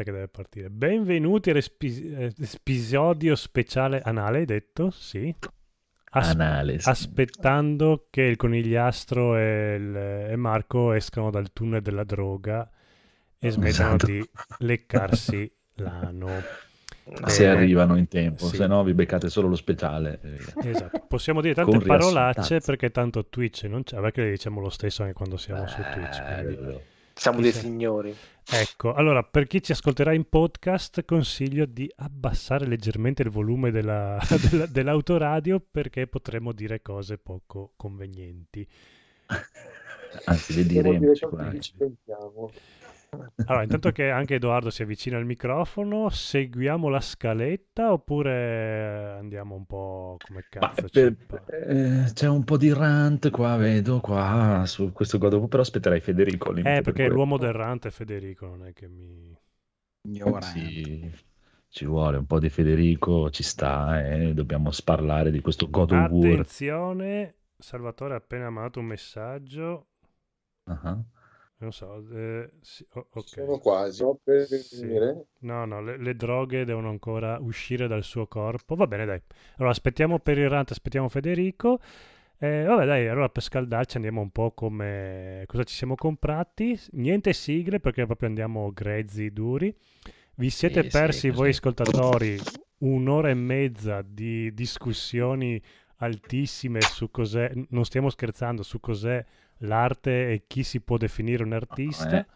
aspetta che deve partire. Benvenuti all'episodio speciale anale, hai detto? Sì. As- anale, sì. Aspettando che il conigliastro e, il, e, Marco escano dal tunnel della droga e smettano esatto. di leccarsi l'ano. Se arrivano in tempo, sì. se no vi beccate solo lo speciale. Esatto, possiamo dire tante parolacce perché tanto Twitch non c'è, perché le diciamo lo stesso anche quando siamo eh, su Twitch. Quindi... Siamo dei signori. Ecco, allora per chi ci ascolterà in podcast consiglio di abbassare leggermente il volume della, della, dell'autoradio perché potremo dire cose poco convenienti. Anzi, le diremo sicuramente. Allora, intanto che anche Edoardo si avvicina al microfono, seguiamo la scaletta oppure andiamo un po' come cazzo? Per, eh, c'è un po' di rant qua, vedo qua su questo God of però aspetterei Federico. Eh, perché per l'uomo del rant è Federico, non è che mi... Sì, ci vuole un po' di Federico, ci sta, eh? dobbiamo parlare di questo God of War. Attenzione, Salvatore ha appena mandato un messaggio. Uh-huh non so, eh, sì, oh, okay. sono quasi no, per sì. No, no, le, le, droghe devono ancora uscire dal suo corpo. Va bene, dai. Allora aspettiamo per il rant, aspettiamo Federico. Eh, vabbè, dai, allora per scaldarci andiamo un po' come cosa ci siamo comprati. Niente sigle perché proprio andiamo grezzi, duri. Vi siete sì, persi sì, voi ascoltatori un'ora e mezza di discussioni altissime su cos'è, non stiamo scherzando, su cos'è l'arte e chi si può definire un artista.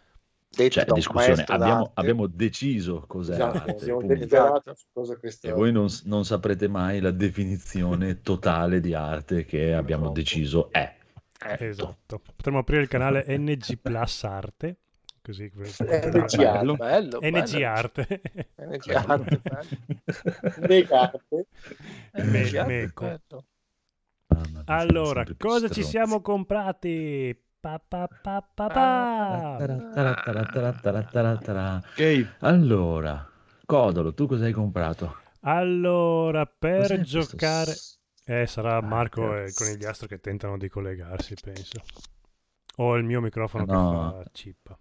Eh. cioè, discussione, abbiamo, abbiamo, deciso cos'è esatto, arte, esatto. e voi non, non, saprete mai la definizione totale di arte che abbiamo deciso è. Esatto. Potremmo aprire il canale NG Plus Arte. Così, NG Arte, bello, NG Arte. NG Arte, bello. Meco. Allora, cosa ci siamo comprati? Pa, pa, pa, pa, pa. Ok, allora, Codolo, tu cosa hai comprato? Allora, per Cos'è giocare... Eh, sarà Marco e conigliastro che tentano di collegarsi, penso. O il mio microfono no. che fa cippa.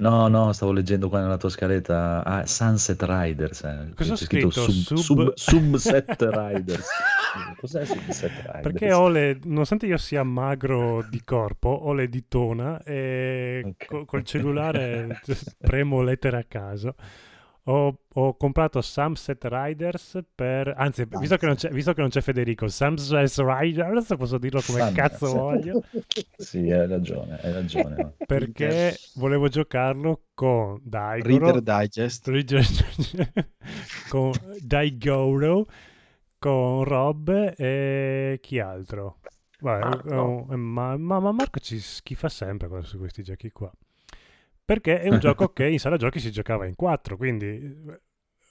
No, no, stavo leggendo qua nella tua scaletta ah, Sunset Riders. Eh. Cosa ho scritto? Sub, sub... Sub, Subset Riders. Cos'è Subset Riders? Perché ho le, nonostante io sia magro di corpo, ho le ditona e okay. co- col cellulare premo lettere a caso ho, ho, comprato Sunset Riders per... Anzi, visto che, visto che, non c'è, Federico, Sunset Riders, posso dirlo come Sunset. cazzo voglio. sì, hai ragione, hai ragione. Perché volevo giocarlo con Daigoro. Reader Digest. con Daigoro, con Rob e chi altro? Vabbè, oh, ma, ma, ma Marco ci schifa sempre su questi giochi qua perché è un gioco che in sala giochi si giocava in 4, quindi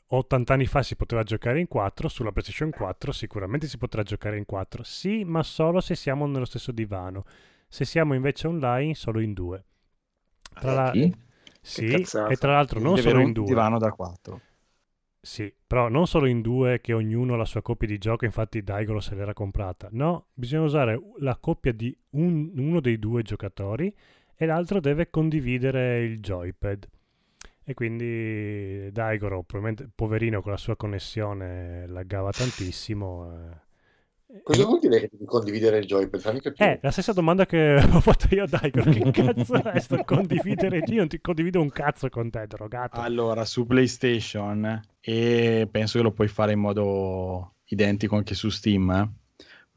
80 anni fa si poteva giocare in 4, sulla PlayStation 4 sicuramente si potrà giocare in 4, sì, ma solo se siamo nello stesso divano. Se siamo invece online, solo in 2. Tra la... Sì, e tra l'altro non solo in 2. divano da 4. Sì, però non solo in due che ognuno ha la sua coppia di gioco, infatti Daigoro se l'era comprata. No, bisogna usare la coppia di un, uno dei due giocatori e l'altro deve condividere il joypad. E quindi Daigoro, probabilmente poverino con la sua connessione, laggava tantissimo. Eh. Cosa vuol dire condividere il joypad? Fammi capire. Eh, la stessa domanda che ho fatto io a Daigoro. Che cazzo è sto condividere? Io non ti condivido un cazzo con te, drogato. Allora, su PlayStation, e penso che lo puoi fare in modo identico anche su Steam,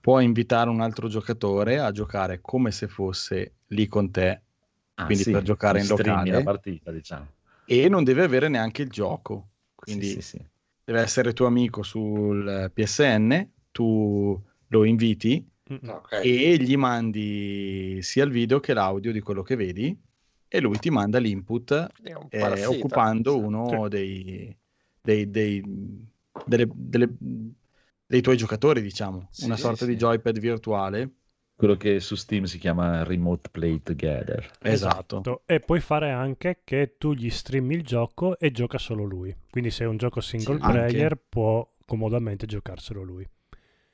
puoi invitare un altro giocatore a giocare come se fosse lì con te ah, quindi sì, per giocare in locale. la partita, diciamo. E non deve avere neanche il gioco, quindi sì, sì, deve essere tuo amico sul PSN, tu lo inviti okay. e gli mandi sia il video che l'audio di quello che vedi e lui ti manda l'input eh, occupando uno dei, dei, dei, delle, delle, dei tuoi giocatori, diciamo, una sorta di joypad virtuale quello che su Steam si chiama Remote Play Together. Esatto. esatto. E puoi fare anche che tu gli streami il gioco e gioca solo lui. Quindi se è un gioco single sì, player anche. può comodamente giocarselo lui.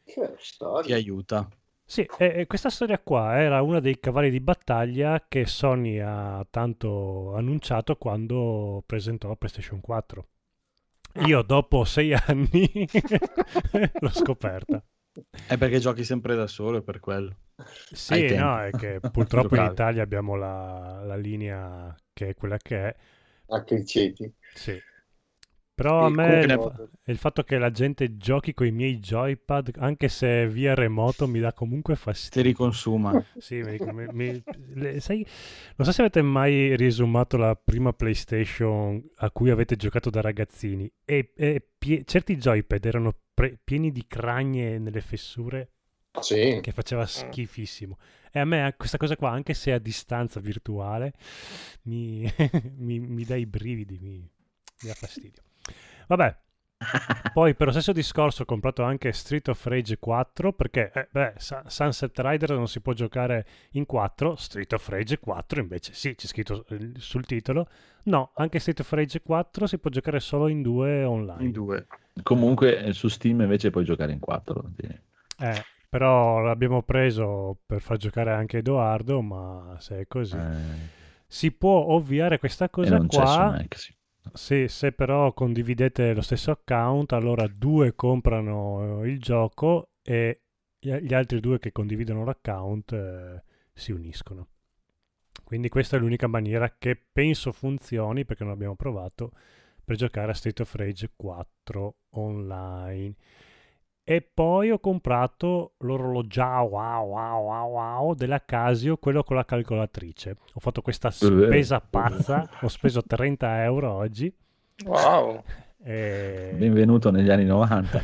Ti aiuta. Sì, e, e questa storia qua era uno dei cavalli di battaglia che Sony ha tanto annunciato quando presentò PlayStation 4. Io dopo sei anni l'ho scoperta. È perché giochi sempre da solo, per quello. Sì, no, è che purtroppo in Italia abbiamo la, la, linea che è quella che è. Anche i ceti. Sì. Però a me il, il, fatto che la gente giochi con i miei joypad, anche se via remoto, mi dà comunque fastidio. Ti riconsuma. sì, mi, mi, mi, le, sai, non so se avete mai riesumato la prima PlayStation a cui avete giocato da ragazzini e, e pie, certi joypad erano pre, pieni di cragne nelle fessure sì. che faceva schifissimo. E a me questa cosa qua, anche se a distanza virtuale, mi, mi, mi dà i brividi, mi, mi dà fastidio. Vabbè, poi per lo stesso discorso ho comprato anche Street of Rage 4 perché eh, beh, Sunset Rider non si può giocare in 4, Street of Rage 4 invece sì, c'è scritto sul titolo. No, anche Street of Rage 4 si può giocare solo in 2 online. In 2. Comunque eh, su Steam invece puoi giocare in 4. Eh, però l'abbiamo preso per far giocare anche Edoardo, ma se è così... Eh... Si può ovviare questa cosa qua. Mac, sì sì, se però condividete lo stesso account, allora due comprano il gioco e gli altri due che condividono l'account eh, si uniscono. Quindi questa è l'unica maniera che penso funzioni, perché non abbiamo provato, per giocare a State of Rage 4 online. E poi ho comprato l'orologio wow, wow, wow, wow della Casio, quello con la calcolatrice. Ho fatto questa spesa pazza, ho speso 30 euro oggi. Wow! E... Benvenuto negli anni 90.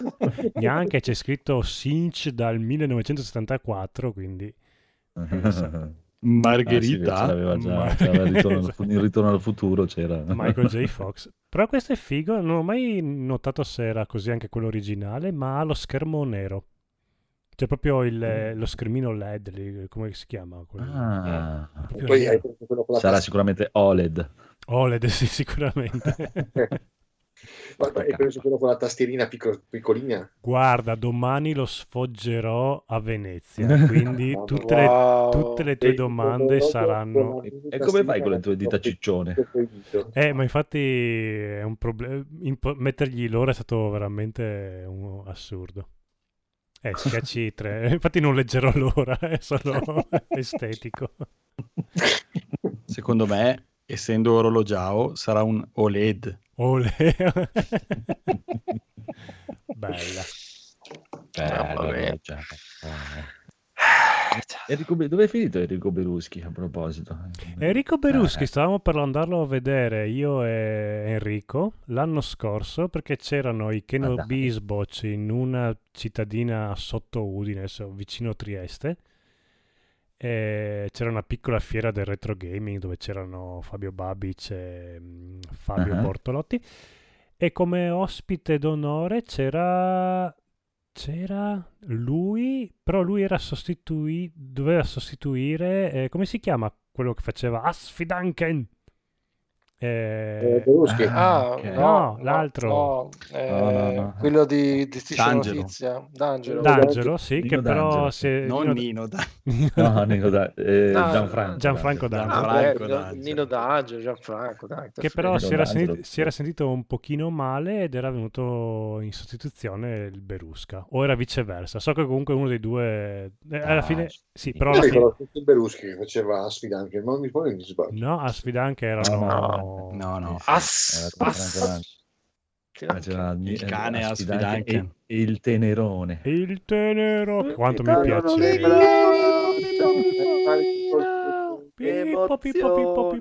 Neanche c'è scritto Cinch dal 1974, quindi... Margherita. Ah, sì, già, c'era il, ritorno, il ritorno al futuro c'era. Michael J. Fox. Però questo è figo, non ho mai notato se era così anche quello originale, ma ha lo schermo nero. C'è proprio il, mm. lo schermino LED, come si chiama? Ah, poi sarà sicuramente OLED. OLED, sì, sicuramente. Guarda, e penso quello con la tastierina picco, piccolina. Guarda, domani lo sfoggerò a Venezia, quindi tutte, wow. le, tutte le, tue domande saranno... E come fai con le tue dita ciccione? Eh, ma infatti è un problema... Impo- mettergli l'ora è stato veramente un assurdo. Eh, schiacci 3. Infatti non leggerò l'ora, è solo estetico. Secondo me, essendo orologiao, sarà un OLED. Bella. Bella, Enrico, dove è finito Enrico Beruschi a proposito? Enrico Beruschi, eh. stavamo per andarlo a vedere io e Enrico l'anno scorso perché c'erano i Keno ah, Bisboc in una cittadina sotto Udine, vicino Trieste. E c'era una piccola fiera del retro gaming dove c'erano Fabio Babic e mm, Fabio uh-huh. Bortolotti. E come ospite d'onore c'era c'era lui, però lui era sostituito, doveva sostituire, eh, come si chiama quello che faceva Asfidanken? Eh, eh, ah, okay. no, no, l'altro. No, eh, no, no, quello di, di D'Angelo. Notizia. D'Angelo. D'Angelo, sì, Nino che D'Angelo. però... Se... Non Nino, da... no, Nino da... eh, Gianfranco. Gianfranco D'Angelo. Gianfranco D'Angelo. Nino D'Angelo, Gianfranco. Dai, che però si era, sentito, si era, sentito, un pochino male ed era venuto in sostituzione il Berusca. O era viceversa. So che comunque uno dei due... Eh, alla ah, fine... Sì, però alla fine... il Beruschi che faceva Asfidanche, ma non mi ricordo di sbaglio. No, Asfidanche erano... No, no. As, as, c'era il cane Asfidanche e, il tenerone. Il tenerone, quanto mi piace. Pippo, pippo, pippo,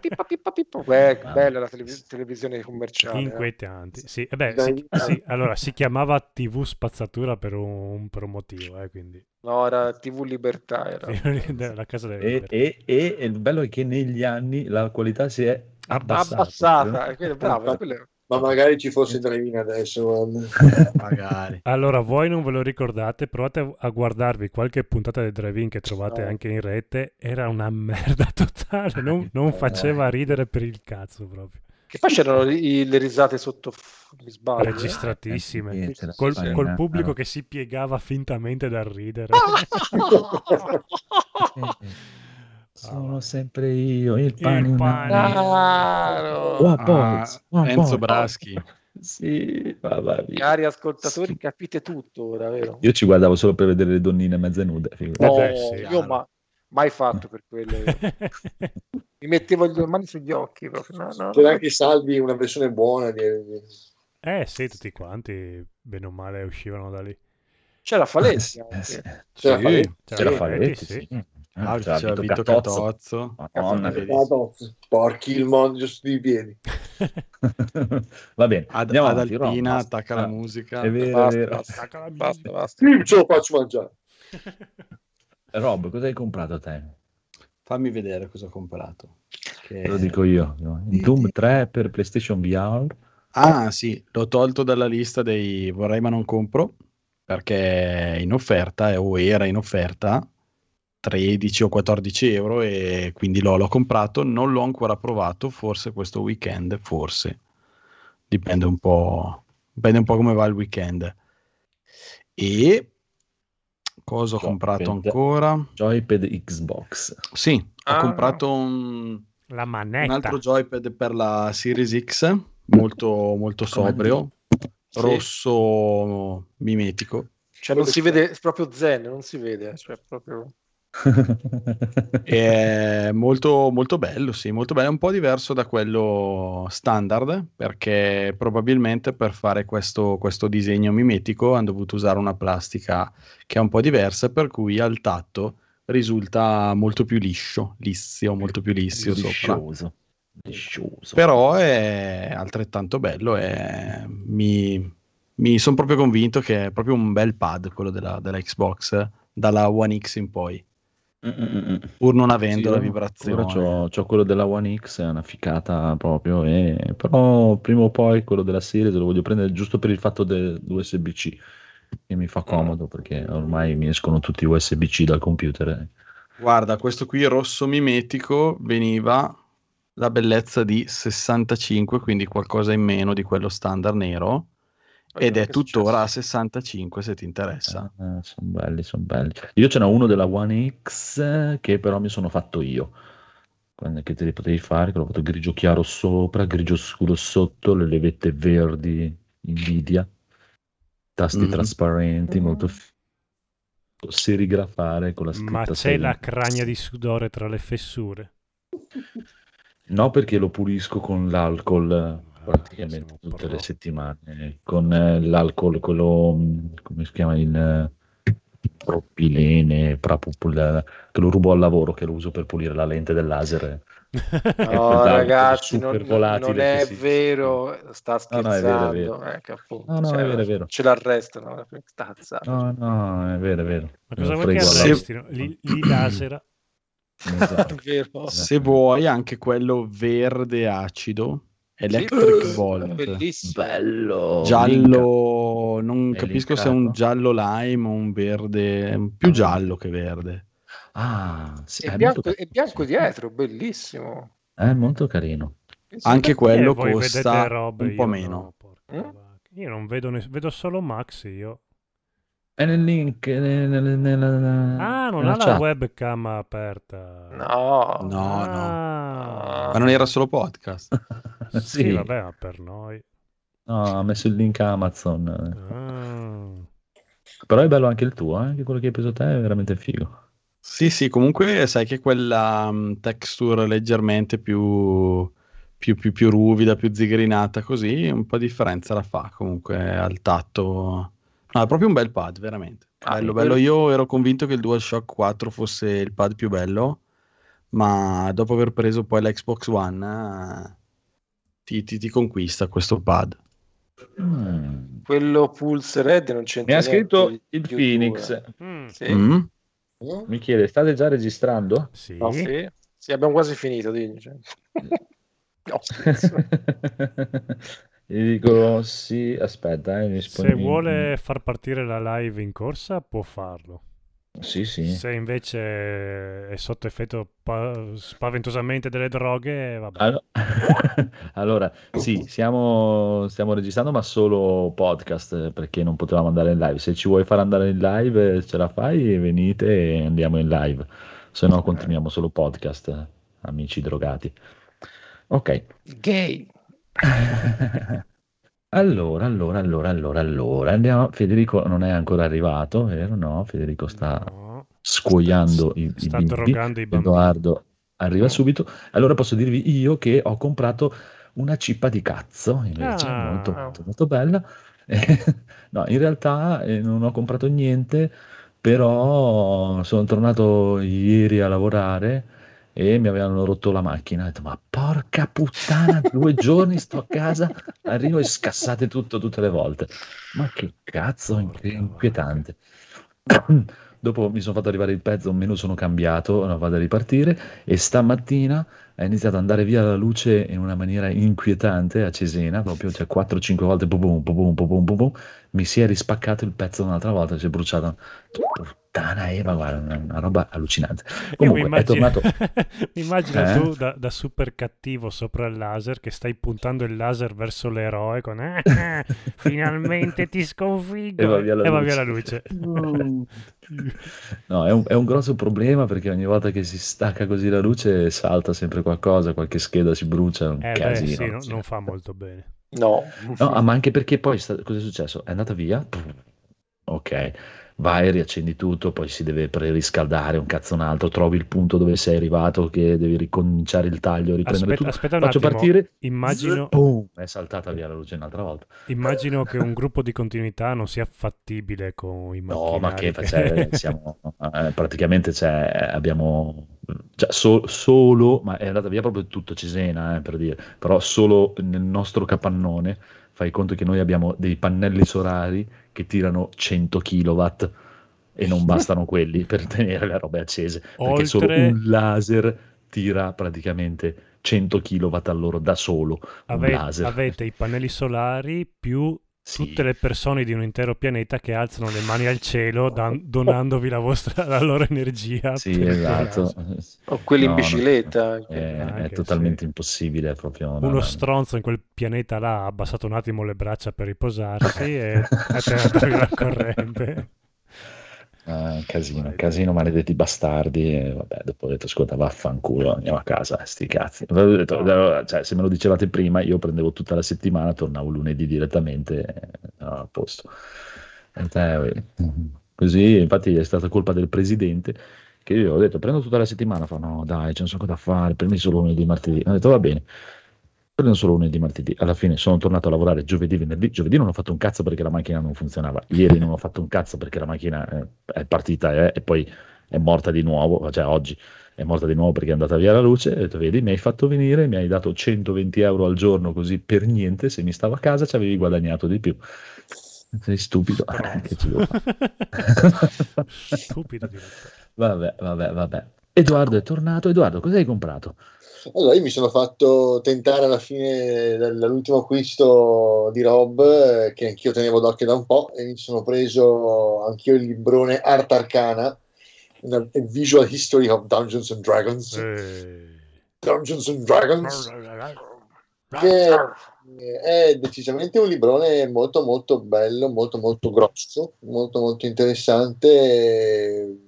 pippo, pippo, pippo. Beh, bella la televis- televisione commerciale. Inquietante. Sì, eh beh, si, sì, allora si chiamava TV spazzatura per un, per un motivo, eh, quindi. No, era TV Libertà. Era. la casa delle e, e, e, il bello è che negli anni la qualità si è abbassata. abbassata. Quindi, bravo, ma magari ci fosse Drevin adesso. magari. Allora, voi non ve lo ricordate, provate a guardarvi qualche puntata del Drevin che trovate no. anche in rete, era una merda totale, non, non faceva ridere per il cazzo proprio. Che poi c'erano le risate sotto mi sbaglio. Registratissime. Eh, col, col, pubblico che si piegava fintamente dal ridere. Sono sempre io, il pane. Il pane. Ah, ah, Enzo Braschi. Sì, va, Cari ascoltatori, sì. capite tutto ora, vero? Io ci guardavo solo per vedere le donnine mezze nude. No, eh sì, io ma, mai fatto per quello. Mi mettevo le mani sugli occhi. No, no, C'era anche Salvi, una versione buona. Di... Eh sì, tutti quanti, bene o male, uscivano da lì. C'era Faletti. Eh, sì, C'era Faletti. C'era Faletti, sì. Ah, c'era Vito Catozzo. Madonna, Catozzo. Porchi il mondo giusto di piedi. Va bene. Ad, ad Alpina, no, attacca la musica. È vero, basta, è vero. Basta, basta, basta, basta. Io ce lo faccio mangiare. Rob, cosa hai comprato te? Fammi vedere cosa ho comprato. Che... Lo dico io. No? Doom 3 per PlayStation VR. Ah sì, l'ho tolto dalla lista dei vorrei ma non compro perché è in offerta o era in offerta 13 o 14 euro e quindi l'ho, l'ho comprato, non l'ho ancora provato, forse questo weekend, forse. Dipende un po', dipende un po' come va il weekend. E cosa ho comprato ancora? Joypad Xbox. Sì, ah. ho comprato un, la manetta. un altro joypad per la Series X, molto, molto sobrio, sì. rosso mimetico. Cioè non si vede, proprio zen, non si vede, cioè proprio... è molto, molto bello, sì, molto bello. È un po' diverso da quello standard perché probabilmente per fare questo, questo disegno mimetico hanno dovuto usare una plastica che è un po' diversa, per cui al tatto risulta molto più liscio, lissio, molto più lissio liscioso. liscioso. Però è altrettanto bello e mi, mi sono proprio convinto che è proprio un bel pad quello della, della Xbox dalla One X in poi. Mm-mm. pur non avendo sì, la vibrazione. C'ho, quello della One X, è una ficata proprio, e... però prima o poi quello della Series lo voglio prendere giusto per il fatto dell'USB-C, che mi fa comodo perché ormai mi escono tutti USB-C dal computer. Guarda, questo qui rosso mimetico veniva la bellezza di 65, quindi qualcosa in meno di quello standard nero ed è tuttora a 65 se ti interessa. Ah, sono belli, sono belli. Io ce n'ho uno della One X che però mi sono fatto io. Che te li potevi fare, che l'ho fatto grigio chiaro sopra, grigio scuro sotto, le levette verdi, Nvidia, tasti mm-hmm. trasparenti, molto mm-hmm. f- serigrafare con la scritta. Ma c'è serie. la cragna di sudore tra le fessure? No, perché lo pulisco con l'alcol praticamente tutte le settimane con eh, l'alcol, quello mm, come si chiama il eh, propilene, che lo rubo al lavoro, che lo uso per pulire la lente del laser. No, ragazzi, non, non, è vero, sta scherzando. No, no, è vero, è vero. Eh, appunto, no, no, cioè, è vero, è vero. Ce l'arrestano. Stazza. No, no, è vero, è vero. Ma cosa vuoi che arrestino? Li, li laser. Esatto. Se vuoi anche quello verde acido Electric sì, Bolt, bellissimo. bello, giallo. Non capisco se è un giallo lime o un verde, più giallo che verde. Ah, sì, è, è, bianco, è bianco dietro, bellissimo. È molto carino. Anche quello costa robe, un po' meno. No, mm? Io non vedo, ne- vedo solo Max. Io è nel link. Nel, nel, nel, ah, non ha chat. la webcam aperta. No, no, ah. no. Ma non era solo podcast. sì. sì, vabbè, ma per noi. No, ha messo il link a Amazon. Ah. Però è bello anche il tuo, eh? anche quello che hai preso te è veramente figo. Sì, sì, comunque sai che quella um, texture leggermente più, più, più, più ruvida, più zigrinata, così un po' di differenza la fa comunque al tatto No, è proprio un bel pad, veramente. Ah, bello, bello. Io ero convinto che il DualShock 4 fosse il pad più bello, ma dopo aver preso poi l'Xbox One eh, ti, ti, ti, conquista questo pad. Mm. Quello Pulse Red non c'entra Mi ha scritto il Phoenix. Mm. Sì. Mm. Mi chiede, state già registrando? Sì. No, sì. sì abbiamo quasi finito. Cioè. no, Gli dico sì, aspetta, eh, Se vuole far partire la live in corsa, può farlo. Sì, sì. Se invece è sotto effetto pa- spaventosamente delle droghe, vabbè. Allora, allora sì, siamo, stiamo registrando, ma solo podcast perché non potevamo andare in live. Se ci vuoi far andare in live, ce la fai, venite e andiamo in live. Se no, continuiamo solo podcast, amici drogati. Ok. Gay. Allora, allora, allora, allora, allora, andiamo. Federico non è ancora arrivato, vero? No, Federico sta no. scuoiando i, sta i drogando i bambini. Edoardo arriva subito. Allora posso dirvi io che ho comprato una cippa di cazzo, invece, ah. molto, molto, molto bella. no, in realtà eh, non ho comprato niente, però sono tornato ieri a lavorare e mi avevano rotto la macchina. Ho detto, ma porca puttana, due giorni sto a casa, arrivo e scassate tutto tutte le volte. Ma che cazzo, inquietante. Dopo mi sono fatto arrivare il pezzo, meno sono cambiato, vado a ripartire e stamattina è iniziato ad andare via la luce in una maniera inquietante a Cesena, proprio cioè 4-5 volte, boom, boom, boom, boom, boom, boom, mi si è rispaccato il pezzo un'altra volta, si è bruciato. Puttana Eva, guarda, una, una roba allucinante. Comunque, immagino, tornato... mi immagino eh? tu da, da, super cattivo sopra il laser che stai puntando il laser verso l'eroe con eh, eh, finalmente ti sconfiggo e va via la e luce. Via la luce. no, è un, è un grosso problema perché ogni volta che si stacca così la luce salta sempre qualcosa, qualche scheda si brucia, è un eh casino. Beh, sì, no, non fa molto bene. No. no, ma anche perché poi sta, cosa è successo? È andata via? Ok, vai, riaccendi tutto, poi si deve preriscaldare un cazzo un altro, trovi il punto dove sei arrivato che devi ricominciare il taglio, riprendere aspetta, tutto. Aspetta un Faccio attimo, partire, immagino... Boom, è saltata via la luce un'altra volta. Immagino che un gruppo di continuità non sia fattibile con i macchinari. No, ma che cioè, siamo, eh, praticamente cioè, abbiamo cioè, so, solo, ma è andata via proprio tutto Cesena, eh, per dire, però solo nel nostro capannone fai conto che noi abbiamo dei pannelli solari che tirano 100 kW e non bastano quelli per tenere le robe accese, Oltre... perché solo un laser tira praticamente 100 kW all'ora da solo. Ave-. Avete i pannelli solari più sì. tutte le persone di un intero pianeta che alzano le mani al cielo dan- donandovi la, vostra, la loro energia. Sì, esatto. O quelli no, in bicicletta. No, è, è, totalmente sì. impossibile. Proprio Uno no, stronzo in quel pianeta là ha abbassato un attimo le braccia per riposarsi e ha tenuto la corrente. Uh, casino, casino, maledetti bastardi. E vabbè, dopo ho detto: Ascolta, vaffanculo, andiamo a casa. Sti cazzi. Detto, cioè, se me lo dicevate prima, io prendevo tutta la settimana, tornavo lunedì direttamente no, a posto. Te, così, infatti, è stata colpa del presidente che io ho detto: Prendo tutta la settimana. Fa no, dai, c'è un sacco da fare. Prendi solo lunedì, martedì. Ho detto: Va bene prendo solo lunedì, martedì. Alla fine sono tornato a lavorare giovedì, venerdì. Giovedì non ho fatto un cazzo perché la macchina non funzionava. Ieri non ho fatto un cazzo perché la macchina è partita eh, e poi è morta di nuovo. Cioè oggi è morta di nuovo perché è andata via la luce. Ho detto, vedi, mi hai fatto venire, mi hai dato 120 euro al giorno così per niente. Se mi stavo a casa ci avevi guadagnato di più. Sei stupido. che ci stupido. vabbè, vabbè, vabbè. Edoardo è tornato. Edoardo, cosa hai comprato? Allora, io mi sono fatto tentare alla fine dell'ultimo acquisto di Rob, eh, che anch'io tenevo d'occhio da un po', e mi sono preso anch'io il librone Art Arcana, una Visual History of Dungeons and Dragons. Eh. Dungeons and Dragons. Che è decisamente un librone molto molto bello, molto molto grosso, molto molto interessante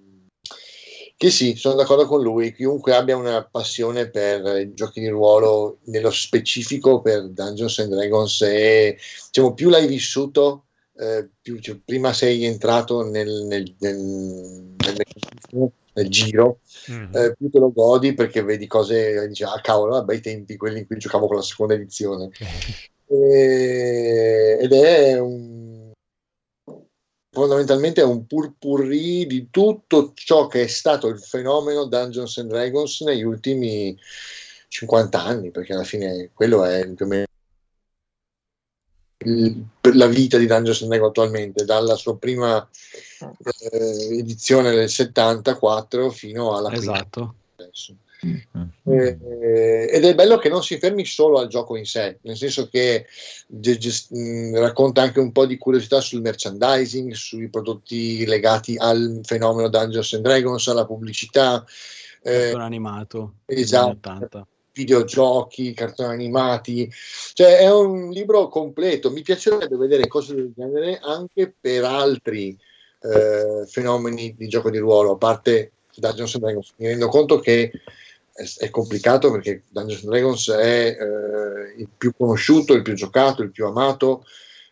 che sì, sono d'accordo con lui. Chiunque abbia una passione per i giochi di ruolo, nello specifico per Dungeons and Dragons, e diciamo, più l'hai vissuto, eh, più, cioè, prima sei entrato nel, nel, nel, nel giro, mm-hmm. eh, più te lo godi perché vedi cose dici, ah cavolo, bei tempi, quelli in cui giocavo con la seconda edizione. e, ed è un fondamentalmente è un purpurri di tutto ciò che è stato il fenomeno Dungeons and Dragons negli ultimi 50 anni, perché alla fine quello è più o meno la vita di Dungeons and Dragons attualmente, dalla sua prima eh, edizione del 74 fino alla esatto. Eh, ed è bello che non si fermi solo al gioco in sé, nel senso che gest- mh, racconta anche un po' di curiosità sul merchandising, sui prodotti legati al fenomeno Dungeons and Dragons, alla pubblicità. Eh, animato. Esatto. Videogiochi, cartoni animati, cioè è un libro completo. Mi piacerebbe vedere cose del genere anche per altri eh, fenomeni di gioco di ruolo, a parte Dungeons and Dragons. Mi rendo conto che è, complicato perché Dungeons Dragons è eh, il più conosciuto, il più giocato, il più amato.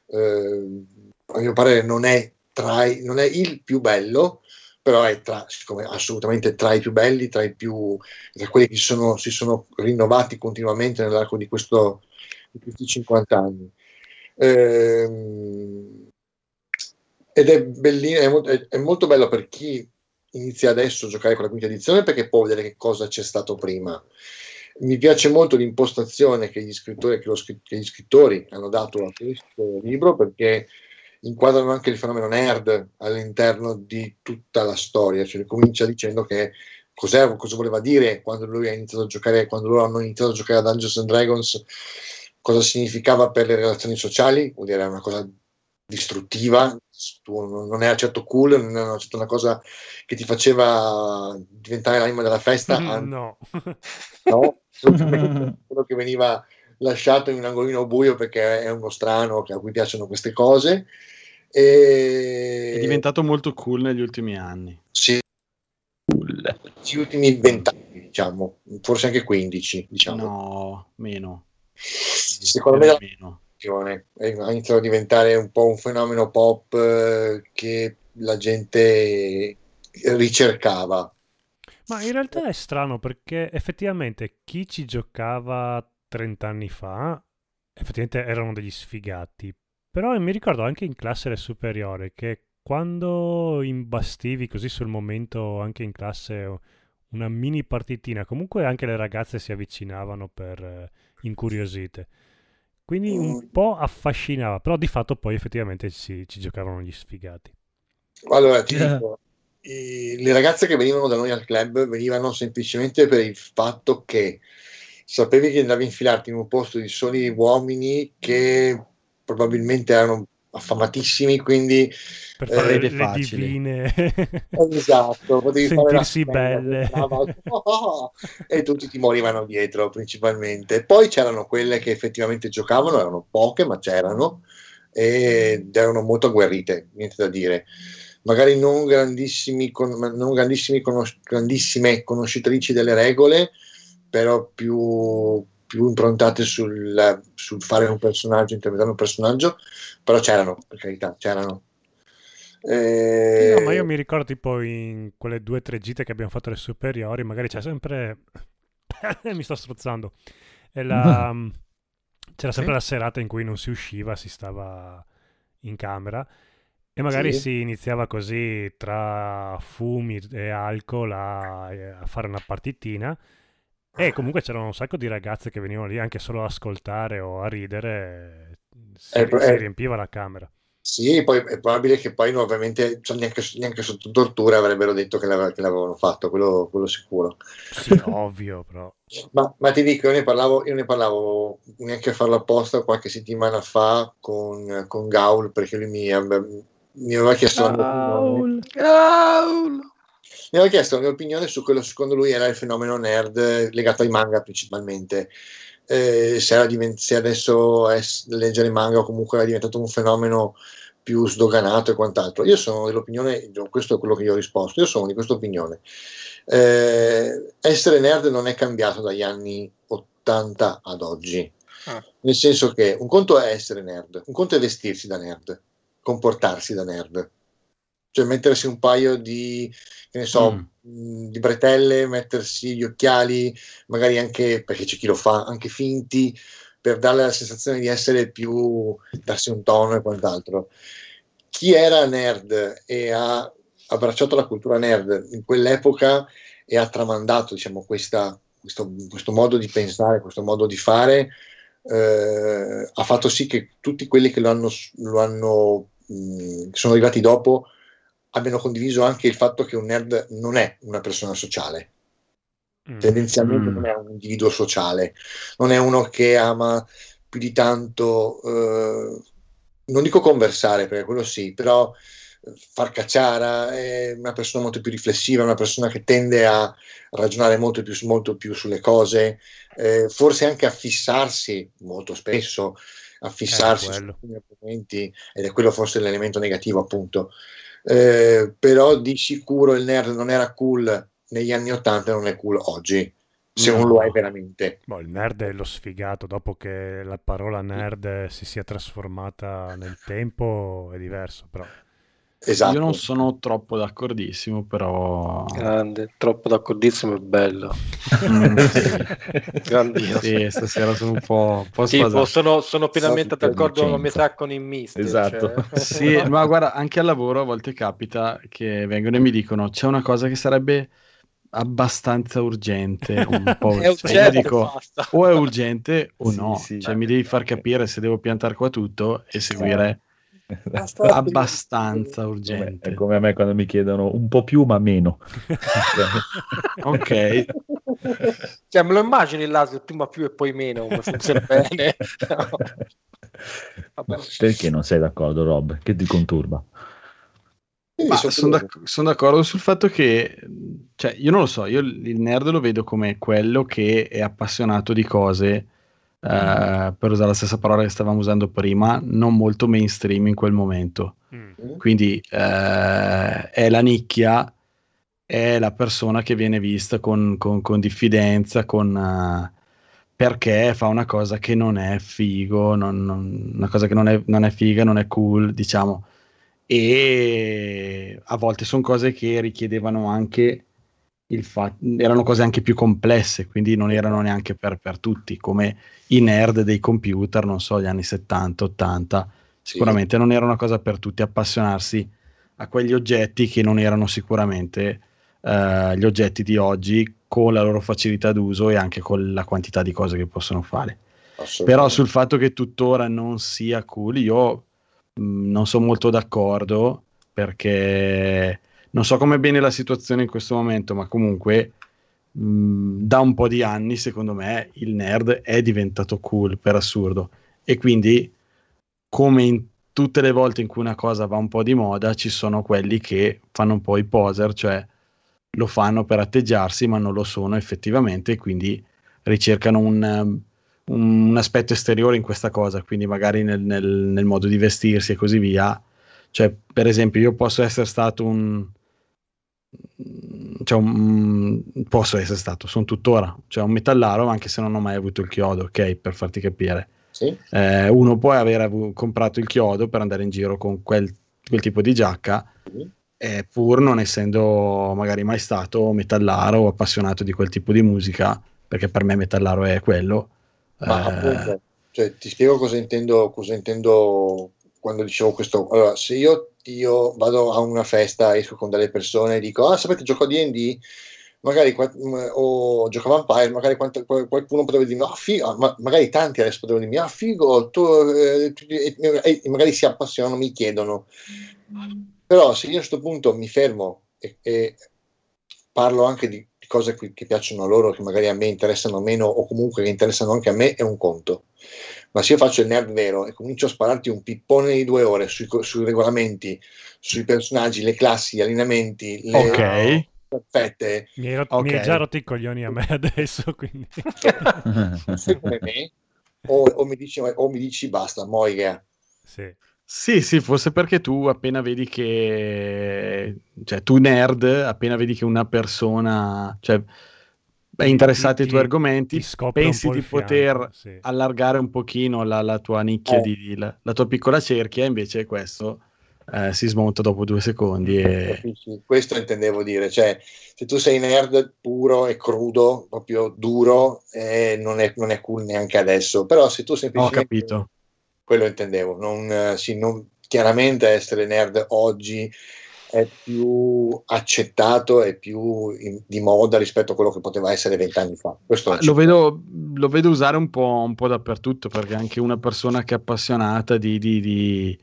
Eh, a mio parere non è, tra non è il più bello, però è tra, assolutamente tra i più belli, tra, i più, tra quelli che sono, si sono rinnovati continuamente nell'arco di, questo, di questi 50 anni. Ehm, ed è, bellino, è, è, molto bello per chi inizia adesso a giocare con la quinta edizione perché può vedere che cosa c'è stato prima. Mi piace molto l'impostazione che gli scrittori, che, scr- che gli scrittori hanno dato a questo libro perché inquadrano anche il fenomeno nerd all'interno di tutta la storia, cioè comincia dicendo che cosa voleva dire quando lui ha iniziato a giocare, quando loro hanno iniziato a giocare a Dungeons and Dragons, cosa significava per le relazioni sociali, vuol dire una cosa distruttiva, non era certo cool, non era certo una cosa che ti faceva diventare l'anima della festa. Mm, no, no quello che veniva lasciato in un angolino buio perché è uno strano a cui piacciono queste cose. E... È diventato molto cool negli ultimi anni. Sì, cool. negli ultimi vent'anni, diciamo, forse anche 15, diciamo. No, meno. Secondo me meno ha iniziato a diventare un po' un fenomeno pop eh, che la gente ricercava. Ma in realtà è strano perché effettivamente chi ci giocava 30 anni fa effettivamente erano degli sfigati. Però mi ricordo anche in classe superiore che quando imbastivi così sul momento anche in classe una mini partitina, comunque anche le ragazze si avvicinavano per eh, incuriosite. Quindi un mm. po' affascinava, però di fatto poi effettivamente ci, ci giocavano gli sfigati. Allora, ti dico, i, le ragazze che venivano da noi al club venivano semplicemente per il fatto che sapevi che andavi a infilarti in un posto di soli uomini che probabilmente erano affamatissimi, quindi per fare eh, le, le divine esatto, potevi sentirsi belle e tutti ti morivano dietro principalmente. Poi c'erano quelle che effettivamente giocavano, erano poche, ma c'erano ed erano molto agguerrite, niente da dire. Magari non, grandissimi, non grandissimi conos- grandissime conoscitrici delle regole, però più più improntate sul, sul, fare un personaggio, interpretare un personaggio, però c'erano, per carità, c'erano. Eh... No, ma io mi ricordo tipo in quelle due o tre gite che abbiamo fatto alle superiori, magari c'è sempre... mi sto strozzando. La... C'era sempre sì? la serata in cui non si usciva, si stava in camera e magari sì. si iniziava così tra fumi e alcol a, a fare una partitina e comunque c'erano un sacco di ragazze che venivano lì anche solo a ascoltare o a ridere, si, eh, si eh, riempiva la camera. Sì, poi è probabile che poi ovviamente cioè, neanche, neanche, sotto tortura avrebbero detto che, l'ave, che l'avevano fatto, quello, quello sicuro. Sì, ovvio, però. Ma, ma, ti dico, io ne parlavo, io ne parlavo neanche a farlo apposta qualche settimana fa con, con Gaul, perché lui mi, mi aveva chiesto Gaul. Gaul mi aveva chiesto la mia opinione su quello secondo lui era il fenomeno nerd legato ai manga principalmente. Eh, se, divent- se, adesso è leggere manga o comunque è diventato un fenomeno più sdoganato e quant'altro. Io sono dell'opinione, questo è quello che io ho risposto, io sono di questa opinione. Eh, essere nerd non è cambiato dagli anni 80 ad oggi. Ah. Nel senso che un conto è essere nerd, un conto è vestirsi da nerd, comportarsi da nerd cioè mettersi un paio di, che ne so, mm. mm. di bretelle, mettersi gli occhiali, magari anche, perché c'è chi lo fa, anche finti, per darle la sensazione di essere più, darsi un tono e quant'altro. Chi era nerd e ha abbracciato la cultura nerd in quell'epoca e ha tramandato, diciamo, questa, questo, questo modo di pensare, questo modo di fare, eh, ha fatto sì che tutti quelli che lo hanno, lo hanno mh, mm, sono arrivati dopo abbiano condiviso anche il fatto che un nerd non è una persona sociale. mm. tendenzialmente mm. non è un individuo sociale, non è uno che ama più di tanto, eh, non dico conversare perché quello sì, però far cacciara, è una persona molto più riflessiva, una persona che tende a ragionare molto più, molto più sulle cose, eh, forse anche a fissarsi molto spesso, a fissarsi su alcuni argomenti, ed è quello forse l'elemento negativo appunto. Eh, però di sicuro il nerd non era cool negli anni 80 e non è cool oggi se non lo è veramente. Boh, il nerd è lo sfigato, dopo che la parola nerd si sia trasformata nel tempo è diverso, però. Esatto. Io non sono troppo d'accordissimo, però... Grande, troppo d'accordissimo è bello. Grandissimo. Sì, stasera sono un po', un po tipo, sono, sono pienamente d'accordo a metà con il mister. Esatto. Cioè... sì, ma guarda, anche al lavoro a volte capita che vengono e mi dicono c'è una cosa che sarebbe abbastanza urgente un po' è cioè, io dico o è urgente o sì, no sì, cioè mi devi far capire se devo piantare qua tutto e seguire abbastanza urgente. È come a me quando mi chiedono un po' più ma meno. ok. Cioè, me lo immagini l'asio prima più e poi meno, come funziona bene. No. Perché non sei d'accordo, Rob? Che ti conturba? sono, d'ac- sono, d'accordo sul fatto che, cioè, io non lo so, io il nerd lo vedo come quello che è appassionato di cose eh, per usare la stessa parola che stavamo usando prima, non molto mainstream in quel momento. Mm. Quindi eh, è la nicchia, è la persona che viene vista con, con, con diffidenza, con, uh, perché fa una cosa che non è figo, non, non, una cosa che non è, non è figa, non è cool, diciamo. E a volte sono cose che richiedevano anche il fatto, erano cose anche più complesse, quindi non erano neanche per, per, tutti, come i nerd dei computer, non so, gli anni 70, 80, sicuramente sì. non era una cosa per tutti appassionarsi a quegli oggetti che non erano sicuramente uh, gli oggetti di oggi con la loro facilità d'uso e anche con la quantità di cose che possono fare. Però sul fatto che tuttora non sia cool, io mh, mm, non sono molto d'accordo perché non so come bene la situazione in questo momento, ma comunque mh, mm, da un po' di anni, secondo me, il nerd è diventato cool per assurdo. E quindi, come in tutte le volte in cui una cosa va un po' di moda, ci sono quelli che fanno un po' i poser, cioè lo fanno per atteggiarsi, ma non lo sono effettivamente, e quindi ricercano un, un aspetto esteriore in questa cosa, quindi magari nel, nel, nel modo di vestirsi e così via. Cioè, per esempio, io posso essere stato un, cioè un, posso essere stato, sono tuttora, cioè un metallaro anche se non ho mai avuto il chiodo, ok, per farti capire. Sì. Eh, uno può aver avuto, comprato il chiodo per andare in giro con quel, quel tipo di giacca, sì. eh, pur non essendo magari mai stato metallaro o appassionato di quel tipo di musica, perché per me metallaro è quello. Ma eh, appunto, cioè, ti spiego cosa intendo, cosa intendo quando dicevo questo. Allora, se io io vado a una festa, esco con delle persone e dico, ah sapete gioco a D&D, magari o gioco a Vampire, magari qualcuno potrebbe dirmi, ah figo, ma, magari tanti adesso potrebbero dirmi, ah figo, tu, eh, e, e, magari si appassionano, mi chiedono. Però se io a questo punto mi fermo e, e parlo anche di cose che piacciono a loro, che magari a me interessano meno o comunque che interessano anche a me, è un conto. Ma se io faccio il nerd vero e comincio a spararti un pippone di due ore sui, sui regolamenti, sui personaggi, le classi, gli allineamenti, le okay. perfette. Mi, ero, okay. mi hai già rotto i coglioni a me adesso, quindi... Come me? O, o, mi dici, o mi dici basta, moiga. Sì. Sì, sì, forse perché tu appena vedi che, cioè tu nerd, appena vedi che una persona, cioè è interessata ai tuoi argomenti, pensi di poter fianco, sì. allargare un pochino la, la tua nicchia, eh. di, la, la, tua piccola cerchia, invece questo eh, si smonta dopo due secondi. E... Questo intendevo dire, cioè se tu sei nerd puro e crudo, proprio duro, eh, non, è, non, è, cool neanche adesso, però se tu semplicemente... Ho capito quello intendevo. Non, eh, sì, non, chiaramente essere nerd oggi è più accettato e più in, di moda rispetto a quello che poteva essere vent'anni fa. Lo vedo, lo vedo, usare un po', un po', dappertutto perché anche una persona che è appassionata di, di, di,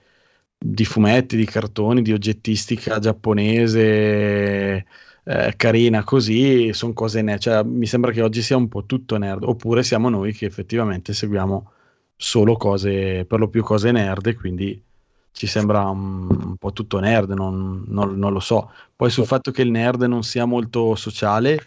di fumetti, di cartoni, di oggettistica giapponese, eh, carina così, sono cose nerd. Cioè, mi sembra che oggi sia un po' tutto nerd, oppure siamo noi che effettivamente seguiamo solo cose, per lo più cose nerd, quindi ci sembra un, un po' tutto nerd, non, non, non, lo so. Poi sul fatto che il nerd non sia molto sociale,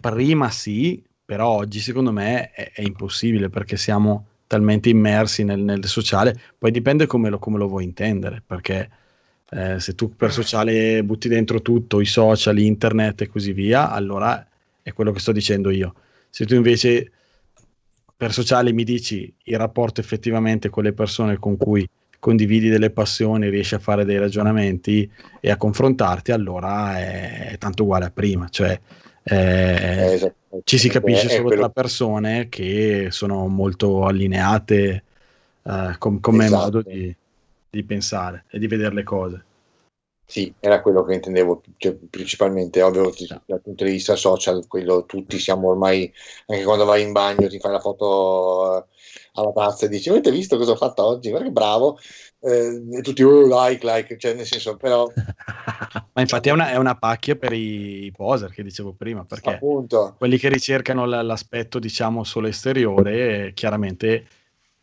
prima sì, però oggi secondo me è, è impossibile perché siamo talmente immersi nel, nel sociale, poi dipende come lo, come lo vuoi intendere, perché eh, se tu per sociale butti dentro tutto, i social, internet e così via, allora è quello che sto dicendo io. Se tu invece per sociale mi dici il rapporto effettivamente con le persone con cui condividi delle passioni, riesci a fare dei ragionamenti e a confrontarti, allora è, tanto uguale a prima. Cioè, eh, esatto. ci si capisce solo quello... tra persone che sono molto allineate eh, com- come esatto. modo di, di, pensare e di vedere le cose. Sì, era quello che intendevo cioè, principalmente, ovvio dal punto di vista social, quello tutti siamo ormai, anche quando vai in bagno ti fai la foto eh, alla tazza e dici avete visto cosa ho fatto oggi? Guarda che bravo, eh, e tutti oh, like, like, cioè nel senso però... Ma infatti è una, è una pacchia per i, i poser che dicevo prima, perché Appunto. quelli che ricercano l- l'aspetto diciamo solo esteriore chiaramente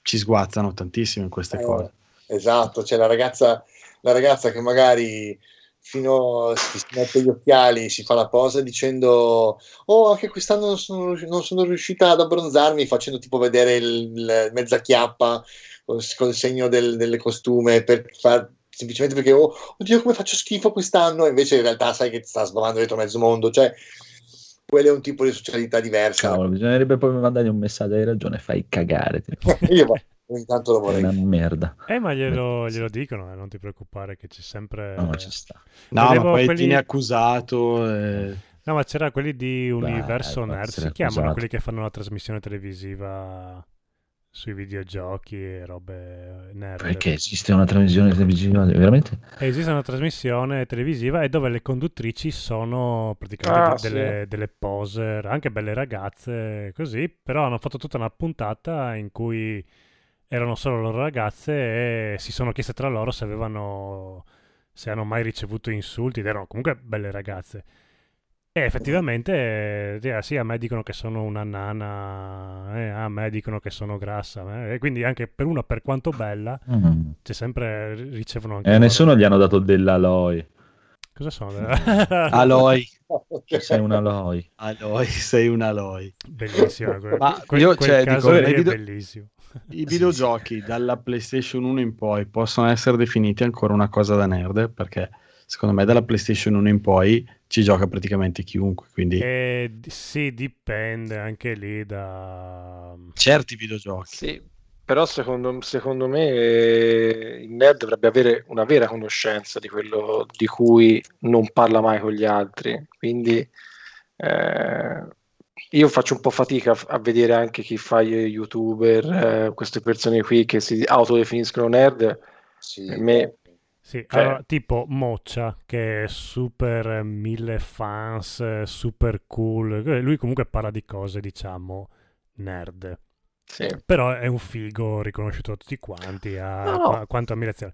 ci sguazzano tantissimo in queste eh, cose. Esatto, c'è la ragazza, la ragazza che magari fino si mette gli occhiali, si fa la posa dicendo oh anche quest'anno non sono, non sono riuscita ad abbronzarmi facendo tipo vedere il, il mezza chiappa col, col segno del, del, costume per far semplicemente perché oh oddio come faccio schifo quest'anno e invece in realtà sai che ti sta sbavando dentro mezzo mondo cioè quello è un tipo di socialità diversa. Cavolo bisognerebbe poi mandargli un messaggio hai ragione fai cagare io intanto lo vorrei. È una merda. Eh, ma glielo, glielo dicono, eh, non ti preoccupare che c'è sempre... No, ci sta. No, Vedevo ma poi quelli... tieni accusato... E... No, ma c'era quelli di Universo Beh, Nerd, si chiamano quelli che fanno la trasmissione televisiva sui videogiochi e robe nerd. Perché esiste una trasmissione televisiva veramente? Esiste una trasmissione televisiva e dove le conduttrici sono praticamente ah, delle, sì. delle, poser, anche belle ragazze, così, però hanno fatto tutta una puntata in cui erano solo loro ragazze e si sono chieste tra loro se avevano se hanno mai ricevuto insulti ed erano comunque belle ragazze. E effettivamente eh, sì, a me dicono che sono una nana eh, a me dicono che sono grassa eh, e quindi anche per una per quanto bella mm. c'è sempre ricevono anche eh, nessuno gli hanno dato dell'aloi. Cosa sono? Aloi. Sei un aloi. Aloi sei un aloi. Bellissimo ma quel, io quel cioè, dico, è video... bellissimo i videogiochi dalla PlayStation 1 in poi possono essere definiti ancora una cosa da nerd perché secondo me dalla PlayStation 1 in poi ci gioca praticamente chiunque. Quindi... Eh, sì, dipende anche lì da certi videogiochi. Sì, però secondo, secondo me eh, il nerd dovrebbe avere una vera conoscenza di quello di cui non parla mai con gli altri. Quindi eh, io faccio un po' fatica a vedere anche chi fa gli youtuber, eh, queste persone qui che si autodefiniscono nerd. Sì. Per me sì, cioè... allora, tipo Moccia, che è super mille fans, super cool. Lui comunque parla di cose, diciamo, nerd. Sì. Però è un figo riconosciuto da tutti quanti, ha no. quanto ammirazione.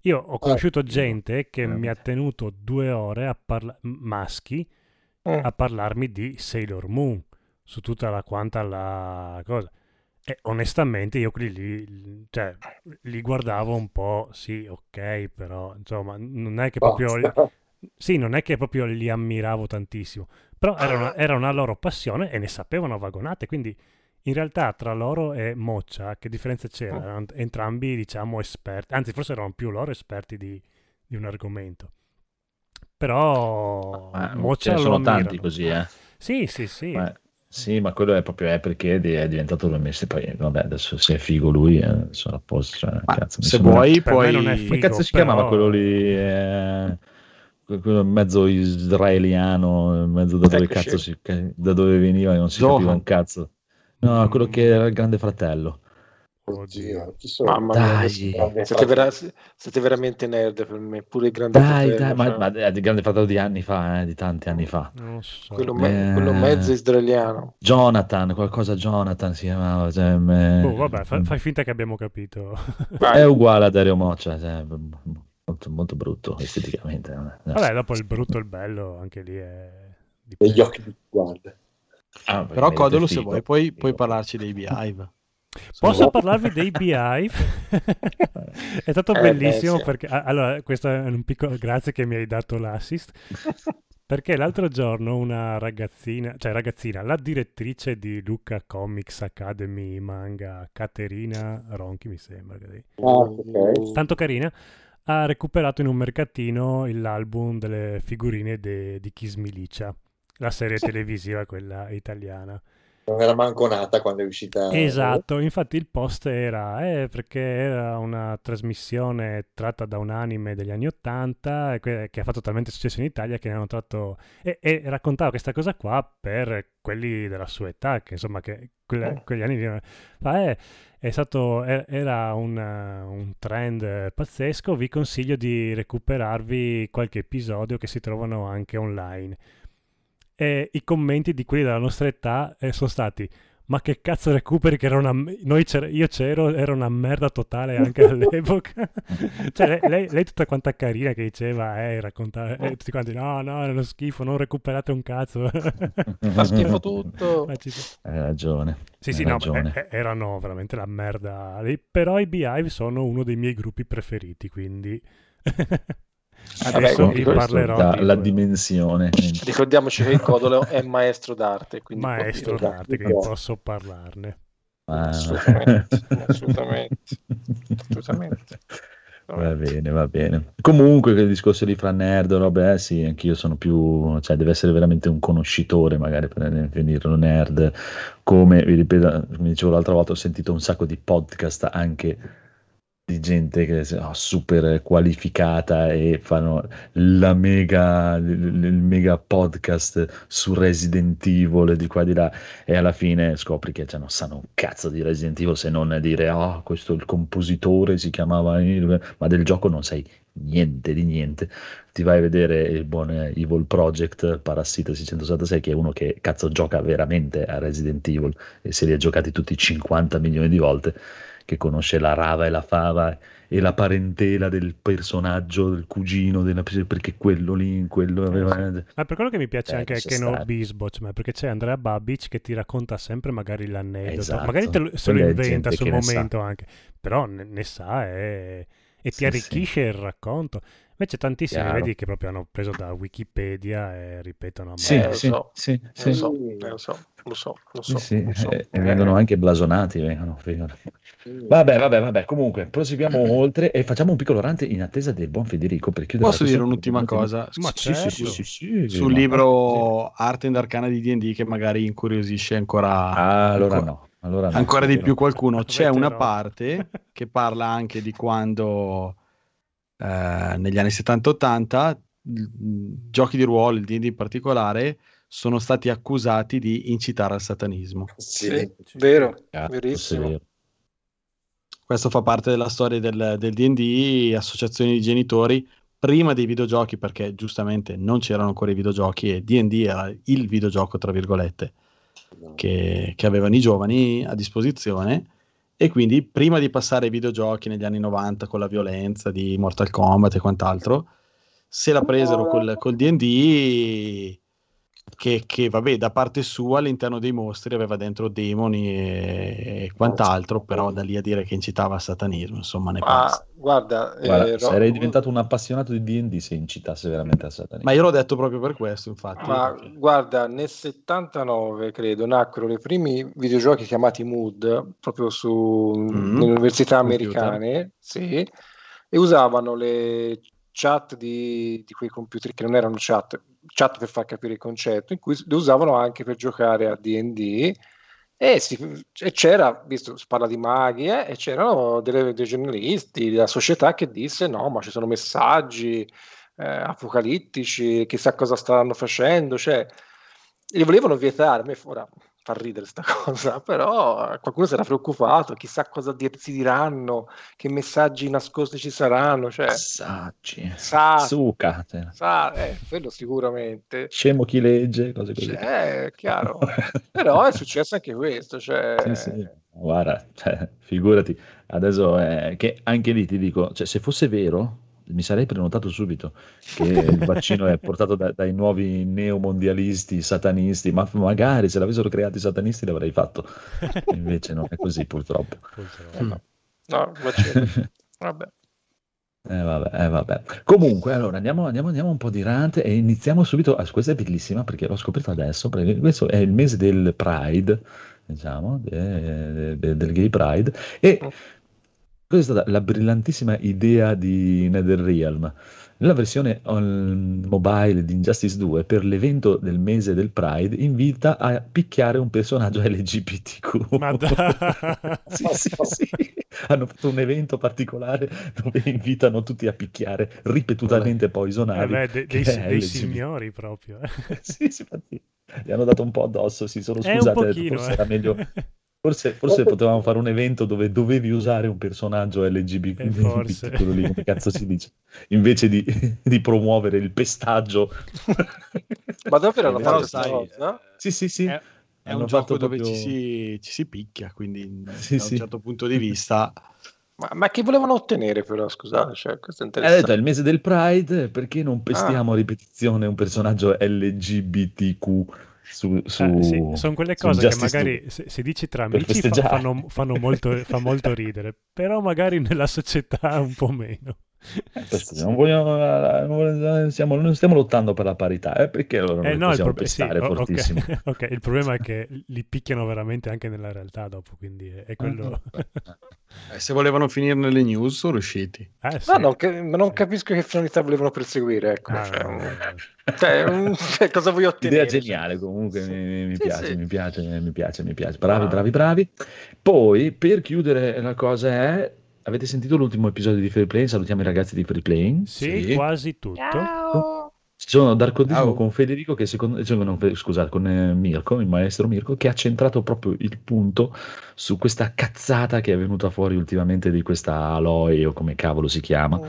Io ho conosciuto oh. gente che mi ha tenuto due ore a parlare, maschi, mm. a parlarmi di Sailor Moon su tutta la quanta la cosa. E onestamente io quelli lì, cioè, li guardavo un po', sì, ok, però insomma, non è che proprio... Li, sì, non è che proprio li ammiravo tantissimo, però era una, era una loro passione e ne sapevano vagonate, quindi in realtà tra loro e Moccia, che differenza c'era? Oh. Erano entrambi, diciamo, esperti, anzi forse erano più loro esperti di, di un argomento. Però Ma, Moccia ce sono tanti così, eh. Sì, sì, sì. Ma sì, ma quello è proprio è perché è diventato due mesi. Poi, vabbè, adesso se è figo lui, eh, sono a posto. Cioè, cazzo, se vuoi, poi. Non è figo, Che cazzo si però... chiamava quello lì? Eh, quello mezzo israeliano, mezzo da dove, cazzo si, da dove veniva, non si Zohan. capiva un cazzo. No, quello che era il grande fratello. Oddio, chi sono? Mamma dai. Siete, vera- siete, veramente nerd per me, pure il grande dai, fratello. Dai, cioè... ma, ma il grande fratello di anni fa, eh, di tanti anni fa. So. Quello, me- eh... quello, mezzo israeliano. Jonathan, qualcosa Jonathan si chiamava. Cioè, me... oh, vabbè, fa- fai finta che abbiamo capito. è uguale a Dario Moccia, cioè, molto, molto brutto esteticamente. Vabbè, dopo il brutto e il bello, anche lì è Degli occhi di guarda. Ah, Però Codolo, se vuoi, puoi, puoi parlarci dei Beehive. Posso parlarvi dei Beehive? è stato eh, bellissimo beh, perché... Allora, questo è un piccolo... Grazie che mi hai dato l'assist. Perché l'altro giorno una ragazzina, cioè ragazzina, la direttrice di Luca Comics Academy Manga, Caterina Ronchi mi sembra. Oh, okay. Tanto carina, ha recuperato in un mercatino l'album delle figurine de, di Kiss Milicia, la serie televisiva, quella italiana non era manco nata quando è uscita. Esatto, infatti il post era eh, perché era una trasmissione tratta da un anime degli anni Ottanta che ha fatto talmente successo in Italia che ne hanno tratto e, e, raccontava questa cosa qua per quelli della sua età, che insomma che quelle, eh. quegli anni ma è, è stato, era un, un trend pazzesco, vi consiglio di recuperarvi qualche episodio che si trovano anche online e i commenti di quelli della nostra età eh, sono stati ma che cazzo recuperi che era una noi c'era, io c'ero era una merda totale anche all'epoca. Cioè lei, lei, tutta quanta carina che diceva eh raccontava eh, tutti quanti no no è uno schifo non recuperate un cazzo. Fa schifo tutto. Hai ragione sì sì ragione. no eh, erano veramente la merda. Però i Beehive sono uno dei miei gruppi preferiti quindi Adesso vi parlerò la, la dimensione. Ricordiamoci che il Codolo è maestro d'arte. Maestro d'arte, quindi posso parlarne. Ah. Assolutamente, assolutamente, assolutamente. Va bene, va bene. Comunque, il discorso di fra nerd, robe, eh, sì, anch'io sono più, cioè, deve essere veramente un conoscitore, magari per definirlo nerd. Come vi ripeto, come dicevo l'altra volta, ho sentito un sacco di podcast anche di gente che è oh, super qualificata e fanno la mega, il, il, mega podcast su Resident Evil di qua e di là. E alla fine scopri che cioè, non sanno un cazzo di Resident Evil se non dire oh questo il compositore si chiamava ma del gioco non sai niente di niente. Ti vai a vedere il buon Evil Project Parassita 666 che è uno che cazzo gioca veramente a Resident Evil e se li ha giocati tutti 50 milioni di volte che conosce la rava e la fava e la parentela del personaggio, del cugino, della, perché quello lì, quello aveva... Ma per quello che mi piace eh, anche Keno Bisboch, ma perché c'è Andrea Babic che ti racconta sempre magari l'aneddoto, esatto. magari te lo, se lo inventa sul momento anche, però ne, ne sa e, e ti sì, arricchisce sì. il racconto. Invece tantissimi Chiaro. vedi che proprio hanno preso da Wikipedia e ripetono a sì, eh, sì, so, sì, sì. Lo, so, lo so, lo so, lo so, sì, lo so. E, e vengono anche blasonati, vengono, vengono. Vabbè, vabbè, vabbè. Comunque, proseguiamo oltre e facciamo un piccolo rante in attesa del buon Federico. Per Posso dire un'ultima cosa? Ma sì, certo. sì, sì, sì, Sul libro Arte and Arcana di D&D che magari incuriosisce ancora... Ah, allora ancora... no. Allora ancora di più qualcuno. C'è una parte che parla anche di quando eh, negli anni 70-80 giochi di ruolo, il D&D in particolare, sono stati accusati di incitare al satanismo. Sì, sì vero, ah, verissimo. Vero. Questo fa parte della storia del, del D&D, associazioni di genitori, prima dei videogiochi, perché giustamente non c'erano ancora i videogiochi e D&D era il videogioco, tra virgolette, che, che avevano i giovani a disposizione. E quindi prima di passare ai videogiochi negli anni 90 con la violenza di Mortal Kombat e quant'altro, se la presero col, col D&D che, che, vabbè da parte sua all'interno dei mostri aveva dentro demoni e, e quant'altro però da lì a dire che incitava al satanismo insomma ne ah, guarda, guarda eh, sarei ro- diventato un appassionato di D&D se incitasse veramente al satanismo. Ma io l'ho detto proprio per questo infatti. Ma perché... guarda nel 79 credo nacquero i primi videogiochi chiamati Mood proprio su mm-hmm. nelle università americane sì, e usavano le chat di, di quei computer che non erano chat chat per far capire il concetto, in cui le usavano anche per giocare a DD. E, si, e c'era, visto si parla di maghi, eh, e c'erano delle, dei giornalisti della società che disse: No, ma ci sono messaggi eh, apocalittici, chissà cosa stanno facendo. Cioè, li volevano vietare. Ora fa ridere sta cosa, però qualcuno era preoccupato, chissà cosa dir- si diranno, che messaggi nascosti ci saranno, cioè, messaggi, sa, suca, cioè. sa, eh, quello sicuramente. Scemo chi legge, cose così. Cioè, è chiaro, però è successo anche questo, cioè... Sì, sì. Guarda, cioè, figurati, adesso eh, che anche lì ti dico, cioè, se fosse vero, mi sarei prenotato subito che il vaccino è portato da, dai nuovi neomondialisti, satanisti, ma magari se l'avessero creato i satanisti l'avrei fatto. Invece non è così purtroppo. purtroppo. No, no vaccino. Vabbè. Eh vabbè, eh vabbè. Comunque, allora andiamo, andiamo, andiamo un po' di rant e iniziamo subito. Ah, questa è bellissima perché l'ho scoperto adesso. Perché questo è il mese del Pride, diciamo, de, de, del Gay Pride. E mm. Questa è stata la brillantissima idea di NetherRealm nella versione mobile di Injustice 2, per l'evento del mese del Pride, invita a picchiare un personaggio LGBTQ. Ma da... sì, sì, sì. Hanno fatto un evento particolare dove invitano tutti a picchiare ripetutamente Poison Ivy. Eh beh, de- dei, dei signori proprio. Eh. sì, sì, infatti. Gli hanno dato un po' addosso, si sono scusati, forse eh. era meglio Forse, forse potevamo fare un evento dove dovevi usare un personaggio LGBT, eh, quello lì, come cazzo si dice, invece di, di promuovere il pestaggio. Ma davvero l'hanno fatto sai, no? Sì, sì, sì. È, è un gioco dove proprio... ci, si, ci, si, picchia, quindi sì, da un certo punto di vista... Ma, ma, che volevano ottenere però, scusate, cioè, questo è interessante. Eh, detto, è il mese del Pride, perché non pestiamo ah. a ripetizione un personaggio LGBTQ? Su, su eh, sì, sono quelle cose che magari se, se, dici tra amici fa, fanno, fanno molto, fa molto ridere, però magari nella società un po' meno. Non, vogliamo, non, stiamo, non, stiamo, lottando per la parità, eh, perché allora eh, no, possiamo pro- sì, fortissimo. Okay, ok, il problema è che li picchiano veramente anche nella realtà dopo, quindi è, quello... eh, se volevano finire nelle news sono riusciti. Eh, sì. no, non, non, capisco che finalità volevano perseguire, ecco. Ah, cioè, no, cioè, cioè, cosa vuoi ottenere? Idea geniale comunque, mi, mi, sì, piace, sì. mi, piace, mi piace, mi piace, bravi, ah. bravi, bravi. Poi, per chiudere la cosa è Avete sentito l'ultimo episodio di Free Play? Salutiamo i ragazzi di Free Play. Sì, sì. quasi tutto. Ciao. Sono Darkodismo con Federico, che secondo, cioè, no, scusate, con eh, Mirko, il maestro Mirko, che ha centrato proprio il punto su questa cazzata che è venuta fuori ultimamente di questa Aloy o come cavolo si chiama. Oh.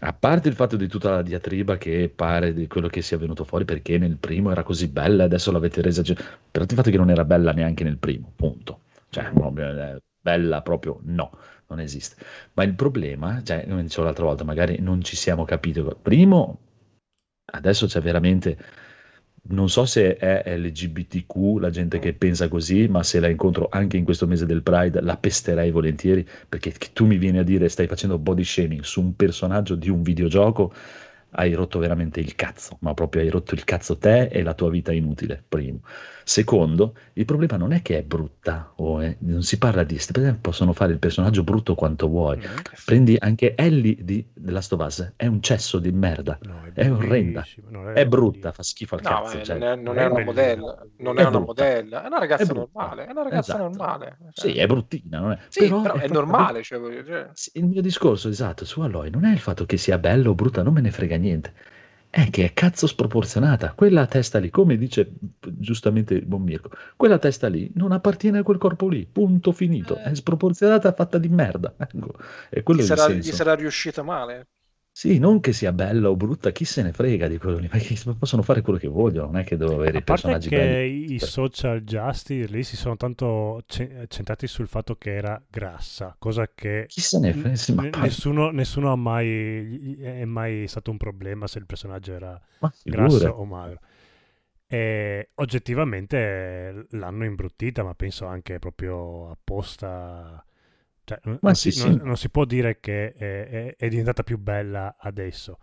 A parte il fatto di tutta la diatriba che pare di quello che sia venuto fuori perché nel primo era così bella e adesso l'avete resa... Però il fatto che non era bella neanche nel primo, punto. Cioè, proprio, eh, bella proprio no non esiste. Ma il problema, cioè, come dicevo l'altra volta, magari non ci siamo capiti. Primo, adesso c'è veramente non so se è LGBTQ la gente che pensa così, ma se la incontro anche in questo mese del Pride la pesterei volentieri perché tu mi vieni a dire stai facendo body shaming su un personaggio di un videogioco hai rotto veramente il cazzo, ma proprio hai rotto il cazzo te e la tua vita inutile, primo. Secondo, il problema non è che è brutta, o è, non si parla di... Possono fare il personaggio brutto quanto vuoi. Mm, Prendi anche Ellie di The Last of Us, è un cesso di merda, no, è, è orrenda, no, è, è brutta, fa schifo al no, cazzo. Cioè, non è, non è una modella, non è, una modella, è una ragazza normale, è una ragazza esatto. normale. Cioè. Sì, è bruttina, non è... Sì, però, però è, normale. Cioè, cioè... Il mio discorso, esatto, su Aloy non è il fatto che sia bella o brutta, non me ne frega niente è che è cazzo sproporzionata. Quella testa lì, come dice giustamente il buon Mirko, quella testa lì non appartiene a quel corpo lì, punto finito. Eh. È sproporzionata, fatta di merda. Ecco, è quello gli, sarà, gli sarà riuscita male. Sì, non che sia bella o brutta, chi se ne frega di quello lì, ma possono fare quello che vogliono, non è che devo avere i personaggi che belli. i social justice lì si sono tanto centrati sul fatto che era grassa, cosa che chi se ne frega, sì, n- nessuno, nessuno, ha mai è mai stato un problema se il personaggio era grasso o magro. E oggettivamente l'hanno imbruttita, ma penso anche proprio apposta cioè, non, sì, si, sì. Non, non, si, può dire che è, è, è diventata più bella adesso.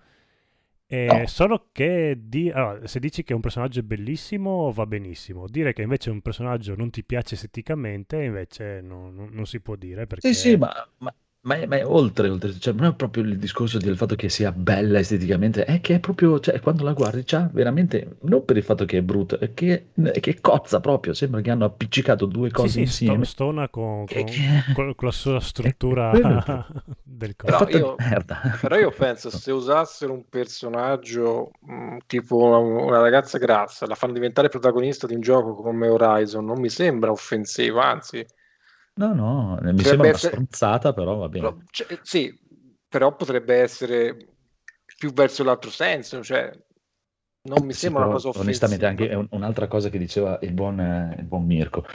No. Solo che di... allora, se dici che un personaggio è bellissimo va benissimo. Dire che invece un personaggio non ti piace esteticamente invece non, non si può dire perché... Sì, sì, ma, ma ma è, ma è oltre, oltre, cioè non è proprio il discorso del fatto che sia bella esteticamente, è che è proprio, cioè quando la guardi, c'ha veramente, non per il fatto che è brutta, è che, è che cozza proprio, sembra che hanno appiccicato due cose sì, sì, insieme. stona con, con, con, con, la sua struttura del corpo. Però io, però io penso, se usassero un personaggio mh, mm, tipo una, una, ragazza grazia, la fanno diventare protagonista di un gioco come Horizon, non mi sembra offensivo, anzi No, no, mi potrebbe sembra essere... una stronzata, però va bene. Però, cioè, sì, però potrebbe essere più verso l'altro senso, cioè non mi sembra una cosa offensiva. Onestamente, anche un'altra cosa che diceva il buon, eh, il buon Mirko.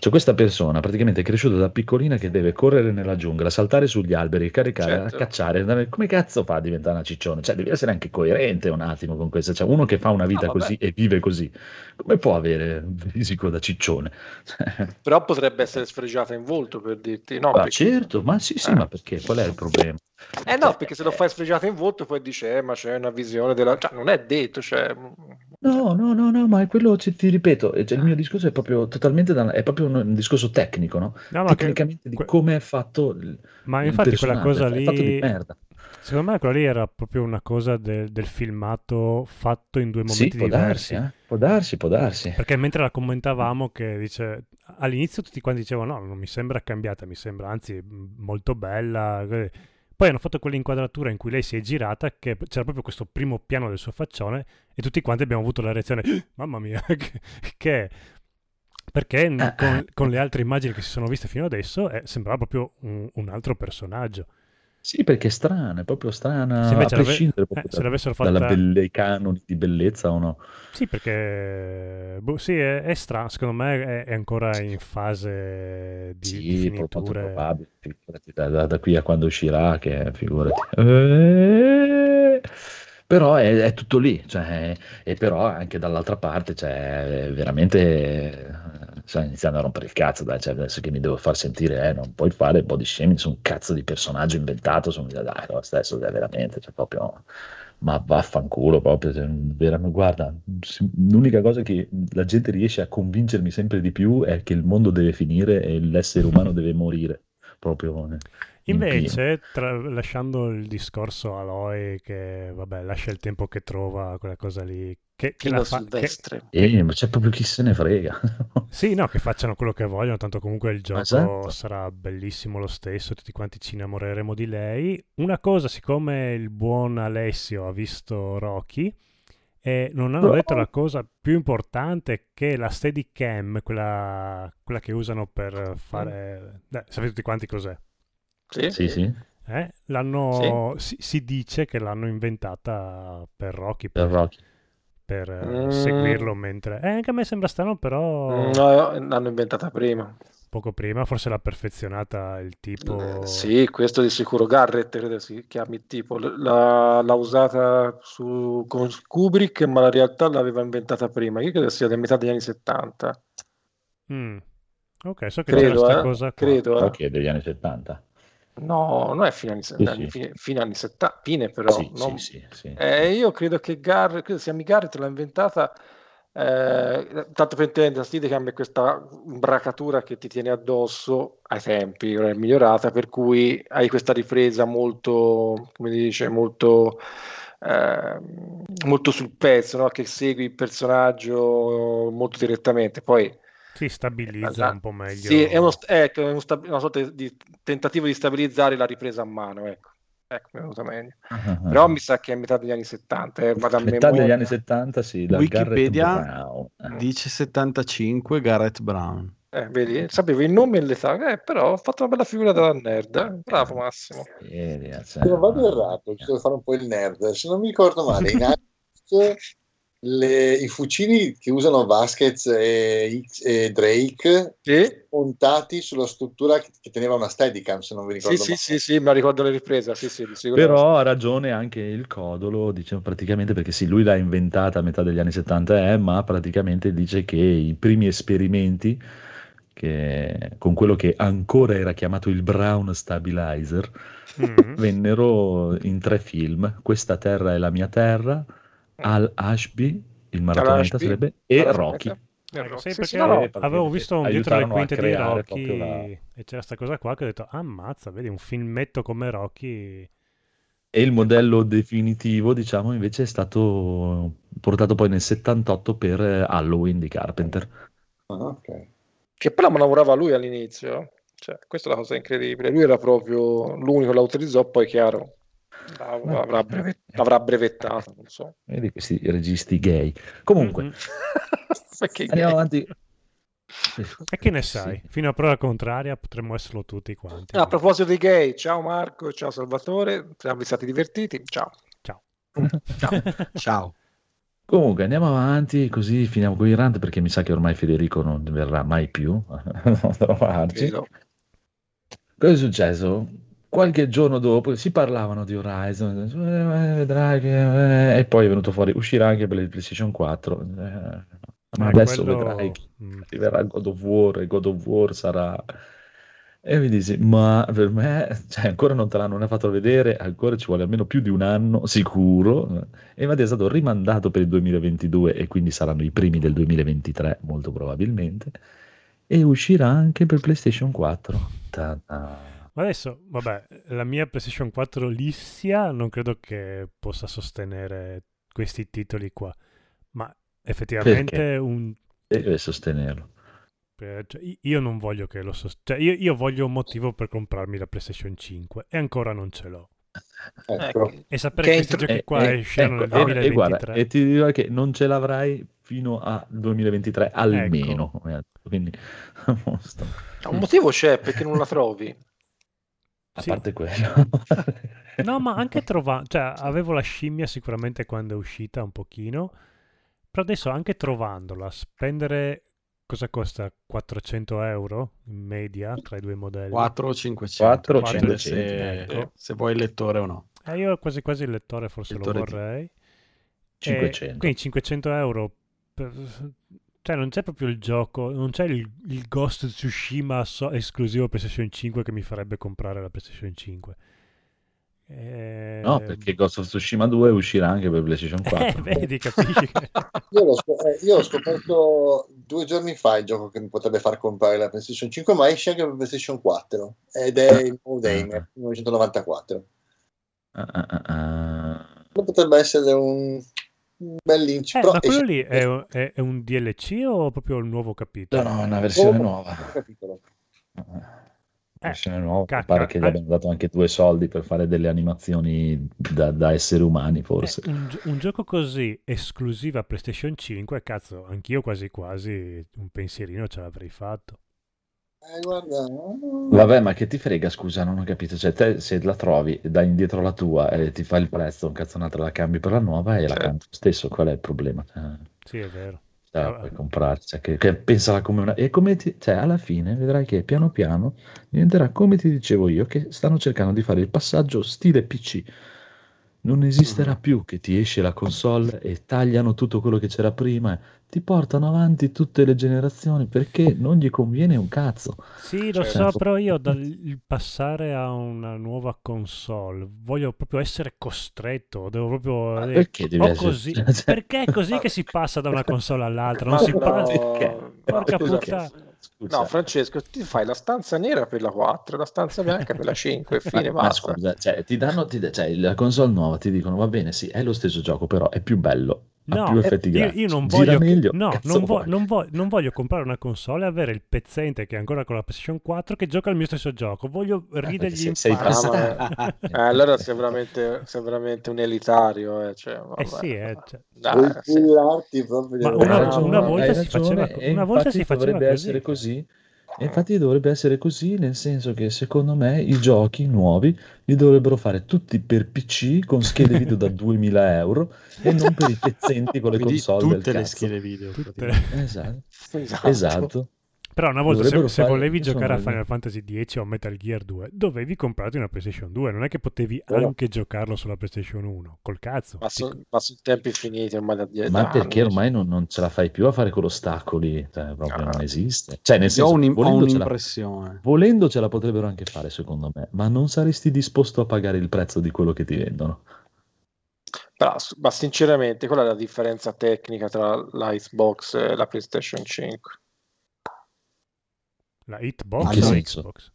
Cioè, questa persona praticamente è cresciuta da piccolina che deve correre nella giungla, saltare sugli alberi, caricare, certo. cacciare. Come cazzo fa a diventare una ciccione? Cioè, devi essere anche coerente un attimo con questo. Cioè, uno che fa una vita no, così e vive così, come può avere un fisico da ciccione? Però potrebbe essere sfregiata in volto per dirti no. Ma perché... certo, ma sì, sì, eh. ma perché? Qual è il problema? Eh no, perché se lo fai sfregiato in volto poi dice, eh, ma c'è una visione della... Cioè, non è detto, cioè... No, no, no, no, ma è quello, ti, ti ripeto, cioè, il mio discorso è proprio totalmente, da, è proprio un, un, discorso tecnico, no? no Tecnicamente che, di come è fatto il Ma infatti quella cosa lì... di merda. Secondo me quella lì era proprio una cosa del, del filmato fatto in due momenti sì, può diversi. Darsi, eh? Può darsi, può darsi. Perché mentre la commentavamo che dice... All'inizio tutti quanti dicevano no, non mi sembra cambiata, mi sembra anzi molto bella poi hanno fatto quell'inquadratura in cui lei si è girata, che c'era proprio questo primo piano del suo faccione, e tutti quanti abbiamo avuto la reazione, mamma mia, che... Perché eh, con, eh. con, le altre immagini che si sono viste fino adesso eh, sembrava proprio un, un altro personaggio. Sì, perché è strana, è proprio strana, se a prescindere eh, se l'avessero fatta... dalla belle, canoni di bellezza o no. Sì, perché boh, sì, è, è strano, secondo me è, è, ancora in fase di, sì, di finiture. probabile, da, da, da, qui a quando uscirà, che figurati. Eh però è, è tutto lì, cioè, e però anche dall'altra parte, cioè, veramente sta iniziando a rompere il cazzo, dai, cioè, adesso che mi devo far sentire, eh, non puoi fare body shaming su un cazzo di personaggio inventato, su, dai, lo stesso, è veramente, cioè, proprio, ma vaffanculo proprio, cioè, veramente, guarda, l'unica cosa che la gente riesce a convincermi sempre di più è che il mondo deve finire e l'essere umano deve morire, proprio... Eh. Invece, tra, lasciando il discorso Aloy, che vabbè, lascia il tempo che trova, quella cosa lì. Che, che la fa, Silvestre. Che... Eh, ma c'è proprio chi se ne frega. sì, no, che facciano quello che vogliono, tanto comunque il gioco esatto. sarà bellissimo lo stesso, tutti quanti ci innamoreremo di lei. Una cosa, siccome il buon Alessio ha visto Rocky, e non hanno detto la cosa più importante che la Steadicam, quella, quella che usano per fare... Dai, sapete tutti quanti cos'è? Sì, sì. sì. Eh, l'hanno, sì. si, si, dice che l'hanno inventata per Rocky. Per, per Rocky. Per eh, mm. seguirlo mentre... Eh, anche a me sembra strano, però... Mm, no, l'hanno inventata prima. Poco prima, forse l'ha perfezionata il tipo... Eh, sì, questo di sicuro. Garrett, credo si chiami il tipo. L'ha, l'ha usata su, con Kubrick, ma la realtà l'aveva inventata prima. Io credo sia della metà degli anni 70. Mm. Ok, so che credo, c'è questa eh? cosa qua. Credo, eh? Ok, degli anni 70. No, non è fine anni, sì, sì. Fine, fine anni 70, fine però. Sì, non... sì, eh, io credo che Garrett, credo sia Garrett l'ha inventata, eh, tanto per intendere, Steadicam è questa imbracatura che ti tiene addosso ai tempi, ora è migliorata, per cui hai questa ripresa molto, come dice, molto... Eh, molto sul pezzo, no? che segui il personaggio molto direttamente. Poi si stabilizza esatto. un po' meglio. Sì, è, uno, è una sorta di tentativo di stabilizzare la ripresa a mano, ecco. Ecco, mi è venuta meglio. Uh-huh. Però mi sa che è a metà degli anni 70. Eh, vado a metà degli anni 70, sì. Da Wikipedia dice 75 Garrett Brown. Eh, vedi, sapevo il nome e l'età, eh, però ho fatto una bella figura da nerd. Eh. Bravo Massimo. Se non vado errato, ci devo fare un po' il nerd. Se non mi ricordo male, in le, i fucili che usano Vasquez e, e Drake sì? montati sulla struttura che, che, teneva una Steadicam se non vi ricordo sì, sì, sì, sì, ma ricordo le riprese sì, sì, però ha ragione anche il Codolo diciamo praticamente perché sì, lui l'ha inventata a metà degli anni 70 eh, ma praticamente dice che i primi esperimenti che, con quello che ancora era chiamato il Brown Stabilizer mm-hmm. vennero in tre film Questa terra è la mia terra al Ashby, il maratoneta sarebbe, e Rocky. Ecco, sì, perché no, avevo visto un dietro le quinte di Rocky la... e c'era questa cosa qua che ho detto ammazza, vedi un filmetto come Rocky e il modello definitivo diciamo invece è stato portato poi nel 78 per Halloween di Carpenter. Ah, okay. che però lavorava lui all'inizio cioè, questa è la cosa incredibile. Lui era proprio l'unico che la utilizzò poi chiaro L'avrà, brevet- l'avrà brevettato, non so. Vedi questi registi gay. Comunque, mm-hmm. andiamo avanti. E che ne sai? Sì. Fino a prova contraria potremmo esserlo tutti quanti. A proposito di gay, ciao Marco, ciao Salvatore, siamo stati divertiti. Ciao. Ciao. ciao. ciao. Comunque andiamo avanti così finiamo con il rant perché mi sa che ormai Federico non verrà mai più a trovarci. Cosa è successo? Qualche giorno dopo si parlavano di Horizon, eh, vedrai che... Eh, e poi è venuto fuori, uscirà anche per il PlayStation 4. Eh, ma eh, adesso quello... vedrai che mm. arriverà God of War e God of War sarà e mi dici, ma per me, cioè, ancora non te l'hanno fatto vedere, ancora ci vuole almeno più di un anno, sicuro. E infatti è stato rimandato per il 2022 e quindi saranno i primi del 2023, molto probabilmente. E uscirà anche per PlayStation 4. Ta-ta. Ma adesso, vabbè, la mia PlayStation 4 lissia non credo che possa sostenere questi titoli qua. Ma effettivamente Perché? un... Deve sostenerlo. Cioè, io non voglio che lo sost... cioè, io, io, voglio un motivo per comprarmi la PlayStation 5 e ancora non ce l'ho. Ecco. E sapere che, questi entro... giochi qua eh, escono ecco, nel 2023. E, guarda, e, ti dirò che non ce l'avrai fino al 2023 almeno. Ecco. Quindi, un motivo c'è perché non la trovi. A sì. parte quello. no, ma anche trovando, cioè avevo la scimmia sicuramente quando è uscita un pochino, però adesso anche trovandola, spendere cosa costa? 400 euro in media tra i due modelli? 4 o 500 400 se, ecco. se vuoi il lettore o no. Eh, io quasi quasi il lettore forse lettore lo vorrei. 500 quindi 500 euro per... cioè non c'è proprio il gioco non c'è il, il Ghost Tsushima so- esclusivo PlayStation 5 che mi farebbe comprare la PlayStation 5 eh... No, perché Ghost of Tsushima 2 uscirà anche per PlayStation 4. Eh, vedi, capisci? io, l'ho scop- eh, io, l'ho scoperto due giorni fa il gioco che mi potrebbe far comprare la PlayStation 5, ma esce anche per PlayStation 4 ed è il nuovo Gamer 1994. Uh, uh, uh. Potrebbe essere un, un bel link. Eh, ma quello lì è, è, è, un DLC o proprio il nuovo capitolo? No, no, è una versione oh, nuova. Capitolo. versione eh, nuova. Cacca, pare che gli eh. abbiano dato anche due soldi per fare delle animazioni da, da esseri umani, forse. Eh, un, un, gioco così esclusiva PlayStation 5, cazzo, anch'io quasi quasi un pensierino ce l'avrei fatto. Eh, guarda. Vabbè, ma che ti frega, scusa, non ho capito. Cioè, te se la trovi, dai indietro la tua e ti fa il prezzo, un cazzonata la cambi per la nuova e certo. la cambi stesso, qual è il problema? Cioè... Sì, è vero cioè, puoi comprare, cioè, che, che pensala come una... E come ti... cioè, alla fine vedrai che piano piano diventerà come ti dicevo io, che stanno cercando di fare il passaggio stile PC. Non esisterà mm. più che ti esce la console e tagliano tutto quello che c'era prima ti portano avanti tutte le generazioni perché non gli conviene un cazzo. Sì, lo cioè, so, però io dal passare a una nuova console voglio proprio essere costretto, devo proprio... Eh, perché devi essere... così? perché è così che si passa da una console all'altra, non si no, passa... Perché? Porca puttana. No, Francesco, ti fai la stanza nera per la 4, la stanza bianca per la 5 e fine, ma, ma scusa, cioè, ti danno, ti, cioè, la console nuova ti dicono va bene, sì, è lo stesso gioco, però è più bello No, più effetti io, io, non voglio, meglio, no, non, vo- non, vo- non, voglio comprare una console e avere il pezzente che è ancora con la PlayStation 4 che gioca il mio stesso gioco. Voglio eh, ridergli eh, in sei faccia. Eh, allora sei veramente, sei veramente, un elitario. Eh, cioè, eh sì, eh, cioè. Dai, sì. Ma una, una, volta si faceva, una volta si faceva dovrebbe così. Così infatti dovrebbe essere così, nel senso che secondo me i giochi nuovi li dovrebbero fare tutti per PC con schede video da 2000 euro e non per i pezzenti con le Quindi console tutte le schede video. Tutte. Esatto. esatto. esatto. Però una volta se, se, volevi giocare a Final Fantasy X o a Metal Gear 2 dovevi comprarti una PlayStation 2, non è che potevi Però... anche giocarlo sulla PlayStation 1, col cazzo. Ma, so, ma sono tempi finiti ormai da dietro. Ma perché ormai non, non, ce la fai più a fare con ostacoli, cioè, proprio no. non esiste. Cioè, nel senso, ho, un, ho un'impressione. volendo ce la potrebbero anche fare secondo me, ma non saresti disposto a pagare il prezzo di quello che ti vendono. Però, ma sinceramente, qual è la differenza tecnica tra l'Icebox e la PlayStation 5? La Hitbox o Xbox?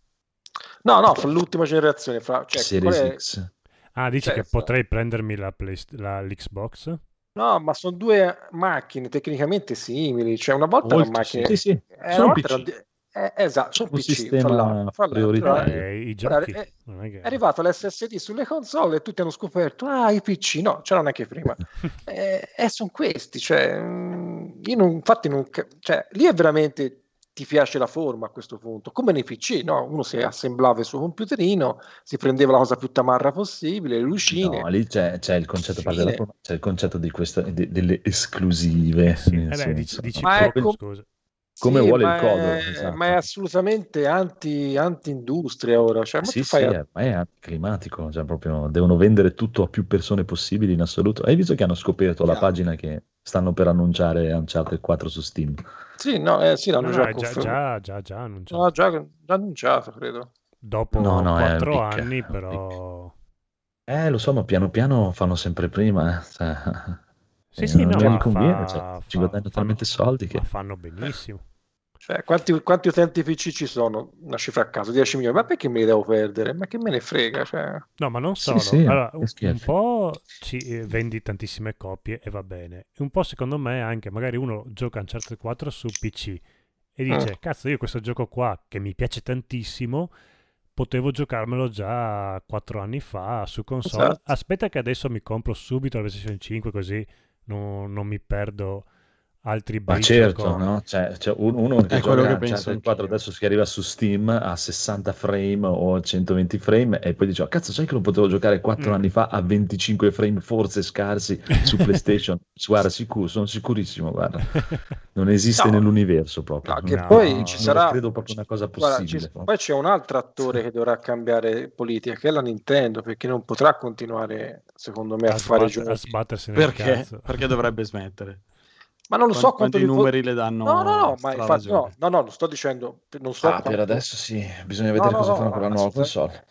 No, no, fra l'ultima generazione. Fra, cioè, Series è... X. Ah, dici cioè, che potrei prendermi la, Play... la, l'Xbox? No, ma sono due macchine tecnicamente simili. Cioè, una volta Molto, una macchina... Sì, sì. Eh, sono PC. Eh, esatto, sono un PC, sistema fra prioritario. Eh, i giochi, è, è, arrivato l'SSD sulle console e tutti hanno scoperto, ah, i PC, no, c'erano anche prima. e eh, eh, sono questi, cioè, mm, io non, infatti non, cioè, lì è veramente ti piace la forma a questo punto, come nei PC, no? uno si assemblava il suo computerino, si prendeva la cosa più tamarra possibile, le lucine. No, lì c'è, c'è il concetto, della, c'è il concetto di questa, di, delle esclusive. Sì, eh beh, dici, dici ma è com- come sì, vuole il codo. Esatto. Ma è assolutamente anti, anti-industria ora. Cioè, sì, sì, a... è, è anticlimatico. Cioè, proprio devono vendere tutto a più persone possibili in assoluto. Hai visto che hanno scoperto yeah. la pagina che stanno per annunciare Uncharted 4 su Steam? Sì, no, eh, sì l'hanno no, già, già, già, già, già annunciato. No, già, già annunciato, credo. Dopo no, no, 4 anni, però... Eh, lo so, ma piano piano fanno sempre prima. Eh. Cioè... Sì, sì, no, non conviene, fa, cioè, ci guadagnano talmente soldi che... fanno benissimo. Cioè, quanti, quanti, utenti PC ci sono? Una cifra a caso, 10 milioni. Ma perché me li devo perdere? Ma che me ne frega? Cioè... No, ma non solo. Sì, sì, allora, un, un, po' ci eh, vendi tantissime copie e va bene. Un po' secondo me anche, magari uno gioca Uncharted 4 su PC e dice, mm. cazzo, io questo gioco qua che mi piace tantissimo potevo giocarmelo già 4 anni fa su console. Esatto. Aspetta che adesso mi compro subito la PlayStation 5 così non, non mi perdo altri Ma certo, no? Cioè, cioè uno che è quello che penso il 4 adesso si arriva su Steam a 60 frame o 120 frame e poi dice oh, cazzo sai che lo potevo giocare 4 mm. anni fa a 25 frame forse scarsi su PlayStation guarda sicuro, sono sicurissimo guarda non esiste no. nell'universo proprio no, che no, poi ci sarà credo proprio una cosa possibile guarda, poi c'è un altro attore che dovrà cambiare politica che è la Nintendo perché non potrà continuare secondo me a, a fare giochi a sbattersi nel perché? Cazzo. perché dovrebbe smettere ma non lo so quanto i numeri vo- le danno. No, no, no, ma infatti, no, no, no, non sto dicendo. Non so ah, quanto... per adesso sì, bisogna vedere no, cosa no, fanno con la nuova console.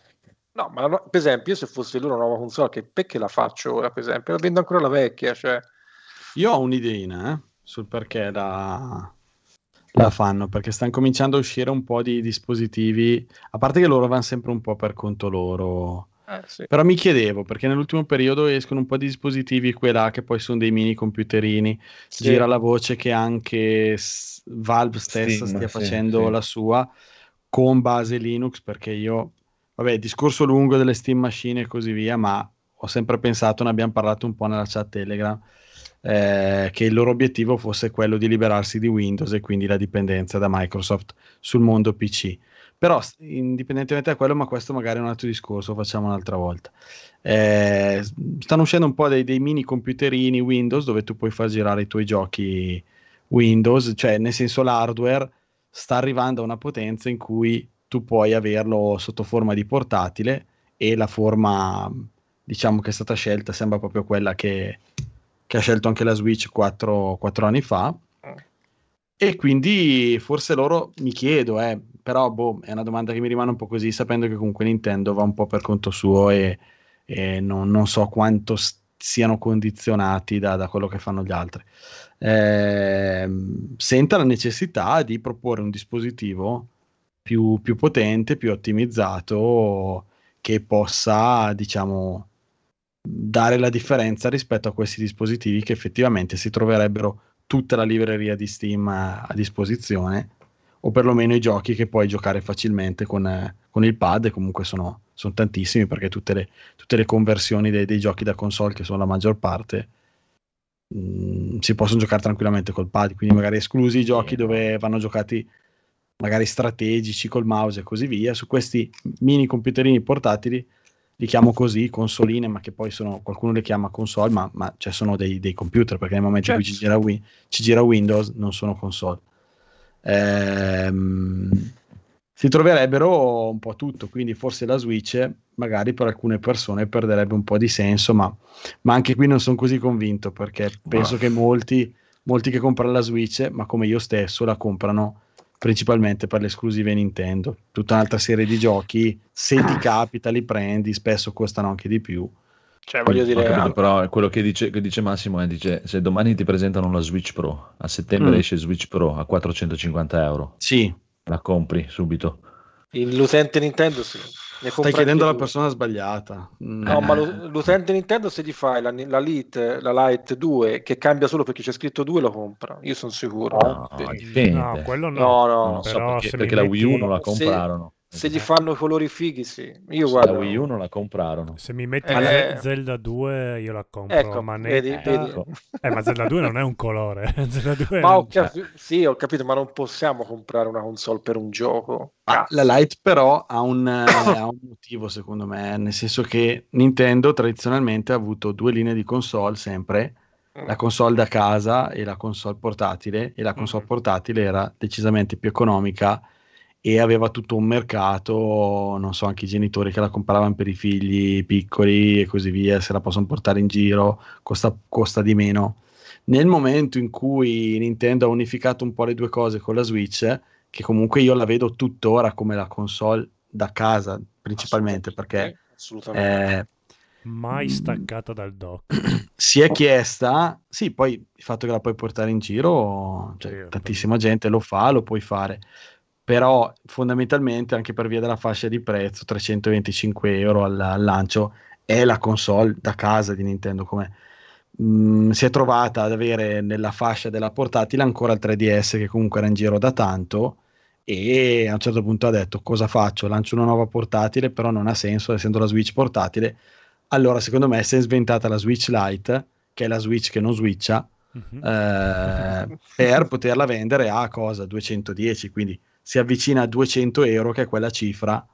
No, ma no, per esempio, se fosse loro una nuova console, che perché la faccio ora? Per esempio, la vendo ancora la vecchia. Cioè... Io ho un'idea eh, sul perché la, la fanno, perché stanno cominciando a uscire un po' di dispositivi, a parte che loro vanno sempre un po' per conto loro eh, sì. Però mi chiedevo, perché nell'ultimo periodo escono un po' di dispositivi qua e là che poi sono dei mini computerini, sì. gira la voce che anche Valve stessa sì, stia facendo la sua con base Linux, perché io, vabbè, discorso lungo delle Steam Machine e così via, ma ho sempre pensato, ne abbiamo parlato un po' nella chat Telegram, eh, che il loro obiettivo fosse quello di liberarsi di Windows e quindi la dipendenza da Microsoft sul mondo PC. Però, indipendentemente da quello, ma questo magari è un altro discorso, facciamo un'altra volta. Eh, stanno uscendo un po' dei, dei, mini computerini Windows dove tu puoi far girare i tuoi giochi Windows, cioè nel senso l'hardware sta arrivando a una potenza in cui tu puoi averlo sotto forma di portatile e la forma diciamo che è stata scelta sembra proprio quella che, che ha scelto anche la Switch 4, 4 anni fa e quindi forse loro mi chiedo, eh, però boh, è una domanda che mi rimane un po' così, sapendo che comunque Nintendo va un po' per conto suo e, e non, non, so quanto st- siano condizionati da, da, quello che fanno gli altri. Eh, senta la necessità di proporre un dispositivo più, più potente, più ottimizzato, che possa, diciamo, dare la differenza rispetto a questi dispositivi che effettivamente si troverebbero tutta la libreria di Steam a, a disposizione o perlomeno i giochi che puoi giocare facilmente con, eh, con il pad e comunque sono, sono tantissimi perché tutte le, tutte le conversioni dei, dei, giochi da console che sono la maggior parte mh, mm, si possono giocare tranquillamente col pad quindi magari esclusi i giochi dove vanno giocati magari strategici col mouse e così via su questi mini computerini portatili li chiamo così, consoline, ma che poi sono, qualcuno le chiama console, ma, ma cioè sono dei, dei, computer, perché nel momento certo. in cui ci gira, win, ci gira, Windows non sono console. Ehm, si troverebbero un po' tutto, quindi forse la Switch magari per alcune persone perderebbe un po' di senso, ma, ma anche qui non sono così convinto, perché penso wow. che molti, molti che comprano la Switch, ma come io stesso, la comprano principalmente per le esclusive Nintendo. Tutta un'altra serie di giochi, se ti capita, li prendi, spesso costano anche di più. Cioè, voglio dire, capito, però quello che dice, che dice, Massimo è: dice, se domani ti presentano la Switch Pro, a settembre mm. esce Switch Pro a 450 euro, sì. la compri subito. L'utente Nintendo sì. Stai chiedendo alla persona sbagliata. No, eh. ma l'utente Nintendo se gli fai la, la Lite, la Lite 2 che cambia solo perché c'è scritto 2 lo compra. Io sono sicuro. No, no, quello no. No, no. so perché, perché la Wii U non la comprarono. se gli fanno i colori fighi, sì. Io guardo. La Wii U non la comprarono. Se mi metti eh, Zelda 2, io la compro. Ecco, manetta. Vedi, vedi. Eh, ma Zelda 2 non è un colore. Zelda 2 ma ho capi- sì, ho capito, ma non possiamo comprare una console per un gioco. Ah, la Lite però ha un, eh, ha un motivo, secondo me, nel senso che Nintendo tradizionalmente ha avuto due linee di console sempre mm. la console da casa e la console portatile e la console mm. portatile era decisamente più economica e aveva tutto un mercato, non so, anche i genitori che la compravano per i figli piccoli e così via, se la possono portare in giro, costa, costa di meno. Nel momento in cui Nintendo ha unificato un po' le due cose con la Switch, che comunque io la vedo tuttora come la console da casa, principalmente perché assolutamente. Eh, mai staccata dal dock. Si è chiesta, sì, poi il fatto che la puoi portare in giro, cioè, tantissima gente lo fa, lo puoi fare però fondamentalmente anche per via della fascia di prezzo 325 euro al, al lancio è la console da casa di Nintendo come mm, si è trovata ad avere nella fascia della portatile ancora il 3DS che comunque era in giro da tanto e a un certo punto ha detto cosa faccio? Lancio una nuova portatile però non ha senso essendo la Switch portatile. Allora secondo me si è sventata la Switch Lite che è la Switch che non switcha uh-huh. eh, per poterla vendere a cosa 210 quindi si avvicina a 200 euro, che è quella cifra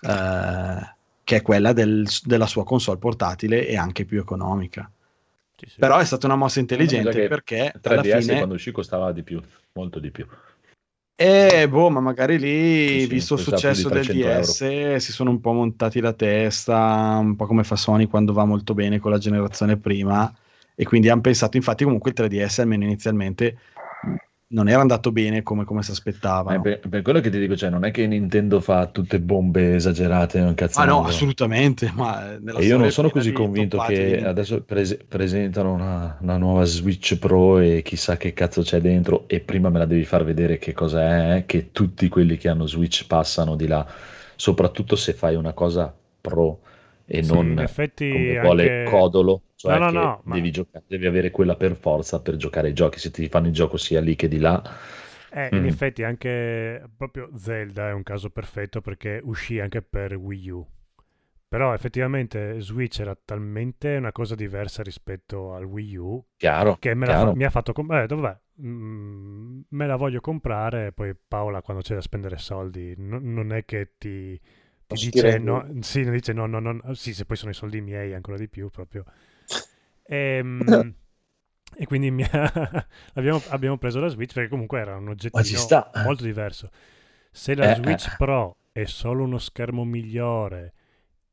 eh, che è quella del, della sua console portatile e anche più economica. Sì, sì. Però è stata una mossa intelligente perché 3DS alla fine... quando uscì costava di più, molto di più. Eh, boh, ma magari lì, sì, visto il successo del DS, euro. si sono un po' montati la testa, un po' come fa Sony quando va molto bene con la generazione prima, e quindi hanno pensato, infatti comunque il 3DS almeno inizialmente non era andato bene come, come si aspettava. Eh, per, per, quello che ti dico, cioè, non è che Nintendo fa tutte bombe esagerate, non cazzo. Ah no, assolutamente. Ma e io non sono così convinto che adesso pres- presentano una, una, nuova Switch Pro e chissà che cazzo c'è dentro e prima me la devi far vedere che cosa è, che tutti quelli che hanno Switch passano di là, soprattutto se fai una cosa Pro e sì, non come vuole Codolo cioè no, no, no, devi, ma... giocare, devi avere quella per forza per giocare i giochi, se ti fanno il gioco sia lì che di là. Eh, mm. In effetti anche proprio Zelda è un caso perfetto perché uscì anche per Wii U. Però effettivamente Switch era talmente una cosa diversa rispetto al Wii U chiaro, che me. La, mi ha fatto comprare. Eh, vabbè, mm, me la voglio comprare. Poi Paola, quando c'è da spendere soldi, no, non è che ti dice no, sì, dice no, no, no, sì, se poi sono i soldi miei ancora di più proprio. E, ehm, e quindi ha... abbiamo, abbiamo, preso la Switch perché comunque era un oggettino molto diverso. Se la eh, Switch eh. Pro è solo uno schermo migliore,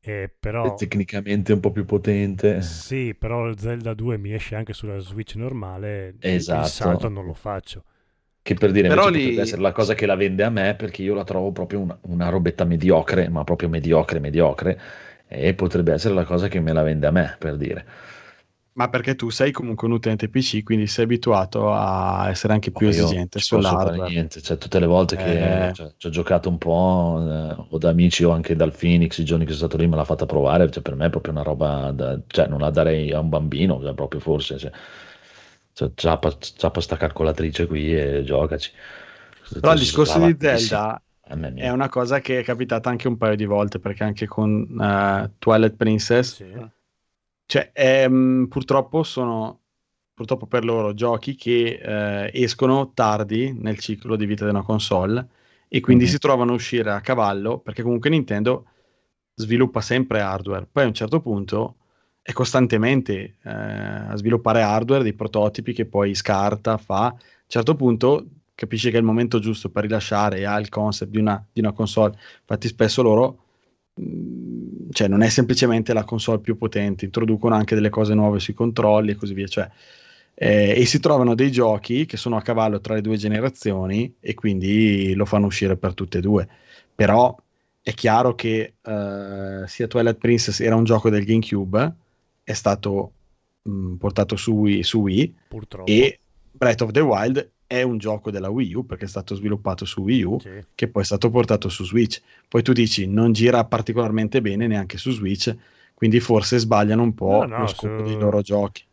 e però... È tecnicamente un po' più potente. Sì, però Zelda 2 mi esce anche sulla Switch normale, esatto. il salto non lo faccio. Che per dire, però lì... potrebbe essere la cosa che la vende a me, perché io la trovo proprio una, una robetta mediocre, ma proprio mediocre, mediocre, e potrebbe essere la cosa che me la vende a me, per dire. Ma perché tu sei comunque un utente PC, quindi sei abituato a essere anche più oh, esigente sull'hardware. niente, cioè, tutte le volte che eh. cioè, ci ho giocato un po', eh, o da amici o anche dal Phoenix, i giorni che sono stato lì me l'ha fatta provare, cioè, per me è proprio una roba, da, cioè, non la darei a un bambino, cioè, proprio forse, cioè, cioè, ciappa, ciappa sta calcolatrice qui e giocaci. Però il discorso di Zelda è una cosa che è capitata anche un paio di volte, perché anche con uh, Twilight Princess... Sì cioè, ehm, purtroppo sono purtroppo per loro giochi che eh, escono tardi nel ciclo di vita di una console e quindi mm-hmm. si trovano a uscire a cavallo perché comunque Nintendo sviluppa sempre hardware. Poi a un certo punto è costantemente eh, a sviluppare hardware, dei prototipi che poi scarta, fa. A un certo punto capisce che è il momento giusto per rilasciare e ha il concept di una, di una console. Infatti spesso loro Mm, cioè non è semplicemente la console più potente, introducono anche delle cose nuove sui controlli e così via, cioè, eh, e si trovano dei giochi che sono a cavallo tra le due generazioni e quindi lo fanno uscire per tutte e due. Però è chiaro che eh, sia Twilight Princess era un gioco del GameCube, è stato mh, mm, portato su Wii, su Wii e Breath of the Wild è un gioco della Wii U perché è stato sviluppato su Wii U sì. che poi è stato portato su Switch. Poi tu dici non gira particolarmente bene neanche su Switch, quindi forse sbagliano un po' no, no, lo scopo su... dei loro giochi.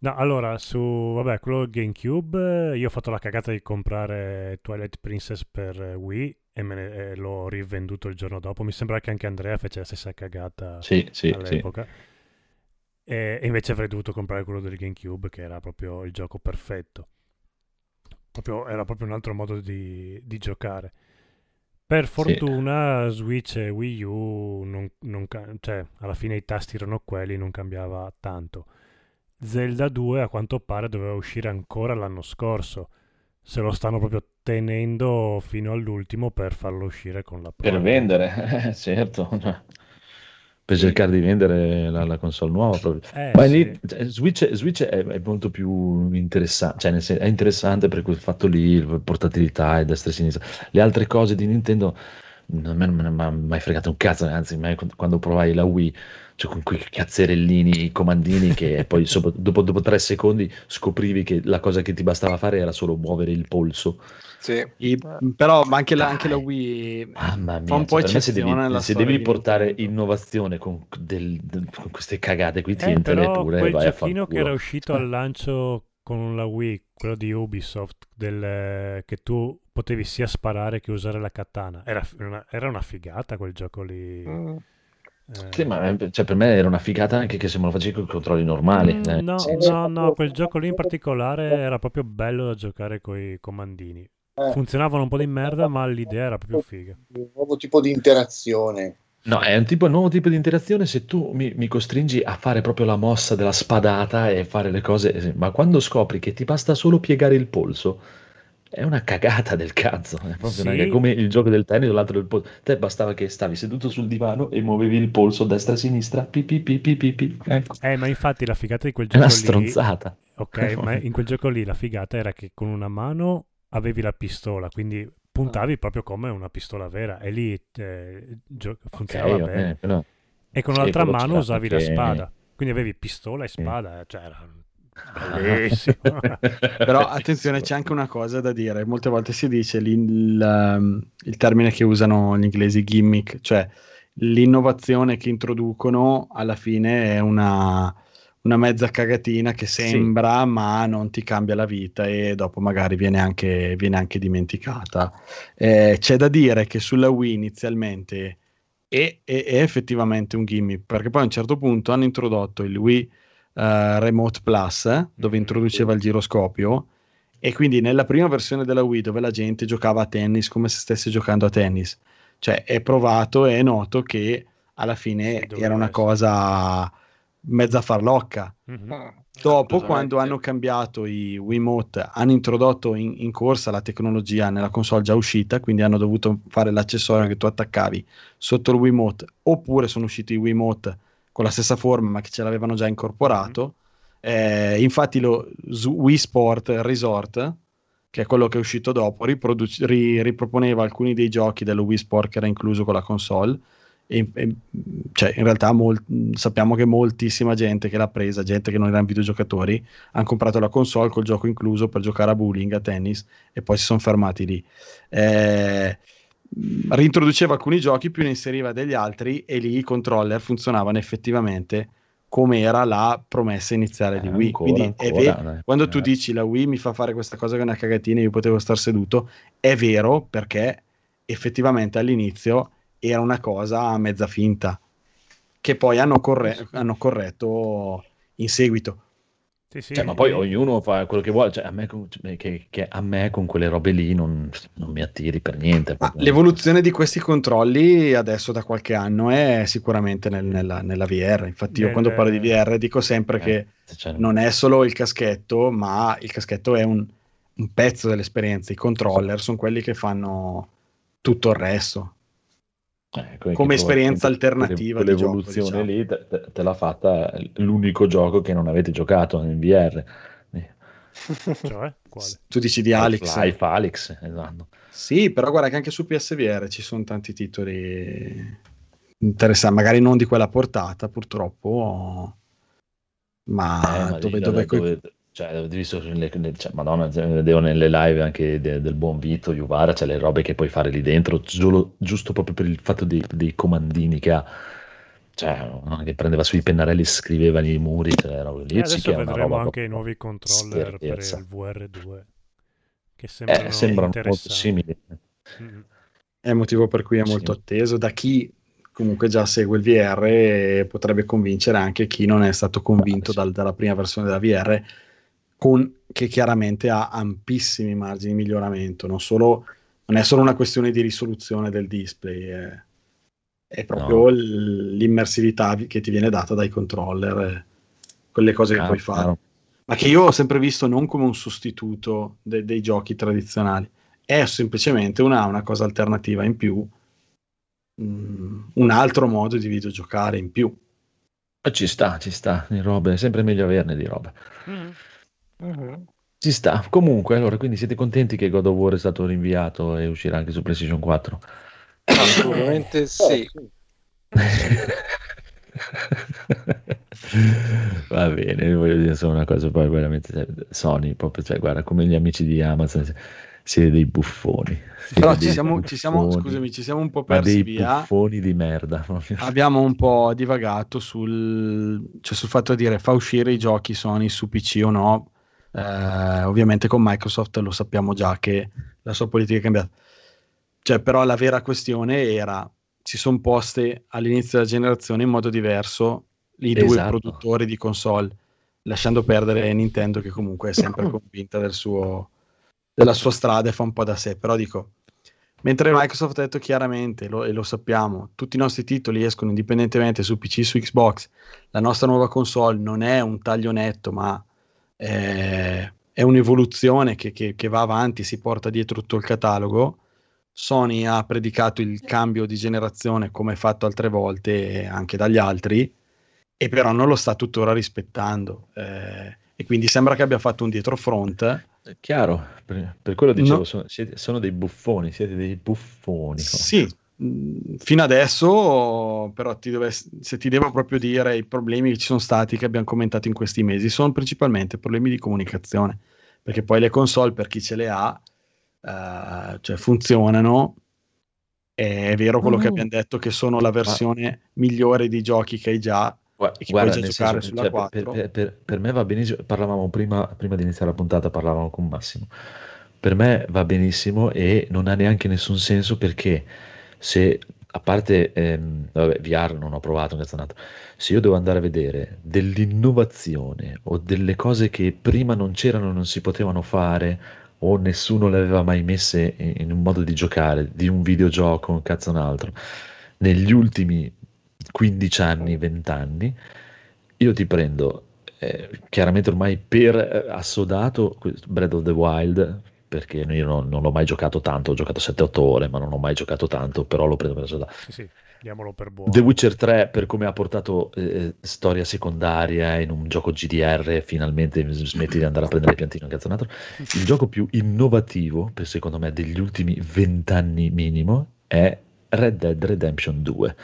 No, allora, su vabbè, quello GameCube io ho fatto la cagata di comprare Twilight Princess per Wii e, ne, e, l'ho rivenduto il giorno dopo. Mi sembra che anche Andrea fece la stessa cagata sì, sì, all'epoca. Sì. E, invece avrei dovuto comprare quello del GameCube, che era proprio il gioco perfetto. Proprio, era proprio un altro modo di, di giocare. Per fortuna sì. Switch e Wii U, non, non, cioè, alla fine i tasti erano quelli, non cambiava tanto. Zelda 2 a quanto pare doveva uscire ancora l'anno scorso. Se lo stanno proprio tenendo fino all'ultimo per farlo uscire con la Pro. Per vendere, certo. Per cercare di vendere la, la console nuova proprio. Eh, Ma sì. lì, cioè, Switch, Switch è, è, molto più interessante, cioè senso, è interessante per quel fatto lì, portatilità e destra e sinistra. Le altre cose di Nintendo non me non mi ha mai fregato un cazzo, anzi, quando provai la Wii cioè con quei cazzerellini, i comandini che poi sopra, dopo, dopo, tre secondi scoprivi che la cosa che ti bastava fare era solo muovere il polso. Sì. I, però ma anche la, anche la Wii Mamma mia, fa un po' cioè, se devi, se devi portare innovazione con, del, del, con, queste cagate qui, eh, tientele pure. Quel vai giochino che era uscito al lancio con la Wii, quello di Ubisoft, del, che tu potevi sia sparare che usare la katana, era una, era una figata quel gioco lì. Mm. Sì, ma eh, cioè, per me era una figata anche che se me lo facevi con i controlli normali. Mm, eh. No, no, no, quel gioco lì in particolare era proprio bello da giocare con i comandini. Eh. Funzionavano un po' di merda, ma l'idea era proprio figa. Un nuovo tipo di interazione. No, è un, tipo, un nuovo tipo di interazione se tu mi, mi, costringi a fare proprio la mossa della spadata e fare le cose, ma quando scopri che ti basta solo piegare il polso, è una cagata del cazzo, è proprio sì. una, come il gioco del tennis o l'altro del polso. Te bastava che stavi seduto sul divano e muovevi il polso destra e sinistra, pi, pi, pi, pi, pi, pi. Ecco. Eh, ma infatti la figata di quel gioco è una stronzata. ok, ma in quel gioco lì la figata era che con una mano avevi la pistola, quindi puntavi proprio come una pistola vera e lì eh, gio- funzionava okay, bene. Okay, però... E con l'altra mano usavi che... la spada, quindi avevi pistola e spada, eh. cioè era Bellissimo. Però attenzione, c'è anche una cosa da dire. Molte volte si dice il, um, il termine che usano gli inglesi gimmick, cioè l'innovazione che introducono alla fine è una, una mezza cagatina che sembra sì. ma non ti cambia la vita e dopo magari viene anche, viene anche dimenticata. Eh, c'è da dire che sulla Wii inizialmente è, è, è, effettivamente un gimmick perché poi a un certo punto hanno introdotto il Wii uh, Remote Plus, eh, dove introduceva il giroscopio. E quindi nella prima versione della Wii, dove la gente giocava a tennis come se stesse giocando a tennis, cioè è provato e è noto che alla fine era una cosa mezza farlocca. Mm-hmm. Dopo, quando hanno cambiato i Wiimote, hanno introdotto in, in, corsa la tecnologia nella console già uscita, quindi hanno dovuto fare l'accessorio che tu attaccavi sotto il Wiimote, oppure sono usciti i Wiimote con la stessa forma ma che ce l'avevano già incorporato. Eh, infatti lo Wii Sport Resort, che è quello che è uscito dopo, riproduce, ri, riproponeva alcuni dei giochi dello Wii Sport che era incluso con la console. E, e, cioè, in realtà mol, sappiamo che moltissima gente che l'ha presa, gente che non erano videogiocatori, hanno comprato la console col gioco incluso per giocare a bowling, a tennis e poi si sono fermati lì. Eh, rintroduceva alcuni giochi, più ne inseriva degli altri e lì i controller funzionavano effettivamente come era la promessa iniziale di eh, Wii. Ancora, Quindi ancora, ver- quando tu eh. dici la Wii mi fa fare questa cosa che è una cagatina e io potevo star seduto, è vero perché effettivamente all'inizio era una cosa a mezza finta che poi hanno, corre- hanno corretto in seguito. Sì, sì, cioè, ma poi ognuno fa quello che vuole, cioè, a me, cioè, che, che, a me con quelle robe lì non, non mi attiri per niente. Ah, l'evoluzione di questi controlli adesso da qualche anno è sicuramente nel, nella, nella, VR, infatti io quando parlo di VR dico sempre eh, che cioè, non è solo il caschetto, ma il caschetto è un, un pezzo dell'esperienza, i controller sono quelli che fanno tutto il resto. Eh, come esperienza alternativa l'evoluzione diciamo. lì te, te, te, l'ha fatta l'unico gioco che non avete giocato in VR cioè, quale? tu dici di Alex Life Alex esatto sì però guarda che anche su PSVR ci sono tanti titoli interessanti magari non di quella portata purtroppo ma, eh, ma dove, dove, dove, cioè, visto nelle, cioè, Madonna, vedevo nelle live anche de, del buon Vito, Juvara, c'è cioè le robe che puoi fare lì dentro, giusto, giusto proprio per il fatto dei, dei comandini che ha. Cioè, che prendeva sui pennarelli, scriveva nei muri, cioè, era lì. E adesso vedremo anche i nuovi controller per il VR2, che sembrano, eh, sembrano molto simili. Mm-hmm. È il motivo per cui è molto sì. atteso da chi comunque già segue il VR e potrebbe convincere anche chi non è stato convinto ah, sì. dal, dalla prima versione della VR, con, che chiaramente ha ampissimi margini di miglioramento, non, solo, non è solo una questione di risoluzione del display, è, è proprio no. l'immersività che ti viene data dai controller, quelle cose ah, che puoi fare. No. Ma che io ho sempre visto non come un sostituto de- dei giochi tradizionali, è semplicemente una, una cosa alternativa in più Mm, un altro modo di videogiocare in più. Ci sta, ci sta, di robe, è sempre meglio averne di robe. Mm. Mm-hmm. Ci sta. Comunque, allora, quindi siete contenti che God of War è stato rinviato e uscirà anche su PlayStation 4? Assolutamente sì. Va bene, voglio dire solo una cosa, poi veramente cioè, Sony, proprio, cioè, guarda, come gli amici di Amazon siete dei buffoni. Siete Però ci siamo, ci siamo, scusami, ci siamo un po' persi dei via. buffoni di merda. Abbiamo un po' divagato sul, cioè sul fatto di dire fa uscire i giochi Sony su PC o no. Eh, ovviamente con Microsoft lo sappiamo già che la sua politica è cambiata. Cioè, però la vera questione era si sono poste all'inizio della generazione in modo diverso i due esatto. produttori di console, lasciando perdere Nintendo che comunque è sempre convinta del suo, della sua strada e fa un po' da sé, però dico, mentre Microsoft ha detto chiaramente, lo, e lo sappiamo, tutti i nostri titoli escono indipendentemente su PC su Xbox, la nostra nuova console non è un taglio netto, ma è, è un'evoluzione che, che, che va avanti, si porta dietro tutto il catalogo. Sony ha predicato il cambio di generazione come fatto altre volte anche dagli altri, e però non lo sta tuttora rispettando. Eh, e quindi sembra che abbia fatto un dietro front Chiaro, per, per quello dicevo, no. sono, siete, sono, dei buffoni, siete dei buffoni. Sì, fino adesso, però ti dove, se ti devo proprio dire i problemi che ci sono stati, che abbiamo commentato in questi mesi, sono principalmente problemi di comunicazione, perché poi le console, per chi ce le ha, uh, cioè funzionano, è vero quello mm. che abbiamo detto, che sono la versione ah. migliore di giochi che hai già, Guarda, nel senso, cioè, per, per, per, per, me va benissimo, parlavamo prima, prima, di iniziare la puntata, parlavamo con Massimo, per me va benissimo e non ha neanche nessun senso perché se, a parte, ehm, vabbè, VR non ho provato, se io devo andare a vedere dell'innovazione o delle cose che prima non c'erano non si potevano fare o nessuno le aveva mai messe in, in un modo di giocare, di un videogioco, un cazzo un altro, negli ultimi 15 anni, 20 anni, io ti prendo eh, chiaramente ormai per eh, assodato Breath of the Wild, perché io non, non, l'ho mai giocato tanto, ho giocato 7-8 ore, ma non ho mai giocato tanto, però lo prendo per assodato. Sì, sì, diamolo per buono. The Witcher 3, per come ha portato eh, storia secondaria in un gioco GDR, finalmente smetti di andare a prendere le piantine, cazzo un altro. Il gioco più innovativo, per secondo me, degli ultimi 20 anni minimo, è Red Dead Redemption 2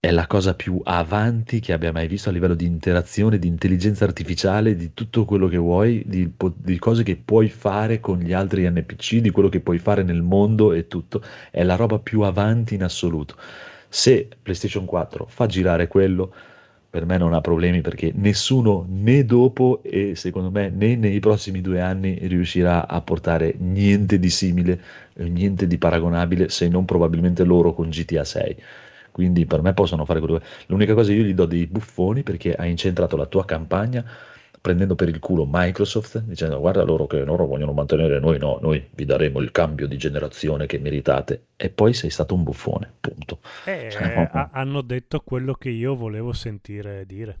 è la cosa più avanti che abbia mai visto a livello di interazione, di intelligenza artificiale, di tutto quello che vuoi, di, di, cose che puoi fare con gli altri NPC, di quello che puoi fare nel mondo e tutto. È la roba più avanti in assoluto. Se PlayStation 4 fa girare quello, per me non ha problemi perché nessuno né dopo e secondo me né nei prossimi due anni riuscirà a portare niente di simile, niente di paragonabile, se non probabilmente loro con GTA 6 quindi per me possono fare quello che... L'unica cosa io gli do dei buffoni perché hai incentrato la tua campagna prendendo per il culo Microsoft dicendo guarda loro che loro vogliono mantenere noi no, noi vi daremo il cambio di generazione che meritate e poi sei stato un buffone, punto. Eh, cioè, no. hanno detto quello che io volevo sentire dire.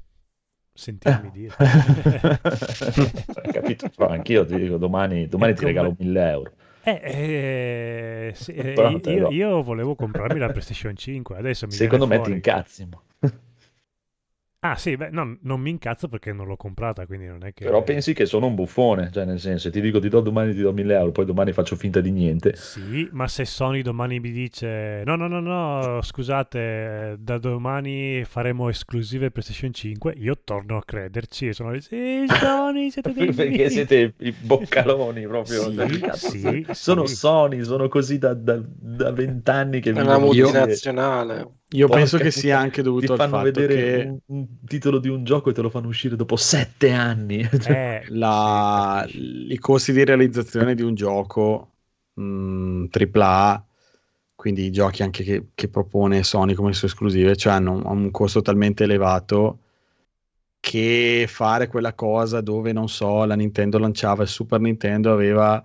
Sentirmi eh. dire. Capito? Anch'io ti dico domani, domani ti regalo 1000 euro. Eh, eh, sì, eh, io, io, volevo comprarmi la PlayStation 5, adesso mi Secondo me fuori. ti incazzimo. Ah sì, beh, no, non mi incazzo perché non l'ho comprata, quindi non è che... Però pensi che sono un buffone, cioè nel senso, ti dico ti do domani ti do 1000 euro, poi domani faccio finta di niente. Sì, ma se Sony domani mi dice no, no, no, no, scusate, da domani faremo esclusive PlayStation 5, io torno a crederci e sono lì, sì, Sony, siete dei... perché siete i boccaloni proprio. Sì, sì, sono sì. Sony, sono così da, da, da 20 anni che... È una multinazionale. Io Porca penso che sia anche dovuto al fatto vedere che un, un, titolo di un gioco e te lo fanno uscire dopo sette anni. Eh, la, I costi di realizzazione di un gioco mh, AAA quindi i giochi anche che, che propone Sony come sue esclusive, cioè hanno un costo talmente elevato che fare quella cosa dove non so, la Nintendo lanciava il Super Nintendo aveva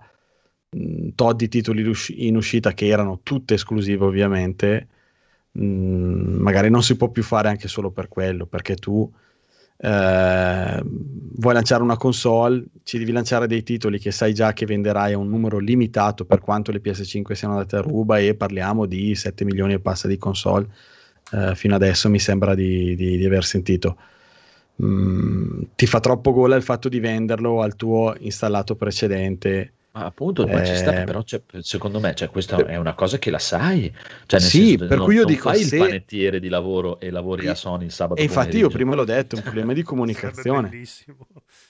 mh, tot di titoli in uscita che erano tutte esclusive ovviamente, mh, magari non si può più fare anche solo per quello, perché tu eh, vuoi lanciare una console, ci devi lanciare dei titoli che sai già che venderai a un numero limitato per quanto le PS5 siano andate a ruba e parliamo di 7 milioni e passa di console. Eh, fino adesso mi sembra di, di, di aver sentito. Mm, ti fa troppo gola il fatto di venderlo al tuo installato precedente ma appunto, ma ci sta, eh, però secondo me cioè, questa è una cosa che la sai. Cioè, sì, senso, per non, cui io dico fai se... il panettiere di lavoro e lavori a Sony il sabato. E infatti io prima l'ho detto, è un problema di comunicazione.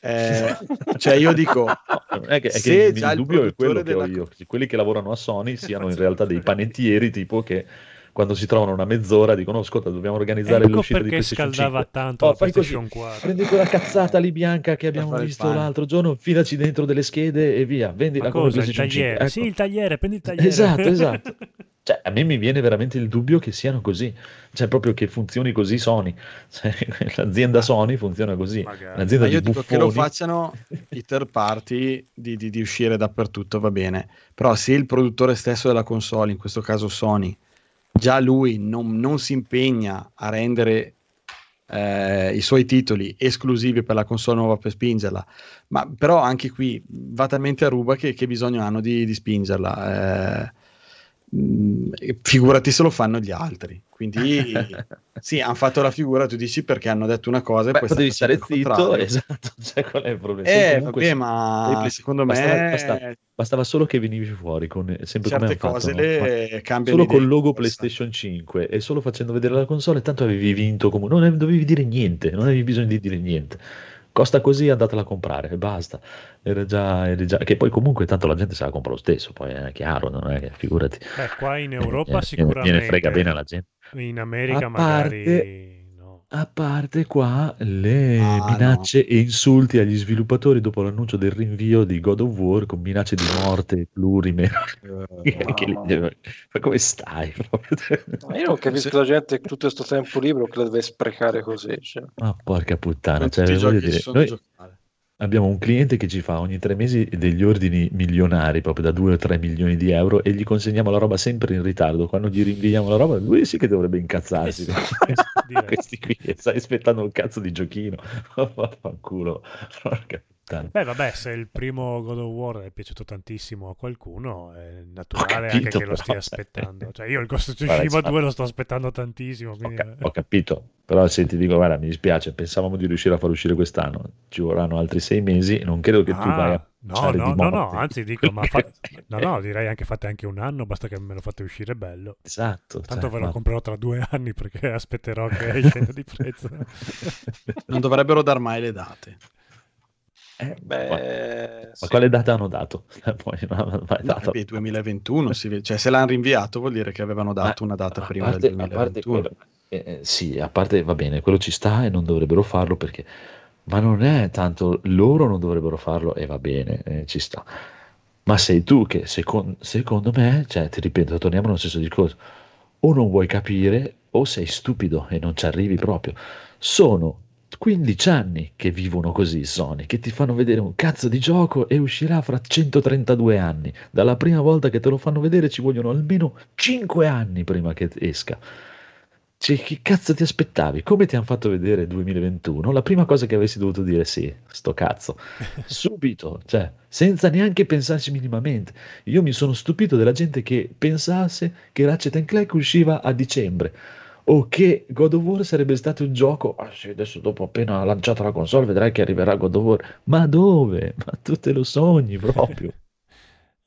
Eh, cioè io dico, è che, è che il, il dubbio è quello della... che ho io, che quelli che lavorano a Sony siano in realtà dei panettieri tipo che quando si trovano una mezz'ora dicono ascolta dobbiamo organizzare ecco l'uscita di PlayStation scaldava 5 tanto oh, fai così, 4 prendi quella cazzata lì bianca che abbiamo visto l'altro giorno filaci dentro delle schede e via vendila come PlayStation 5 ecco. sì il tagliere prendi il tagliere. Esatto esatto. Cioè, a me mi viene veramente il dubbio che siano così, cioè proprio che funzioni così Sony, cioè, l'azienda Sony funziona così, Magari. l'azienda io dico che lo facciano i third party di, di, di uscire dappertutto va bene, però se il produttore stesso della console, in questo caso Sony, già lui non, non si impegna a rendere eh, i suoi titoli esclusivi per la console nuova per spingerla, ma però anche qui va talmente a ruba che, che bisogno hanno di, di spingerla. Eh, Mm, figurati se lo fanno gli altri. Quindi sì, hanno fatto la figura, tu dici perché hanno detto una cosa Beh, e poi devi stare zitto, esatto, cioè, qual è il problema? Eh, vabbè, ma secondo bastava, me bastava, bastava, solo che venivi fuori con sempre certe come cose fatto, le no? cambiano solo col logo PlayStation 5 e solo facendo vedere la console tanto avevi vinto comunque, non dovevi dire niente, non avevi bisogno di dire niente costa così andatela a comprare e basta. Era già, era già, che poi comunque tanto la gente se la compra lo stesso poi è chiaro non è che figurati. Beh, qua in Europa eh, sicuramente gliene frega bene alla gente. In America a magari parte, a parte qua le ah, minacce no. e insulti agli sviluppatori dopo l'annuncio del rinvio di God of War con minacce di morte plurime. Uh, Ma come stai? Ma io non capisco la gente che tutto questo tempo libero che la deve sprecare così. Cioè. Ma porca puttana. Cioè, dire, noi, Abbiamo un cliente che ci fa ogni tre mesi degli ordini milionari, proprio da 2 o 3 milioni di euro, e gli consegniamo la roba sempre in ritardo. Quando gli rinviamo la roba, lui sì che dovrebbe incazzarsi. Questi qui, stai aspettando un cazzo di giochino. Vaffanculo. Porca Beh, vabbè, se il primo God of War è piaciuto tantissimo a qualcuno, è naturale capito, anche che lo stia aspettando. Cioè, io il Ghost of Tsushima 2 lo sto aspettando tantissimo. Quindi... Ho, ho, capito, però se ti dico, guarda, mi dispiace, pensavamo di riuscire a far uscire quest'anno, ci vorranno altri sei mesi, non credo che ah, tu vai a No, no, no, no, anzi dico, ma fa... no, no, direi anche fate anche un anno, basta che me lo fate uscire bello. Esatto. Tanto cioè, ve lo ma... comprerò tra due anni perché aspetterò che scenda di prezzo. non dovrebbero dar mai le date. Eh, beh, ma, sì. ma, quale data hanno dato? Poi, no, data. No, 2021, si, cioè se l'hanno rinviato vuol dire che avevano dato ma, una data prima parte, del 2021. Quello, eh, eh, sì, a parte va bene, quello ci sta e non dovrebbero farlo perché, ma non è tanto loro non dovrebbero farlo e va bene, eh, ci sta. Ma sei tu che secondo, secondo me, cioè ti ripeto, torniamo allo stesso discorso, o non vuoi capire o sei stupido e non ci arrivi proprio. Sono 15 anni che vivono così Sony, che ti fanno vedere un cazzo di gioco e uscirà fra 132 anni. Dalla prima volta che te lo fanno vedere ci vogliono almeno 5 anni prima che esca. Cioè, che cazzo ti aspettavi? Come ti hanno fatto vedere 2021? La prima cosa che avessi dovuto dire sì, sto cazzo. Subito, cioè, senza neanche pensarci minimamente. Io mi sono stupito della gente che pensasse che Ratchet Clank usciva a dicembre o che God of War sarebbe stato un gioco, ah sì, adesso dopo appena lanciata la console vedrai che arriverà God of War, ma dove? Ma tu te lo sogni proprio.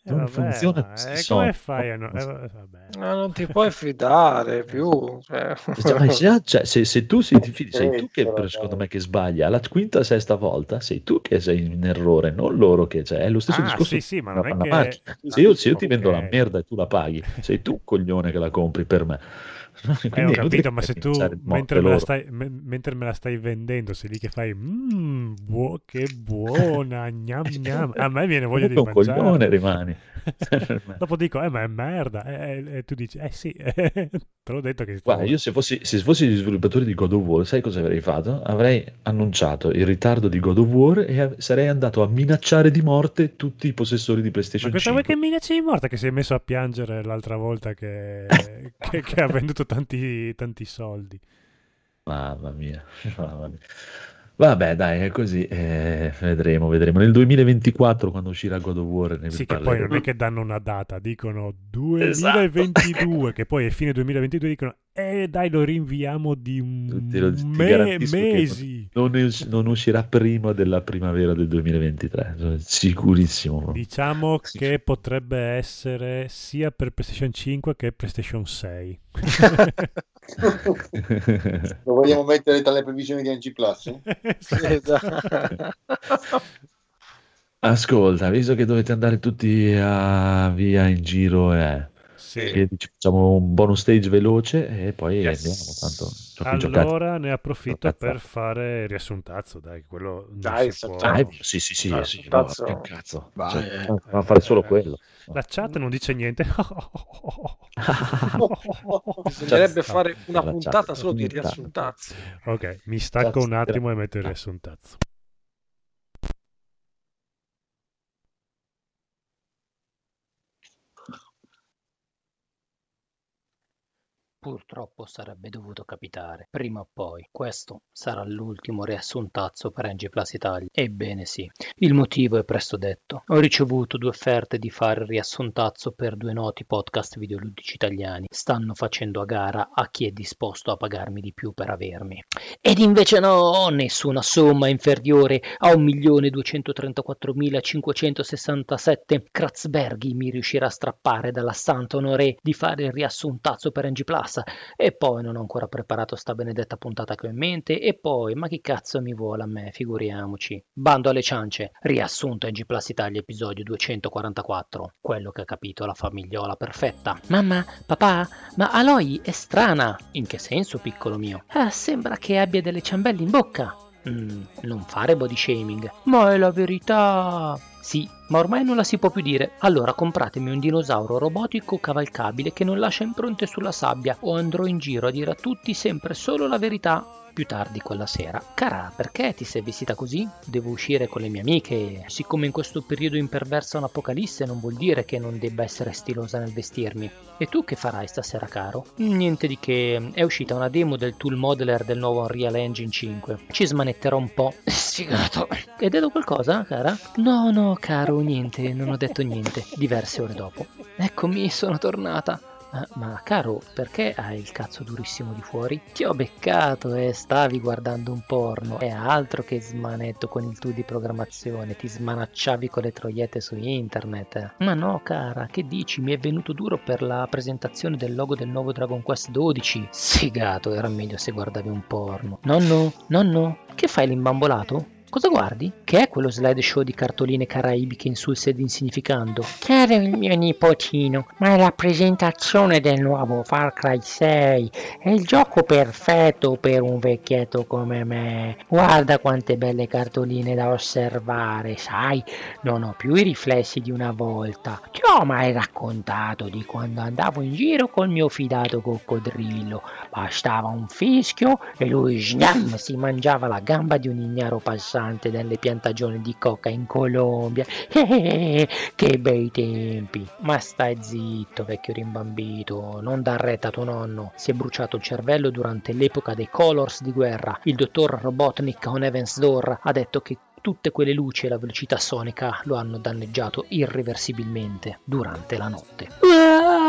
Eh, non vabbè, funziona così. Eh, come fai a no... eh, no, non ti puoi fidare più. Cioè. Cioè, cioè, se, se, tu sei, ti fidi, sei tu che secondo me che sbaglia la quinta sesta volta sei tu che sei in errore non loro che cioè, è lo stesso ah, discorso sì, sì, ma non è che... se io, se io ti vendo la merda e tu la paghi sei tu coglione che la compri per me Eh, ho capito, ma se tu mentre me, stai, me, mentre me, la stai vendendo sei lì che fai mmm, buo, che buona, gnam gnam, a me viene voglia di un mangiare. coglione rimani. Dopo dico, eh ma è merda, e, e tu dici, eh sì, te l'ho detto che... Guarda, io se fossi, se fossi gli sviluppatori di God of War, sai cosa avrei fatto? Avrei annunciato il ritardo di God of War e sarei andato a minacciare di morte tutti i possessori di PlayStation ma 5. Ma che minacci di morte che si è messo a piangere l'altra volta che, che, che ha venduto tanti, tanti soldi. Mamma mia, mamma mia. Vabbè, dai, è così. Eh, vedremo, vedremo. Nel 2024, quando uscirà God of War, ne Sì, che poi non è che danno una data, dicono 2022, esatto. che poi è fine 2022, dicono, eh dai, lo rinviamo di un lo, me- mesi. Non, non, uscirà prima della primavera del 2023, sicurissimo. Diciamo che potrebbe essere sia per PlayStation 5 che PlayStation 6. Lo vogliamo mettere tra le previsioni di NG Plus? esatto. Ascolta, visto che dovete andare tutti a via in giro, eh, sì. facciamo un bonus stage veloce e poi yes. andiamo. Tanto allora ne approfitto per fare il riassuntazzo, dai, quello dai, può... dai sì, sì, sì, sì no, cazzo. Vai, cioè, eh, va a fare solo eh, quello. La chat non dice niente. Bisognerebbe fare una puntata solo di riassuntazzi. Ok, mi stacco un attimo e metto il riassuntazzo. Purtroppo sarebbe dovuto capitare, prima o poi. Questo sarà l'ultimo riassuntazzo per NG Plus Italia. Ebbene sì, il motivo è presto detto. Ho ricevuto due offerte di fare il riassuntazzo per due noti podcast videoludici italiani. Stanno facendo a gara a chi è disposto a pagarmi di più per avermi. Ed invece no, nessuna somma inferiore a 1.234.567 Kratzberghi mi riuscirà a strappare dalla santa onore di fare il riassuntazzo per NG Plus e poi non ho ancora preparato sta benedetta puntata che ho in mente e poi ma chi cazzo mi vuole a me, figuriamoci. Bando alle ciance, riassunto in G Plus Italia episodio 244, quello che ha capito la famigliola perfetta. Mamma, papà, ma Aloy è strana. In che senso, piccolo mio? Ah, sembra che abbia delle ciambelle in bocca. Mm, non fare body shaming. Ma è la verità. Sì, ma ormai non la si può più dire. Allora compratemi un dinosauro robotico cavalcabile che non lascia impronte sulla sabbia o andrò in giro a dire a tutti sempre solo la verità più tardi quella sera. Cara, perché ti sei vestita così? Devo uscire con le mie amiche. Siccome in questo periodo imperversa un'apocalisse non vuol dire che non debba essere stilosa nel vestirmi. E tu che farai stasera, caro? Niente di che, è uscita una demo del tool modeler del nuovo Unreal Engine 5. Ci smanetterò un po'. Sfigato. Hai detto qualcosa, cara? No, no, caro, niente, non ho detto niente. Diverse ore dopo. Eccomi, sono tornata. Ma, caro, perché hai il cazzo durissimo di fuori? Ti ho beccato e eh, stavi guardando un porno. È altro che smanetto con il tuo di programmazione. Ti smanacciavi con le troiette su internet. Ma no, cara, che dici? Mi è venuto duro per la presentazione del logo del nuovo Dragon Quest 12. Sfigato, era meglio se guardavi un porno. Nonno, nonno, che fai l'imbambolato? Cosa guardi? Che è quello slideshow di cartoline caraibiche insulse ed insignificando? Caro il mio nipotino, ma è la presentazione del nuovo Far Cry 6. È il gioco perfetto per un vecchietto come me. Guarda quante belle cartoline da osservare, sai? Non ho più i riflessi di una volta. Ti ho mai raccontato di quando andavo in giro col mio fidato coccodrillo. Bastava un fischio e lui snam, si mangiava la gamba di un ignaro passato passante dalle piantagioni di coca in Colombia. Che bei tempi! Ma stai zitto, vecchio rimbambito, non dar retta a tuo nonno. Si è bruciato il cervello durante l'epoca dei Colors di guerra. Il dottor Robotnik on Evans Door ha detto che tutte quelle luci e la velocità sonica lo hanno danneggiato irreversibilmente durante la notte.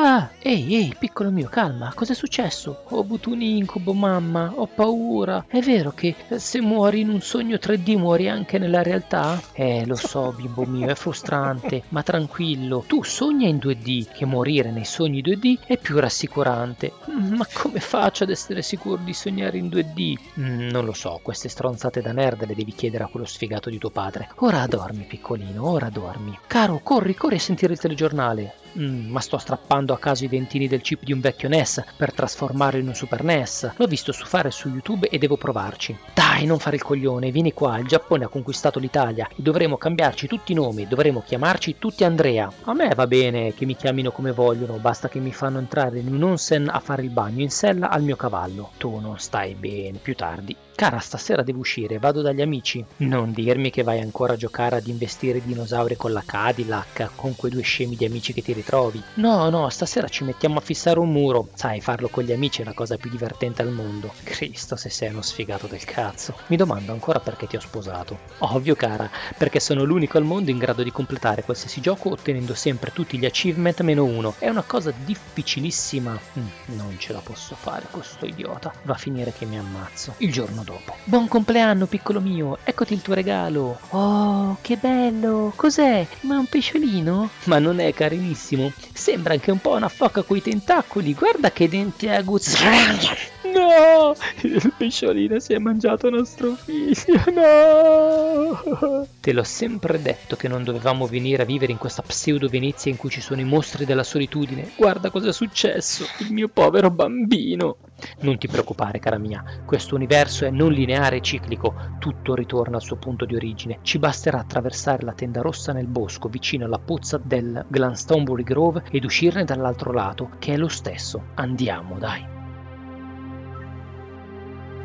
Ah! Ehi, ehi, piccolo mio, calma, cos'è successo? Ho avuto un incubo, mamma, ho paura. È vero che se muori in un sogno 3D muori anche nella realtà? Eh, lo so, bimbo mio, è frustrante, ma tranquillo, tu sogna in 2D, che morire nei sogni 2D è più rassicurante. Mm, ma come faccio ad essere sicuro di sognare in 2D? Mm, non lo so, queste stronzate da nerd le devi chiedere a quello sfigato di tuo padre. Ora dormi, piccolino, ora dormi. Caro, corri, corri a sentire il telegiornale. Mm, ma sto strappando a caso i dentini del chip di un vecchio NES per trasformarlo in un Super NES. L'ho visto su fare su YouTube e devo provarci. Dai, non fare il coglione, vieni qua, il Giappone ha conquistato l'Italia e dovremo cambiarci tutti i nomi, dovremo chiamarci tutti Andrea. A me va bene che mi chiamino come vogliono, basta che mi fanno entrare in un onsen a fare il bagno in sella al mio cavallo. Tu non stai bene, più tardi. Cara, stasera devo uscire, vado dagli amici. Non dirmi che vai ancora a giocare ad investire dinosauri con la Cadillac, con quei due scemi di amici che ti ritrovi. No, no, stasera ci mettiamo a fissare un muro. Sai, farlo con gli amici è la cosa più divertente al mondo. Cristo, se sei uno sfigato del cazzo. Mi domando ancora perché ti ho sposato. Ovvio, cara, perché sono l'unico al mondo in grado di completare qualsiasi gioco ottenendo sempre tutti gli achievement meno uno. È una cosa difficilissima. Mm, non ce la posso fare, questo idiota. Va a finire che mi ammazzo. Il giorno dopo. Buon compleanno, piccolo mio, eccoti il tuo regalo. Oh, che bello! Cos'è? Ma è un pesciolino? Ma non è carinissimo. Sembra anche un po' una foca coi tentacoli. Guarda che denti aguzzi. No! Il pesciolino si è mangiato nostro figlio, no! Te l'ho sempre detto che non dovevamo venire a vivere in questa pseudo Venezia in cui ci sono i mostri della solitudine. Guarda cosa è successo, il mio povero bambino. Non ti preoccupare, cara mia, questo universo è non lineare e ciclico, tutto ritorna al suo punto di origine. Ci basterà attraversare la tenda rossa nel bosco vicino alla pozza del Glastonbury Grove ed uscirne dall'altro lato, che è lo stesso. Andiamo, dai.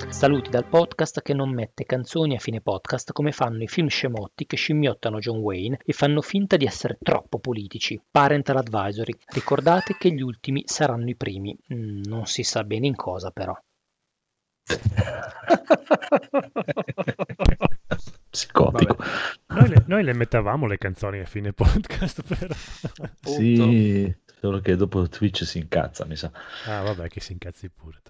Saluti dal podcast che non mette canzoni a fine podcast come fanno i film scemotti che scimmiottano John Wayne e fanno finta di essere troppo politici. Parental Advisory. Ricordate che gli ultimi saranno i primi. Mm, non si sa bene in cosa però. Psicotico. Noi le, noi le, mettavamo le canzoni a fine podcast, però. sì, solo che dopo Twitch si incazza, mi sa. Ah, vabbè, che si incazzi pure.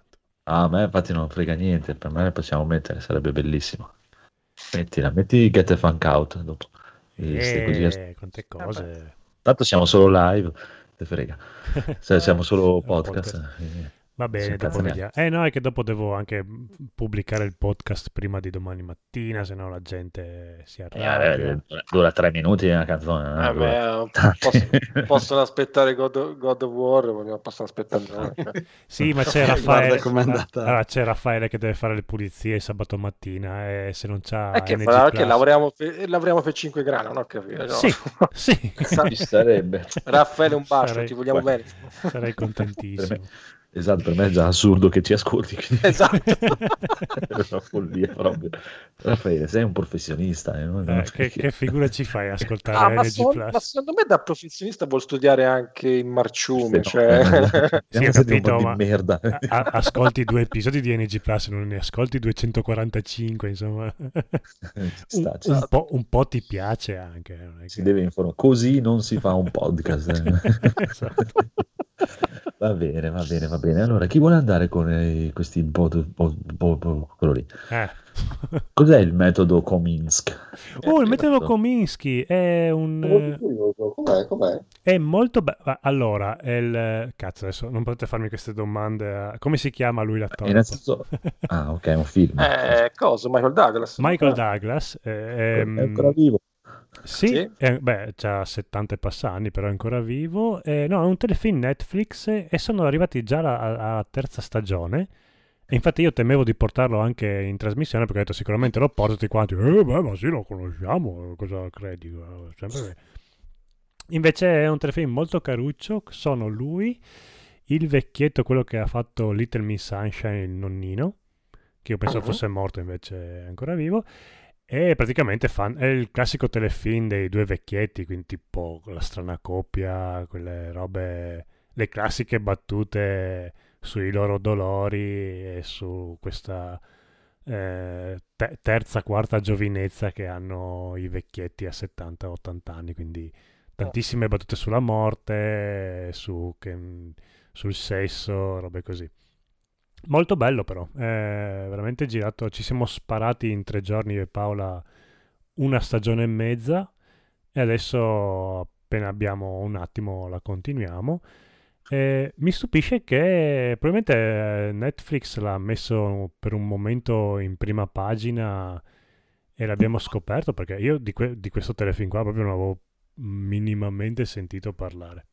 Ah, a me infatti non frega niente, per me le possiamo mettere, sarebbe bellissimo. Mettila, metti Get the Funk Out dopo. E così... quante cose. Vabbè. Tanto siamo solo live, te frega. Se siamo solo podcast. Eh. Va bene, dopo vediamo. Eh no, è che dopo devo anche pubblicare il podcast prima di domani mattina, se no la gente si eh, arrabbia. Eh, dura tre minuti una canzone. Eh, beh, posso, possono aspettare God, God, of War, ma possono aspettare sì, ma c'è Raffaele, allora, c'è Raffaele che deve fare le pulizie sabato mattina e se non c'ha... È che, farà, che lavoriamo, per, lavoriamo per 5 gradi, non ho capito. No? Sì, sì. Ci sarebbe. Raffaele un bacio, sarei, ti vogliamo bene. Sarei contentissimo. Esatto, per me è già assurdo che ci ascolti. Esatto. è una follia proprio. Raffaele, sei un professionista. Eh? Eh, che, che, figura ci fai a ascoltare ah, ma, so, ma, secondo me da professionista vuol studiare anche in marciume. Cioè... sì, capito, ma merda. A, ascolti due episodi di NG Plus, non ne ascolti 245, insomma. Sta, un, un, po', un, po', ti piace anche. Che... Si deve informare. Così non si fa un podcast. Eh. esatto. Va bene, va bene, va bene. Allora, chi vuole andare con eh, questi bod, bod, bod, quello lì? Eh. Cos'è il metodo Kominsky? Oh, il metodo Kominsky è un... Eh, com'è? Com'è? È molto bello. Allora, è il... Cazzo, adesso non potete farmi queste domande. Come si chiama lui l'attore? Innanzitutto... Ah, ok, è un film. Eh, cosa? Michael Douglas. Michael Douglas. Eh, è, è ancora vivo. Sì, sì. Eh, beh, ha 70 e passa anni, però è ancora vivo. Eh, no, è un telefilm Netflix e sono arrivati già alla, terza stagione. E infatti io temevo di portarlo anche in trasmissione perché ho detto sicuramente lo porto tutti quanti. Eh, beh, ma sì, lo conosciamo, cosa credi? Sempre Invece è un telefilm molto caruccio, sono lui, il vecchietto, quello che ha fatto Little Miss Sunshine, il nonnino, che io penso uh-huh. fosse morto invece è ancora vivo, e praticamente fan, è il classico telefilm dei due vecchietti, quindi tipo la strana coppia, quelle robe, le classiche battute sui loro dolori e su questa eh, te- terza, quarta giovinezza che hanno i vecchietti a 70-80 anni, quindi tantissime battute sulla morte, su, che, sul sesso, robe così. Molto bello però, è veramente girato, ci siamo sparati in tre giorni io e Paola una stagione e mezza e adesso appena abbiamo un attimo la continuiamo. E mi stupisce che probabilmente Netflix l'ha messo per un momento in prima pagina e l'abbiamo scoperto perché io di, que- di questo telefilm qua proprio non avevo minimamente sentito parlare.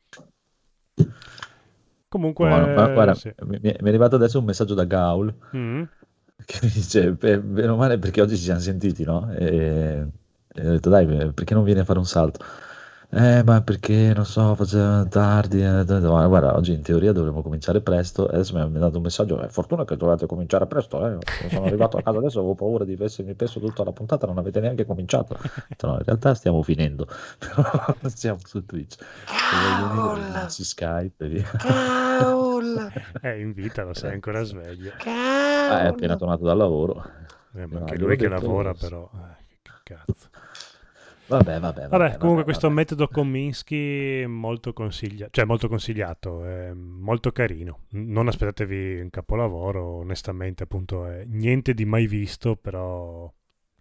Comunque, guarda, guarda sì. mi, mi, è arrivato adesso un messaggio da Gaul mm. che mi dice: Bene o male, perché oggi ci siamo sentiti, no? E, e ho detto, dai, perché non vieni a fare un salto? Eh, ma perché non so, faceva tardi. Eh, guarda, oggi in teoria dovremmo cominciare presto. Adesso mi ha dato un messaggio: è fortuna che dovete cominciare presto. Eh. Sono arrivato a casa adesso, avevo paura di essermi perso tutta la puntata, non avete neanche cominciato. No, in realtà stiamo finendo, però siamo su Twitch. Su Skype. Via. eh, invitalo, sei ancora sveglio. Ah, è appena tornato dal lavoro. Eh, ma anche lui che lavora, però. Eh, che cazzo. Vabbè, vabbè, vabbè, vabbè comunque questo vabbè. metodo Kominsky molto, consiglia- cioè molto consigliato, è molto carino. Non aspettatevi un capolavoro, onestamente, appunto, è niente di mai visto, però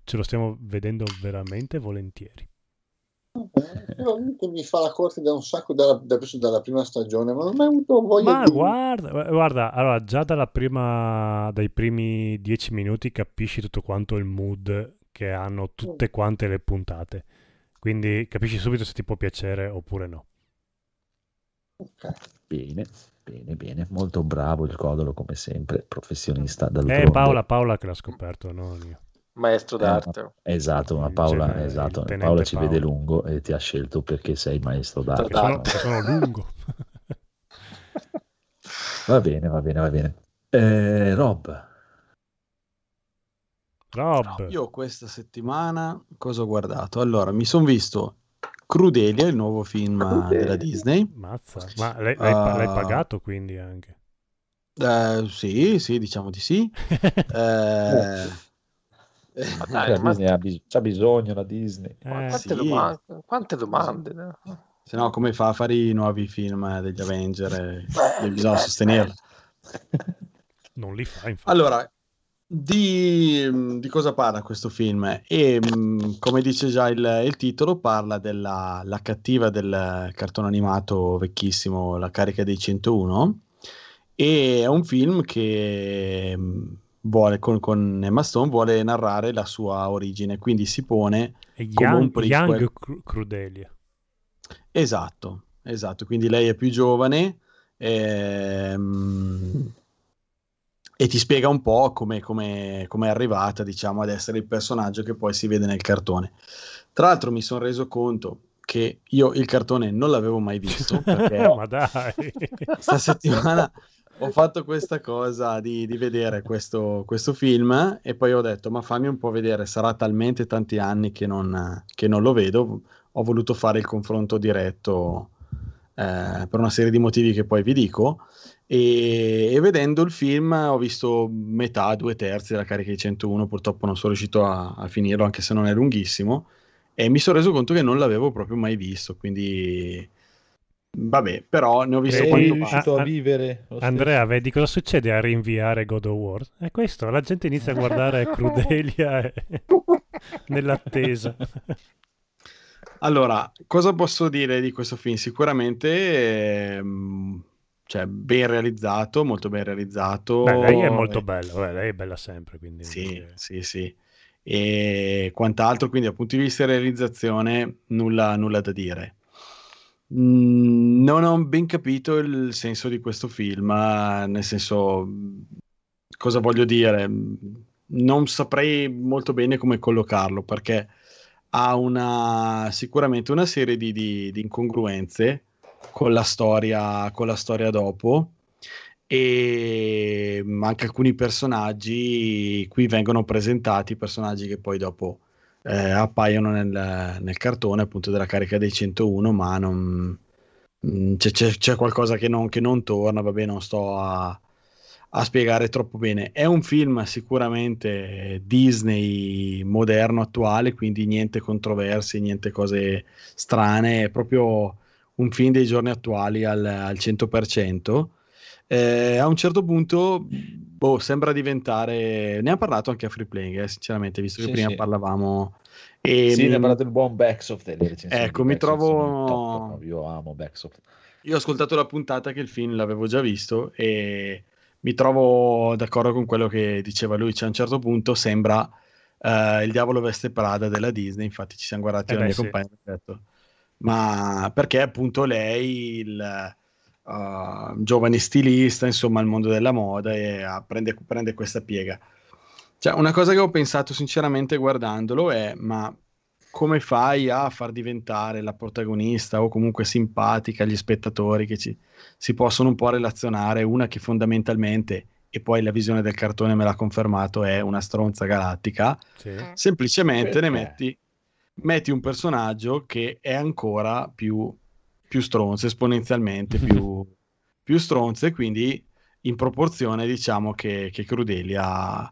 ce lo stiamo vedendo veramente volentieri. Veramente mi fa la corte da un sacco dalla, da, dalla prima stagione, ma non ho mai avuto voglia ma di... guarda, guarda, allora già dalla prima, dai primi dieci minuti capisci tutto quanto il mood che hanno tutte quante le puntate. Quindi capisci subito se ti può piacere oppure no. Okay. Bene, bene, bene. Molto bravo il Codolo come sempre, professionista. È Paola, Paola che l'ha scoperto, non io. Maestro eh, d'arte. Eh, esatto, ma Paola, cioè, esatto. Paola ci Paola. vede lungo e ti ha scelto perché sei maestro d'arte. Sono, sono lungo. va bene, va bene, va bene. Eh, Rob, Rob. Io questa settimana cosa ho guardato? Allora, mi sono visto Crudelia, il nuovo film Crudelia. della Disney. Mazza, ma l'hai, l'hai, uh, l'hai, pagato quindi anche? Uh, sì, sì, diciamo di sì. eh, ma dai, ma... ha bis- c'ha bisogno la Disney. Eh, quante, sì. domande, quante domande? Se no, come fa a fare i nuovi film degli Avenger? Beh, bisogna eh, sostenerli. Non li fa, infatti. Allora, di, di, cosa parla questo film? E mm, come dice già il, il titolo, parla della cattiva del cartone animato vecchissimo, La carica dei 101. E è un film che mm, vuole, con, con Emma Stone vuole narrare la sua origine, quindi si pone young, come un prequel. Young Crudelia. Esatto, esatto. Quindi lei è più giovane. Ehm, e ti spiega un po' come, come, come, è arrivata diciamo, ad essere il personaggio che poi si vede nel cartone. Tra l'altro mi sono reso conto che io il cartone non l'avevo mai visto perché ma dai. questa settimana ho fatto questa cosa di, di vedere questo, questo, film e poi ho detto ma fammi un po' vedere sarà talmente tanti anni che non, che non lo vedo. Ho voluto fare il confronto diretto eh, per una serie di motivi che poi vi dico e, e, vedendo il film ho visto metà, due terzi della carica di 101, purtroppo non sono riuscito a, a finirlo anche se non è lunghissimo e mi sono reso conto che non l'avevo proprio mai visto, quindi vabbè, però ne ho visto vedi, quanto riuscito a, a vivere. Andrea, vedi cosa succede a rinviare God of War? È questo, la gente inizia a guardare Crudelia e... nell'attesa. Allora, cosa posso dire di questo film? Sicuramente ehm, cioè ben realizzato, molto ben realizzato. Beh, lei è molto bella, Beh, lei è bella sempre. Quindi sì, sì, sì. E quant'altro, quindi dal punto di vista realizzazione, nulla, nulla da dire. Mm, non ho ben capito il senso di questo film, nel senso, cosa voglio dire? Non saprei molto bene come collocarlo perché ha una, sicuramente una serie di, di, di incongruenze con la storia, con la storia dopo e anche alcuni personaggi qui vengono presentati, personaggi che poi dopo eh, appaiono nel, nel, cartone appunto della carica dei 101, ma non, mm, c'è, c'è, c'è qualcosa che non, che non, torna, vabbè non sto a, a, spiegare troppo bene. È un film sicuramente Disney moderno, attuale, quindi niente controversie, niente cose strane, è proprio un film dei giorni attuali al, al 100%. Eh, a un certo punto boh, sembra diventare. Ne ha parlato anche a Free Playing, eh, sinceramente, visto che sì, prima sì. parlavamo. E sì, mi... ne ha parlato il buon Backsoft. Ecco, mi trovo. Top, io amo Backsoft. Io ho ascoltato la puntata che il film l'avevo già visto e mi trovo d'accordo con quello che diceva lui. Cioè, a un certo punto sembra uh, il diavolo veste Prada della Disney. Infatti, ci siamo guardati eh la mia sì. compagna e ho detto ma perché appunto lei il, uh, giovane stilista, insomma, al mondo della moda e uh, prende, prende questa piega. Cioè, una cosa che ho pensato sinceramente guardandolo è, ma come fai a far diventare la protagonista o comunque simpatica agli spettatori che ci, si possono un po' relazionare, una che fondamentalmente, e poi la visione del cartone me l'ha confermato, è una stronza galattica, sì. semplicemente Perché? ne metti, metti un personaggio che è ancora più più stronze, esponenzialmente più, più stronze, quindi in proporzione diciamo che, che Crudelia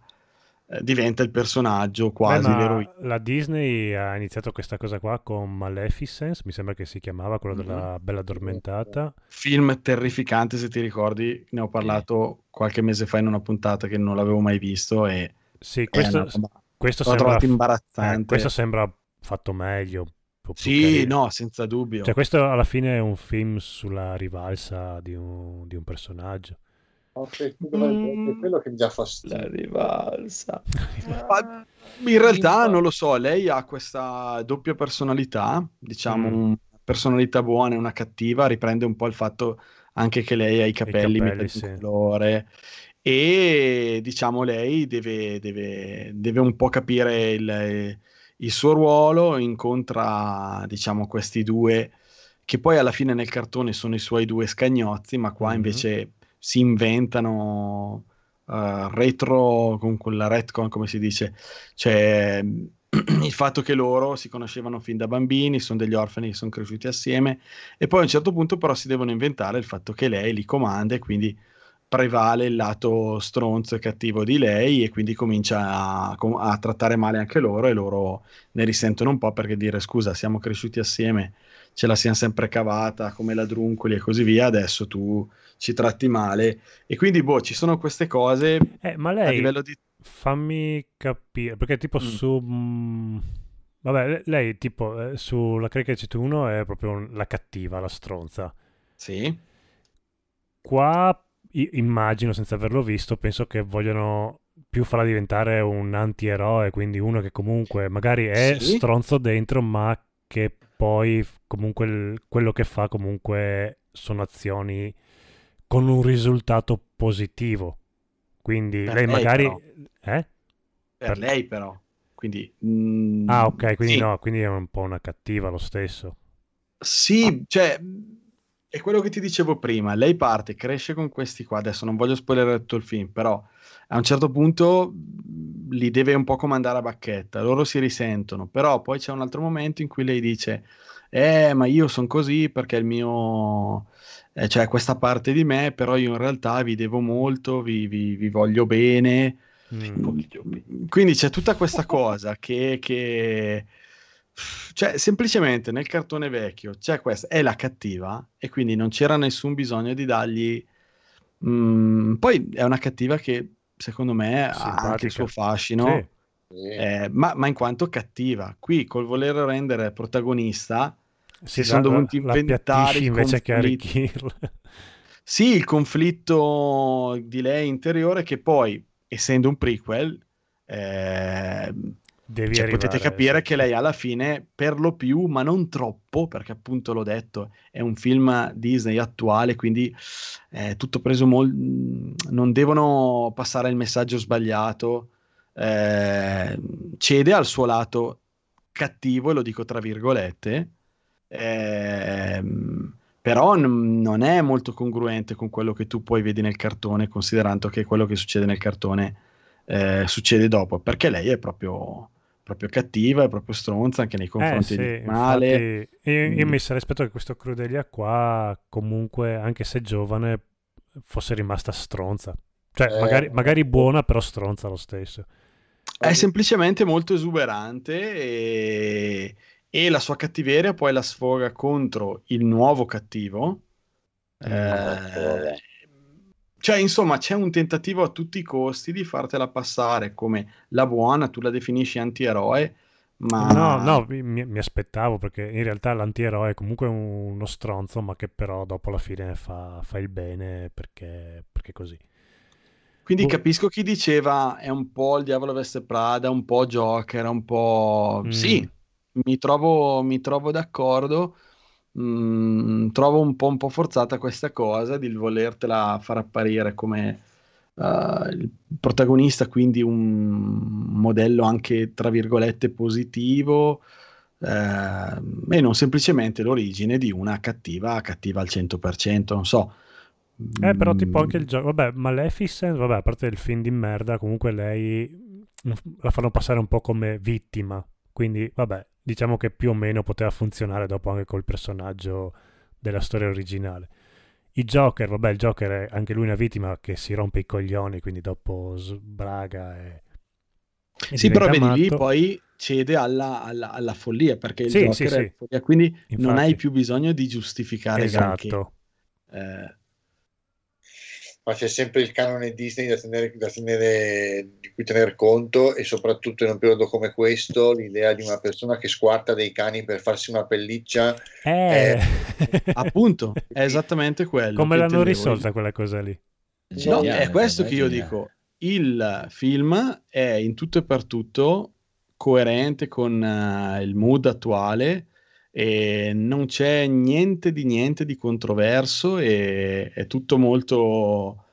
eh, diventa il personaggio quasi Beh, l'eroina. La Disney ha iniziato questa cosa qua con Maleficence, mi sembra che si chiamava quello mm-hmm. della Bella Addormentata. Film terrificante, se ti ricordi, ne ho parlato qualche mese fa in una puntata che non l'avevo mai visto e sì, questo, una... questo sembra imbarazzante. Eh, questo sembra fatto meglio, sì, carino. no, senza dubbio. Cioè, questo alla fine è un film sulla rivalsa di un, di un personaggio. Okay, mm. quello che mi dà fastidio. La rivalsa. Ma in realtà non lo so, lei ha questa doppia personalità, diciamo, mm. una personalità buona e una cattiva, riprende un po' il fatto anche che lei ha i capelli, I capelli sì. colore e diciamo lei deve, deve, deve un po' capire il, il suo ruolo, incontra diciamo questi due che poi alla fine nel cartone sono i suoi due scagnozzi, ma qua mm-hmm. invece si inventano uh, retro con quella retcon, come si dice, cioè il fatto che loro si conoscevano fin da bambini, sono degli orfani che sono cresciuti assieme e poi a un certo punto però si devono inventare il fatto che lei li comanda e quindi prevale il lato stronzo e cattivo di lei e quindi comincia a, a, trattare male anche loro e loro ne risentono un po' perché dire scusa siamo cresciuti assieme ce la siamo sempre cavata come ladruncoli e così via adesso tu ci tratti male. E quindi boh ci sono queste cose eh, ma lei a livello di fammi capire perché tipo mm. su mm, vabbè lei tipo eh, sulla Cricket 1 è proprio la cattiva la stronza. Sì. Qua immagino senza averlo visto, penso che vogliono più farla diventare un antieroe, quindi uno che comunque magari è sì. stronzo dentro, ma che poi comunque quello che fa comunque sono azioni con un risultato positivo. Quindi per lei, lei magari... Eh? Per, per, lei però. Quindi... Mm, ah ok, quindi sì. no, quindi è un po' una cattiva lo stesso. Sì, ah. cioè è quello che ti dicevo prima, lei parte, cresce con questi qua, adesso non voglio spoilerare tutto il film, però a un certo punto li deve un po' comandare a bacchetta, loro si risentono, però poi c'è un altro momento in cui lei dice, eh ma io sono così perché il mio... Eh, cioè questa parte di me, però io in realtà vi devo molto, vi, vi, vi voglio bene. Mm. Quindi c'è tutta questa cosa che, che cioè, semplicemente nel cartone vecchio c'è questa, è la cattiva e quindi non c'era nessun bisogno di dargli... Mm, poi è una cattiva che secondo me Simpatica. ha anche il suo fascino, sì. eh, ma, ma, in quanto cattiva. Qui col voler rendere protagonista si, sono dovuti inventare invece che arricchirla. Sì, il conflitto di lei interiore che poi, essendo un prequel, eh, Devi cioè, potete capire sì. che lei alla fine, per lo più, ma non troppo, perché appunto l'ho detto, è un film Disney attuale, quindi è tutto preso molto... non devono passare il messaggio sbagliato, eh, cede al suo lato cattivo, e lo dico tra virgolette, eh, però n- non è molto congruente con quello che tu poi vedi nel cartone, considerando che quello che succede nel cartone eh, succede dopo, perché lei è proprio proprio cattiva e proprio stronza anche nei confronti eh, sì, di male. Io, io mm. mi sarei aspettato che questo Crudelia qua, comunque, anche se giovane, fosse rimasta stronza. Cioè, eh, magari, magari, buona, però stronza lo stesso. È semplicemente molto esuberante e, e la sua cattiveria poi la sfoga contro il nuovo cattivo. Eh, cioè, insomma, c'è un tentativo a tutti i costi di fartela passare come la buona, tu la definisci antieroe, ma... No, no, mi, mi aspettavo perché in realtà l'antieroe è comunque uno stronzo, ma che però dopo la fine fa, fa il bene perché, perché così. Quindi boh. capisco chi diceva è un po' il diavolo veste Prada, un po' Joker, un po'... Mm. Sì, mi trovo, mi trovo d'accordo, mh, mm, trovo un po', un po' forzata questa cosa di volertela far apparire come uh, il protagonista, quindi un modello anche tra virgolette positivo. Uh, e non semplicemente l'origine di una cattiva cattiva al 100%, non so. Eh, però tipo anche il mm. gioco, vabbè, Maleficent, vabbè, a parte il film di merda, comunque lei la fanno passare un po' come vittima, quindi vabbè, diciamo che più o meno poteva funzionare dopo anche col personaggio della storia originale. Il Joker, vabbè, il Joker è anche lui una vittima che si rompe i coglioni, quindi dopo sbraga e... e sì, però vedi lì poi cede alla, alla, alla follia, perché il sì, Joker sì, sì. follia, quindi Infatti. non hai più bisogno di giustificare esatto. Eh, ma c'è sempre il canone Disney da tenere, da tenere, di cui tener conto e soprattutto in un periodo come questo l'idea di una persona che squarta dei cani per farsi una pelliccia eh. è... appunto è esattamente quello come l'hanno risolta quella cosa lì? No, è questo che io dico. Il film è in tutto e per tutto coerente con uh, il mood attuale e non c'è niente di niente di controverso e è tutto molto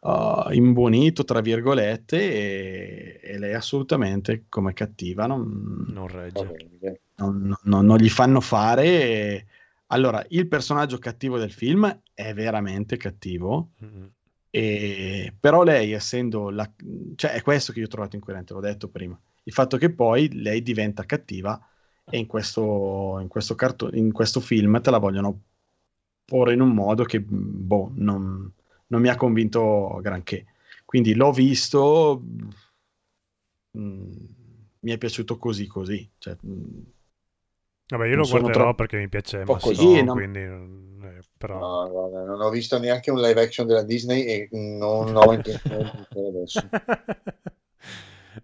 uh, imbonito tra virgolette e, e, lei assolutamente come cattiva non, non regge. Non, non, non, gli fanno fare. E... allora il personaggio cattivo del film è veramente cattivo. Mm-hmm. e... però lei essendo la... cioè è questo che io ho trovato incoerente l'ho detto prima. Il fatto che poi lei diventa cattiva e in questo, in questo, carto- in questo film te la vogliono porre in un modo che boh, non, non mi ha convinto granché. Quindi l'ho visto, mh, mm, mi è piaciuto così così. Cioè, mh, mm, Vabbè, io lo guarderò troppo... perché mi piace Masson, no? quindi... Eh, però... no, guarda, non ho visto neanche un live action della Disney e non ho intenzione di adesso.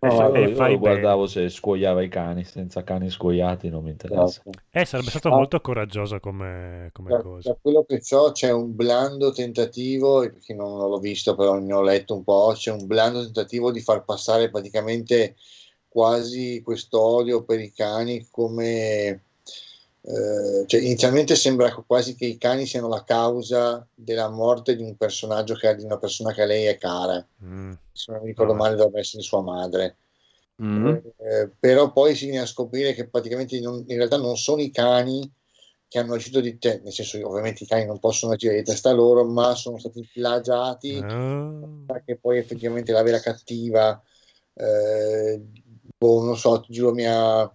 No, e, io, io guardavo se scuoiava i cani, senza cani scuoiati non mi interessa. Esatto. Eh, sarebbe stato ah. molto coraggioso come, come da, cosa. Da quello che so c'è un blando tentativo, perché non, non l'ho visto però ne ho letto un po', c'è un blando tentativo di far passare praticamente quasi questo odio per i cani come eh, cioè inizialmente sembra quasi che i cani siano la causa della morte di un personaggio che, di una persona che a lei è cara. Mm. Se non mi ricordo no. male, dovrebbe essere sua madre. Mm. Eh, però poi si viene a scoprire che praticamente non, in realtà non sono i cani che hanno agito di te, nel senso che ovviamente i cani non possono agire di testa loro, ma sono stati plagiati oh. perché poi effettivamente la vera cattiva, eh, boh, non so, ti giuro, mi ha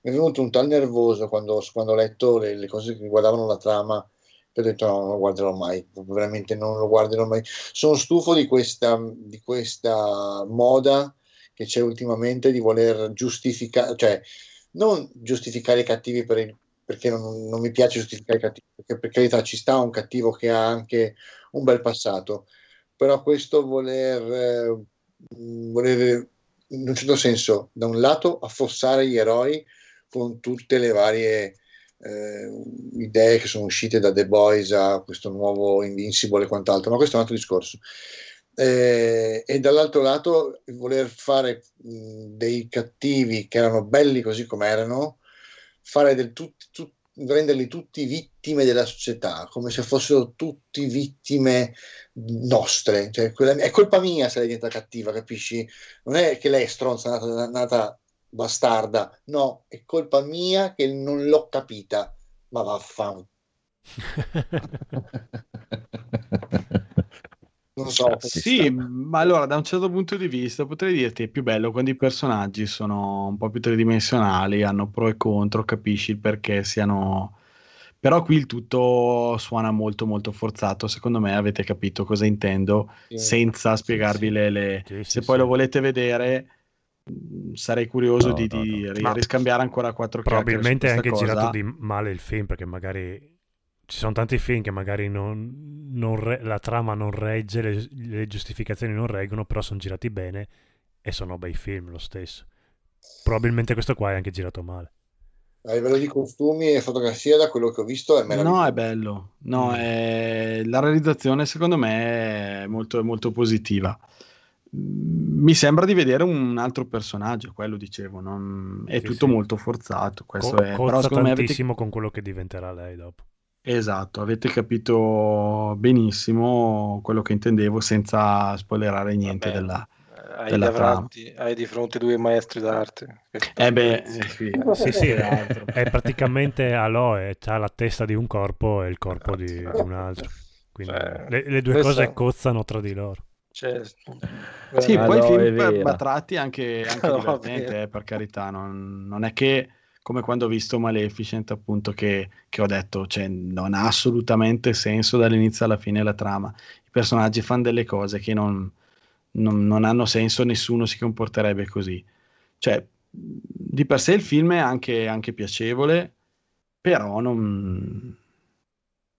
mi è venuto un tal nervoso quando, quando ho letto le, le, cose che riguardavano la trama ho detto no, non lo guarderò mai, veramente non lo guarderò mai. Sono stufo di questa, di questa moda che c'è ultimamente di voler giustificare, cioè non giustificare i cattivi per il, perché non, non, mi piace giustificare i cattivi, perché per carità ci sta un cattivo che ha anche un bel passato, però questo voler, eh, voler in un certo senso, da un lato affossare gli eroi con tutte le varie eh, idee che sono uscite da The Boys a questo nuovo Invincible e quant'altro, ma questo è un altro discorso. Eh, e dall'altro lato voler fare mh, dei cattivi che erano belli così come erano, fare del tut, tut, renderli tutti vittime della società, come se fossero tutti vittime nostre. Cioè, quella, è colpa mia se lei diventa cattiva, capisci? Non è che lei è stronza, nata, nata bastarda. No, è colpa mia che non l'ho capita. Ma vaffanculo. non so. Sì, ma allora da un certo punto di vista potrei dirti è più bello quando i personaggi sono un po' più tridimensionali, hanno pro e contro, capisci il perché siano... Però qui il tutto suona molto molto forzato, secondo me avete capito cosa intendo, sì. senza spiegarvi sì, le... le... Sì, Se poi lo volete vedere sarei curioso no, di, no, di no. riscambiare ancora quattro probabilmente è anche cosa. girato di male il film perché magari ci sono tanti film che magari non, non re, la trama non regge le, le, giustificazioni non reggono però sono girati bene e sono bei film lo stesso probabilmente questo qua è anche girato male a livello di costumi e fotografia da quello che ho visto è meraviglioso no è bello no, mm. è... la realizzazione secondo me è molto, molto positiva mi sembra di vedere un altro personaggio, quello dicevo, non... è sì, tutto sì. molto forzato. Questo Co- è... Però secondo me avete... con quello che diventerà lei dopo. Esatto, avete capito benissimo quello che intendevo senza spoilerare niente Vabbè, della, hai, della davanti, hai di fronte due maestri d'arte. Eh beh, sì, sì, sì è, è, praticamente Aloe, ha la testa di un corpo e il corpo di, di un altro. Quindi cioè, le, le, due questa... cose cozzano tra di loro. Certo. Sì, poi il film va tratti anche, anche divertente, eh, per carità, non, non, è che come quando ho visto Maleficent, appunto, che, che ho detto, cioè, non ha assolutamente senso dall'inizio alla fine la trama. I personaggi fanno delle cose che non, non, non hanno senso, nessuno si comporterebbe così. Cioè, di per sé il film è anche, anche piacevole, però non,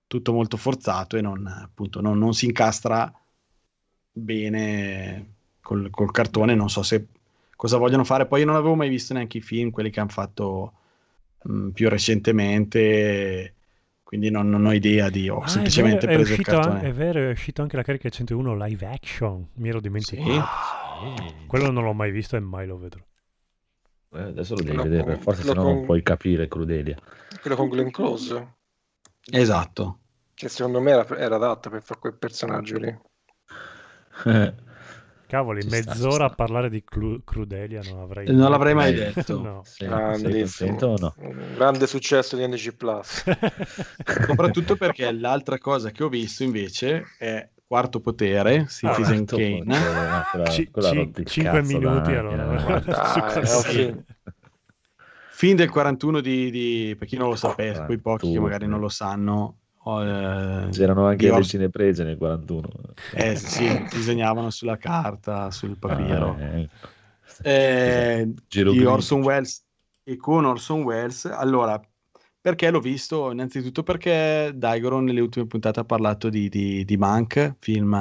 tutto molto forzato e non, appunto, non, non si incastra bene col, col, cartone. Non so se cosa vogliono fare. Poi io non avevo mai visto neanche i film, quelli che hanno fatto mh, mm, più recentemente. Quindi non, non ho idea di. Ho ah, semplicemente è vero, preso è il cartone. È vero, è uscito anche la carica 101 live action. Mi ero dimenticato. Sì. Quello non l'ho mai visto e mai lo vedrò. Eh, adesso lo devi lo vedere per forza, se no con... non puoi capire Crudelia. Quello con Glenn Close. Esatto. Che secondo me era, era adatta per fare quel personaggio lì. Cavoli, ci mezz'ora sta, a parlare di cru- Crudelia non avrei Non l'avrei mai detto. no. Sì, no? Un grande successo di NG Plus. Soprattutto perché l'altra cosa che ho visto invece è Quarto Potere, Citizen ah, Kane. C- c- 5 minuti allora. Dai, sì. Film del 41 di, di, per chi non lo sapesse, quei pochi che magari non lo sanno, Oh, eh, C'erano anche le Or- cineprese nel 41. Eh sì, disegnavano sulla carta, sul papiro. Ah, eh. Eh, di Orson Welles e con Orson Welles. Allora, perché l'ho visto? Innanzitutto perché Daigoron nelle ultime puntate ha parlato di, di, di Mank, film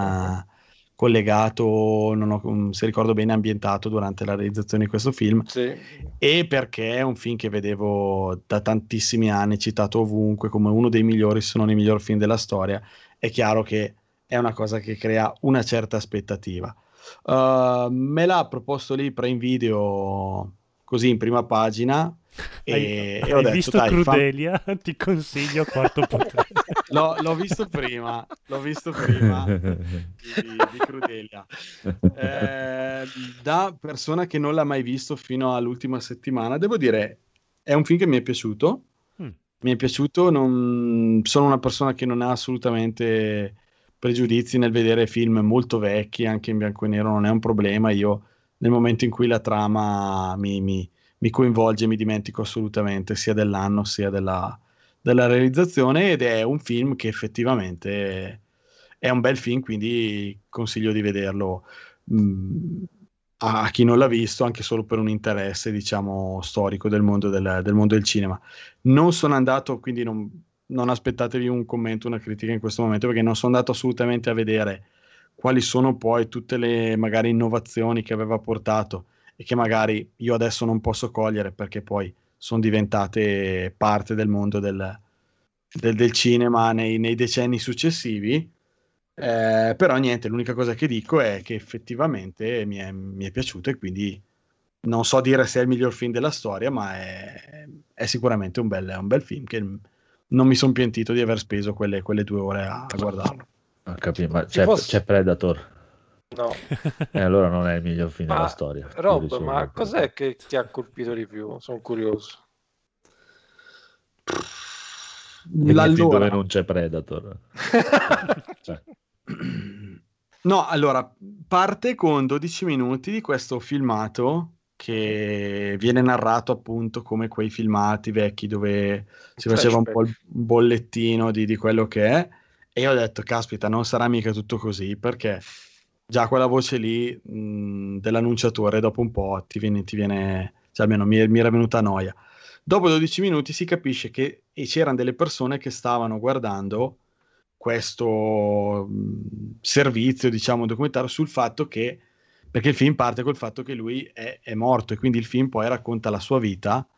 collegato, non ho, se ricordo bene, ambientato durante la realizzazione di questo film. Sì. E perché è un film che vedevo da tantissimi anni, citato ovunque come uno dei migliori, se non il miglior film della storia. È chiaro che è una cosa che crea una certa aspettativa. Uh, me l'ha proposto lì Prime Video così in prima pagina e, hai, e hai detto, visto Crudelia? Fa... Ti consiglio quarto potere. l'ho, l'ho, visto prima, l'ho visto prima di, di Crudelia. Eh, da persona che non l'ha mai visto fino all'ultima settimana, devo dire, è un film che mi è piaciuto. Mm. Mi è piaciuto, non... sono una persona che non ha assolutamente pregiudizi nel vedere film molto vecchi, anche in bianco e nero non è un problema. Io nel momento in cui la trama mi, mi mi coinvolge e mi dimentico assolutamente sia dell'anno sia della, della realizzazione ed è un film che effettivamente è un bel film, quindi consiglio di vederlo mh, mm, a chi non l'ha visto, anche solo per un interesse, diciamo, storico del mondo del, del mondo del cinema. Non sono andato, quindi non, non, aspettatevi un commento, una critica in questo momento, perché non sono andato assolutamente a vedere quali sono poi tutte le magari innovazioni che aveva portato e che magari io adesso non posso cogliere perché poi sono diventate parte del mondo del, del, del cinema nei, nei, decenni successivi. Eh, però niente, l'unica cosa che dico è che effettivamente mi è, mi è, piaciuto e quindi non so dire se è il miglior film della storia, ma è, è sicuramente un bel, un bel, film che non mi sono pentito di aver speso quelle, quelle due ore a, a guardarlo. Ho capito, ma c'è, posso... c'è Predator. No. E allora non è il miglior film ma, della storia. Rob, ma cos'è che ti ha colpito di più? Sono curioso. L'allora... dove non c'è Predator. cioè. No, allora, parte con 12 minuti di questo filmato che viene narrato appunto come quei filmati vecchi dove si faceva un po' il bollettino di, di quello che è e io ho detto, caspita, non sarà mica tutto così perché già quella voce lì mh, dell'annunciatore dopo un po' ti viene, ti viene cioè almeno mi, mi, era venuta noia. Dopo 12 minuti si capisce che c'erano delle persone che stavano guardando questo mh, servizio, diciamo, documentario sul fatto che, perché il film parte col fatto che lui è, è morto e quindi il film poi racconta la sua vita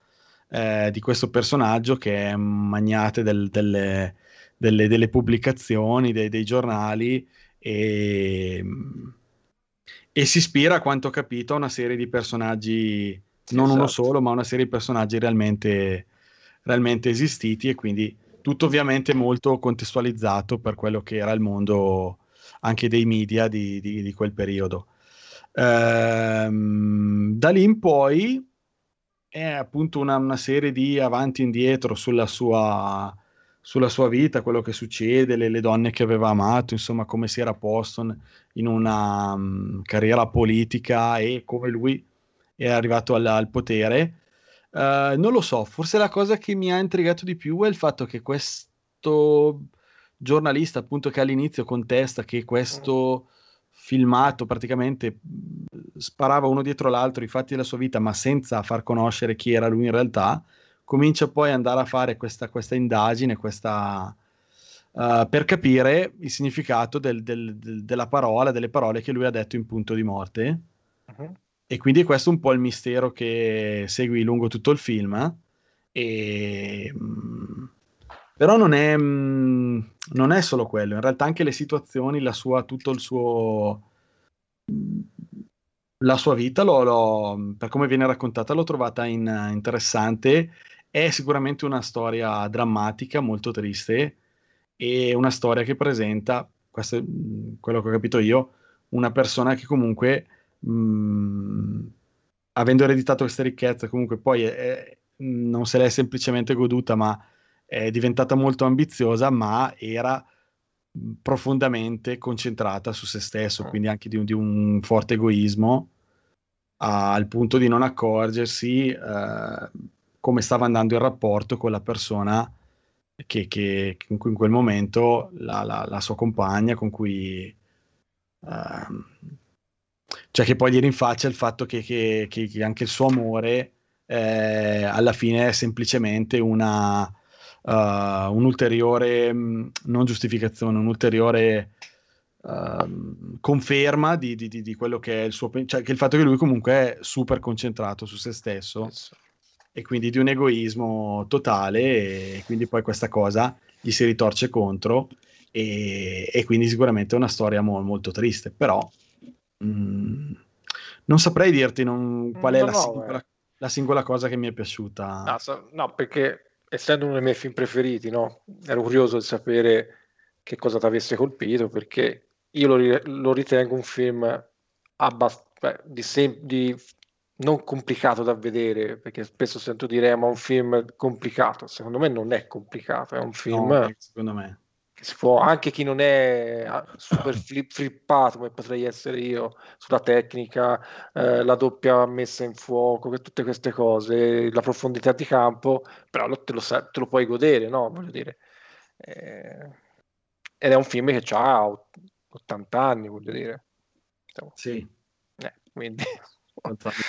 eh, di questo personaggio che è magnate del, delle, delle, delle, pubblicazioni, dei, dei giornali e, e si ispira, a quanto ho capito, a una serie di personaggi, sì, non esatto. uno solo, ma una serie di personaggi realmente, realmente esistiti e quindi tutto ovviamente molto contestualizzato per quello che era il mondo anche dei media di, di, di quel periodo. Ehm, da lì in poi è appunto una, una serie di avanti e indietro sulla sua, sulla sua vita, quello che succede, le, le, donne che aveva amato, insomma come si era posto in una um, carriera politica e come lui è arrivato al, al potere. Uh, non lo so, forse la cosa che mi ha intrigato di più è il fatto che questo giornalista, appunto, che all'inizio contesta che questo filmato praticamente sparava uno dietro l'altro i fatti della sua vita, ma senza far conoscere chi era lui in realtà, comincia poi ad andare a fare questa, questa indagine, questa, uh, per capire il significato del, del, del, della parola, delle parole che lui ha detto in punto di morte. Uh-huh. E quindi questo è un po' il mistero che segui lungo tutto il film. E, mm, però non è, mm, non è, solo quello, in realtà anche le situazioni, la sua, tutto il suo, la sua vita, lo, lo, per come viene raccontata, l'ho trovata in, interessante. È sicuramente una storia drammatica, molto triste, e una storia che presenta, questo è quello che ho capito io, una persona che comunque mh, mm, avendo ereditato queste ricchezze, comunque poi è, non se l'è semplicemente goduta, ma è diventata molto ambiziosa, ma era profondamente concentrata su se stesso, quindi anche di un, di un forte egoismo, al punto di non accorgersi eh, come stava andando il rapporto con la persona che, che, che in quel momento la, la, la, sua compagna con cui uh, cioè che poi gli rinfaccia il fatto che, che, che anche il suo amore eh, alla fine è semplicemente una, uh, un'ulteriore, mm, non giustificazione, un'ulteriore uh, conferma di, di, di, quello che è il suo, cioè che il fatto che lui comunque è super concentrato su se stesso yes. E quindi di un egoismo totale e quindi poi questa cosa gli si ritorce contro e, e quindi sicuramente è una storia mo- molto triste, però Mm, non saprei dirti non, qual è no, la, singola, eh. la, singola, cosa che mi è piaciuta. No, so, no, perché essendo uno dei miei film preferiti, no, ero curioso di sapere che cosa ti avesse colpito, perché io lo, lo ritengo un film abbast- di, sem- di non complicato da vedere, perché spesso sento dire ma un film complicato, secondo me non è complicato, è un film... No, secondo me si può, anche chi non è ah, super flip, flippato come potrei essere io sulla tecnica, eh, la doppia messa in fuoco, tutte queste cose, la profondità di campo, però te lo, te lo puoi godere, no? Voglio dire. Eh, ed è un film che ha 80 anni, voglio dire. Sì. Eh, quindi...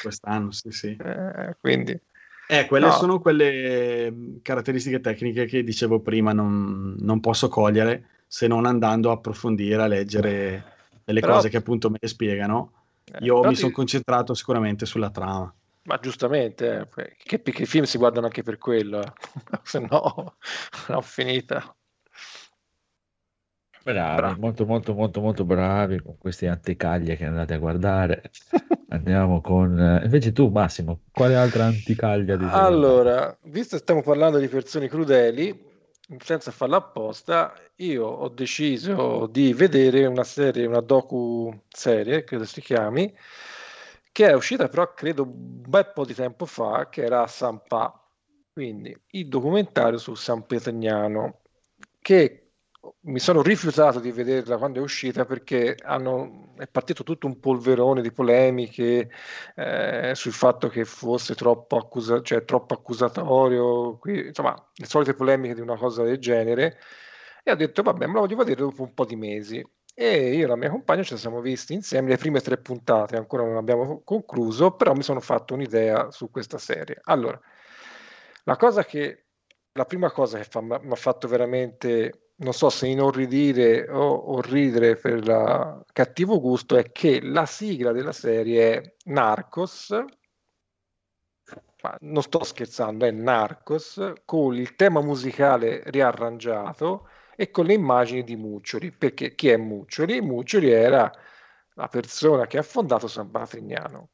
quest'anno, sì, sì. Eh, quindi... Eh, quelle no. sono quelle mm, caratteristiche tecniche che dicevo prima, non, non, posso cogliere se non andando a approfondire, a leggere delle però, cose che appunto me le spiegano. Eh, Io mi ti... sono concentrato sicuramente sulla trama. Ma giustamente, eh, che, che film si guardano anche per quello, eh. se no, ho finita. Bravi, Bravo. molto molto molto molto bravi con questi anticaglie che andate a guardare. Andiamo con... Eh, invece tu Massimo, quale altra anticaglia? Di allora, visto che stiamo parlando di persone crudeli, senza farla apposta, io ho deciso di vedere una serie, una docu-serie, credo si chiami, che è uscita però credo un bel po' di tempo fa, che era Sampa, quindi il documentario su San Petrignano, che mi sono rifiutato di vederla quando è uscita perché hanno, è partito tutto un polverone di polemiche eh, sul fatto che fosse troppo, accusa, cioè, troppo accusatorio, qui, insomma, le solite polemiche di una cosa del genere. E ho detto, vabbè, me la voglio vedere dopo un po' di mesi. E io e la mia compagna ci siamo visti insieme le prime tre puntate, ancora non abbiamo concluso, però mi sono fatto un'idea su questa serie. Allora, la cosa che, la prima cosa che mi ha fatto veramente non so se inorridire o, o ridere per la cattivo gusto, è che la sigla della serie è Narcos, ma non sto scherzando, è Narcos, con il tema musicale riarrangiato e con le immagini di Muccioli, perché chi è Muccioli? Muccioli era la persona che ha fondato San Patrignano.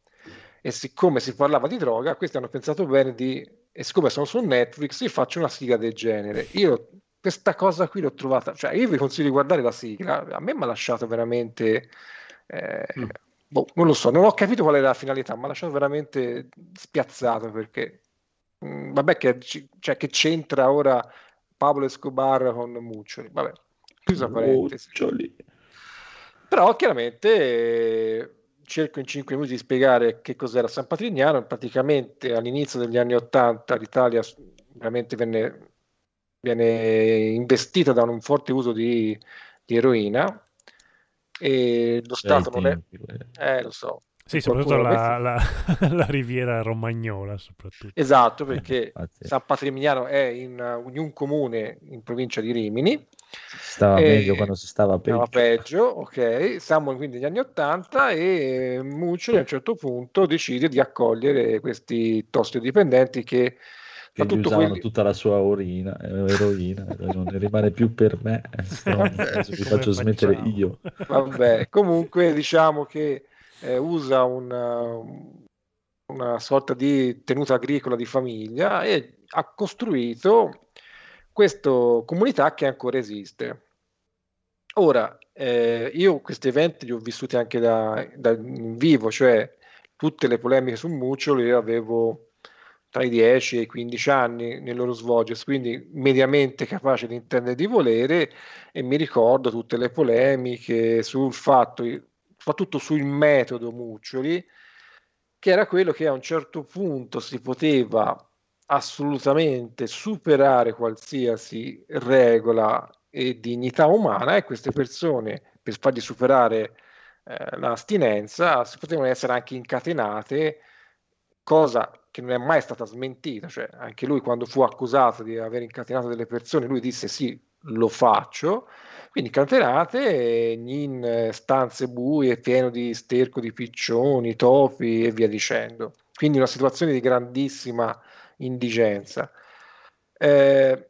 E siccome si parlava di droga, questi hanno pensato bene di, e siccome sono su Netflix, io faccio una sigla del genere. Io questa cosa qui l'ho trovata, cioè io vi consiglio di guardare la sigla, a me mi ha lasciato veramente, eh, mm. boh, non lo so, non ho capito qual è la finalità, mi ha lasciato veramente spiazzato perché, mh, mm, vabbè che, cioè, che c'entra ora Pablo Escobar con Muccioli, vabbè, chiusa parentesi. Muccioli. Però chiaramente cerco in 5 minuti di spiegare che cos'era San Patrignano. Praticamente all'inizio degli anni 80 l'Italia veramente venne, viene investita da un forte uso di, di eroina e lo Stato non è... Eh, lo so. Sì, soprattutto la, la, la, riviera romagnola. Soprattutto. Esatto, perché San Patrignano è in, in un comune in provincia di Rimini Stava e, meglio quando si stava peggio. Stava peggio, ok. Siamo quindi negli anni Ottanta e Muccioli a un certo punto decide di accogliere questi tossicodipendenti che che gli usavano quelli... tutta la sua urina, eh, eroina, non ne rimane più per me, no, adesso vi faccio smettere io. Vabbè, comunque diciamo che eh, usa una, una sorta di tenuta agricola di famiglia e ha costruito questa comunità che ancora esiste. Ora, eh, io questi eventi li ho vissuti anche da, da, in vivo, cioè tutte le polemiche su Mucciolo io avevo tra i 10 e i 15 anni nel loro svolgersi, quindi mediamente capace di intendere di volere e mi ricordo tutte le polemiche sul fatto, soprattutto sul metodo Muccioli, che era quello che a un certo punto si poteva assolutamente superare qualsiasi regola e dignità umana e queste persone per fargli superare eh, l'astinenza si potevano essere anche incatenate cosa che non è mai stata smentita cioè anche lui quando fu accusato di aver incatenato delle persone lui disse sì lo faccio quindi incatenate in stanze buie pieno di sterco di piccioni topi e via dicendo quindi una situazione di grandissima indigenza. Eh,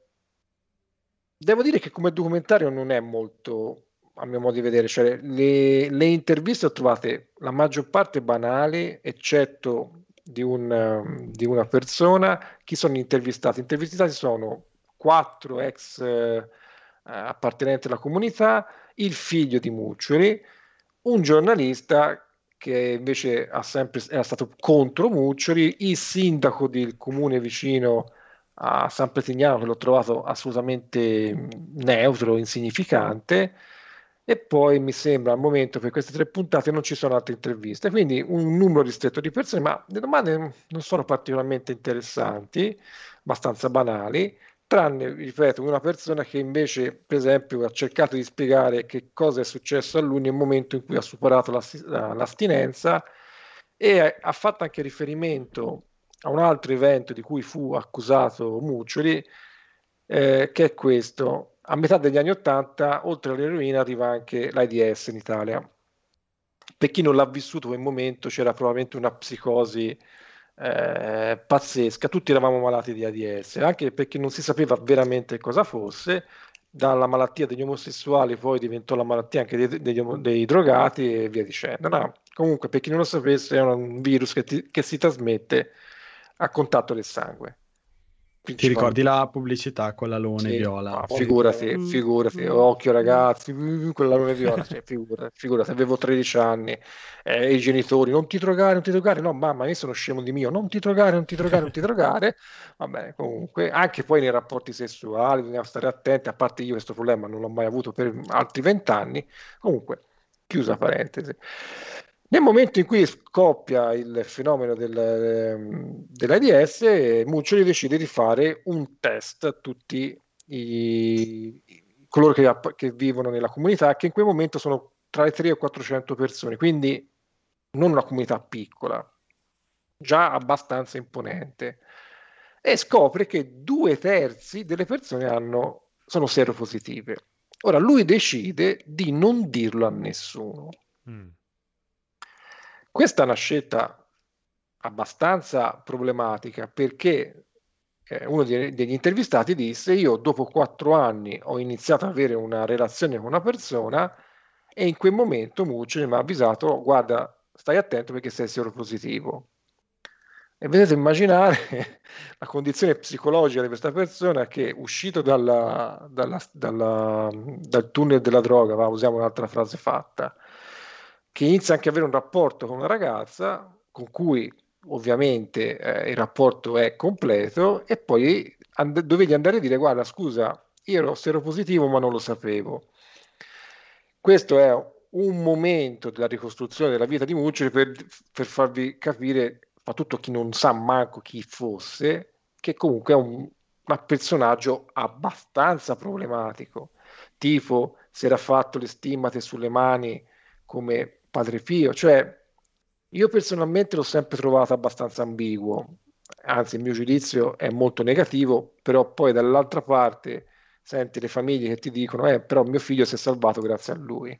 devo dire che come documentario non è molto, a mio modo di vedere, cioè le, le interviste ho trovate la maggior parte banali, eccetto di, un, di una persona. Chi sono intervistati? Intervistati sono quattro ex eh, appartenenti alla comunità, il figlio di Muccioli, un giornalista che invece sempre, era stato contro Muccioli, il sindaco del comune vicino a San Petignano che l'ho trovato assolutamente neutro, insignificante e poi mi sembra al momento per queste tre puntate non ci sono altre interviste, quindi un numero ristretto di persone, ma le domande non sono particolarmente interessanti, abbastanza banali, tranne, ripeto, una persona che invece, per esempio, ha cercato di spiegare che cosa è successo a lui nel momento in cui ha superato l'astinenza e ha fatto anche riferimento a un altro evento di cui fu accusato Muccioli, eh, che è questo. A metà degli anni Ottanta, oltre all'eroina, arriva anche l'AIDS in Italia. Per chi non l'ha vissuto quel momento, c'era probabilmente una psicosi eh, pazzesca, tutti eravamo malati di AIDS, anche perché non si sapeva veramente cosa fosse, dalla malattia degli omosessuali poi diventò la malattia anche dei, dei, dei drogati e via dicendo. No, comunque, per chi non lo sapesse, è un virus che, ti, che si trasmette a contatto del sangue. Ti ricordi la pubblicità con l'alone sì, viola? figurati, mm. figurati, mm. occhio ragazzi, con l'alone viola, cioè, figurati, figurati, avevo 13 anni, eh, i genitori, non ti drogare, non ti drogare, no mamma, io sono scemo di mio, non ti drogare, non ti drogare, non ti drogare, vabbè, comunque, anche poi nei rapporti sessuali, bisogna stare attenti, a parte io questo problema non l'ho mai avuto per altri vent'anni, comunque, chiusa parentesi. Nel momento in cui scoppia il fenomeno del, ehm, dell'AIDS, Muccioli decide di fare un test a tutti i, coloro che, che, vivono nella comunità, che in quel momento sono tra le 3 e 400 persone, quindi non una comunità piccola, già abbastanza imponente. E scopre che due terzi delle persone hanno, sono seropositive. Ora lui decide di non dirlo a nessuno. Mm questa è una scelta abbastanza problematica perché eh, uno degli intervistati disse io dopo quattro anni ho iniziato ad avere una relazione con una persona e in quel momento Mucci mi ha avvisato guarda stai attento perché sei seropositivo E vedete immaginare la condizione psicologica di questa persona che uscito dalla, dalla, dalla, dal tunnel della droga, va, usiamo un'altra frase fatta, che inizia anche ad avere un rapporto con una ragazza con cui ovviamente eh, il rapporto è completo e poi and- dovevi andare a dire guarda scusa io ero seropositivo ma non lo sapevo questo è un momento della ricostruzione della vita di Mucci per, per farvi capire soprattutto chi non sa manco chi fosse, che comunque è un, un personaggio abbastanza problematico. Tipo, si era fatto le stimmate sulle mani come Padre Pio, cioè io personalmente l'ho sempre trovato abbastanza ambiguo, anzi il mio giudizio è molto negativo, però poi dall'altra parte senti le famiglie che ti dicono, eh, però mio figlio si è salvato grazie a lui.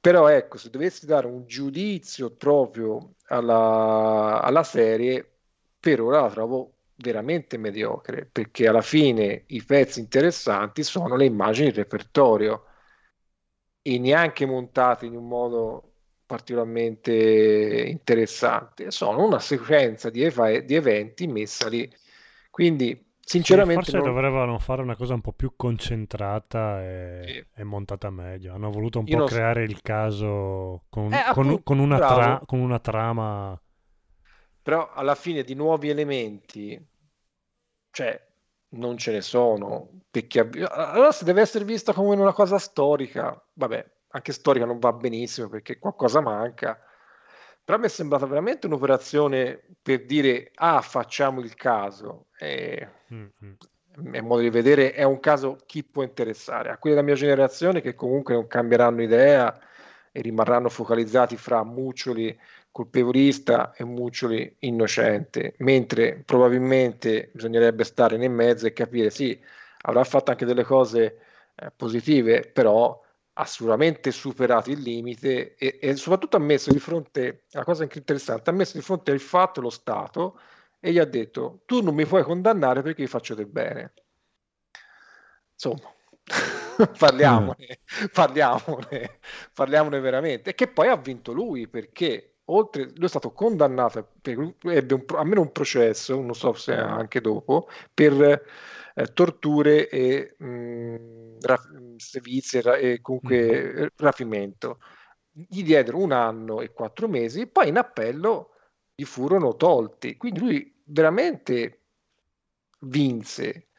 Però ecco, se dovessi dare un giudizio proprio alla, alla serie, per ora la trovo veramente mediocre, perché alla fine i pezzi interessanti sono le immagini del repertorio e neanche montate in un modo particolarmente interessante, sono una sequenza di, ev- di eventi messa lì. Quindi Sinceramente, sì, forse non... dovevano fare una cosa un po' più concentrata e, sì. e montata meglio. Hanno voluto un Io po' creare so. il caso con, eh, con, appunto, con, una tra... con, una trama. Però alla fine di nuovi elementi, cioè, non ce ne sono. Perché allora se deve essere vista come una cosa storica, vabbè, anche storica non va benissimo perché qualcosa manca. Però mi è sembrata veramente un'operazione per dire, ah, facciamo il caso. E, mm-hmm. a modo di vedere, è un caso chi può interessare. A quelli della mia generazione che comunque non cambieranno idea e rimarranno focalizzati fra Muccioli colpevolista e Muccioli innocente, mentre probabilmente bisognerebbe stare nel mezzo e capire, sì, avrà fatto anche delle cose eh, positive, però ha sicuramente superato il limite e, e, soprattutto ha messo di fronte, la cosa interessante, ha messo di fronte al fatto lo Stato e gli ha detto tu non mi puoi condannare perché io faccio del bene. Insomma, parliamone, parliamone, parliamone veramente. E che poi ha vinto lui perché oltre, lui è stato condannato, per, ebbe un, almeno un processo, non so se anche dopo, per eh, torture e mh, raf- sevizie e comunque mm. rapimento. Gli diedero un anno e quattro mesi, poi in appello gli furono tolti. Quindi lui veramente vinse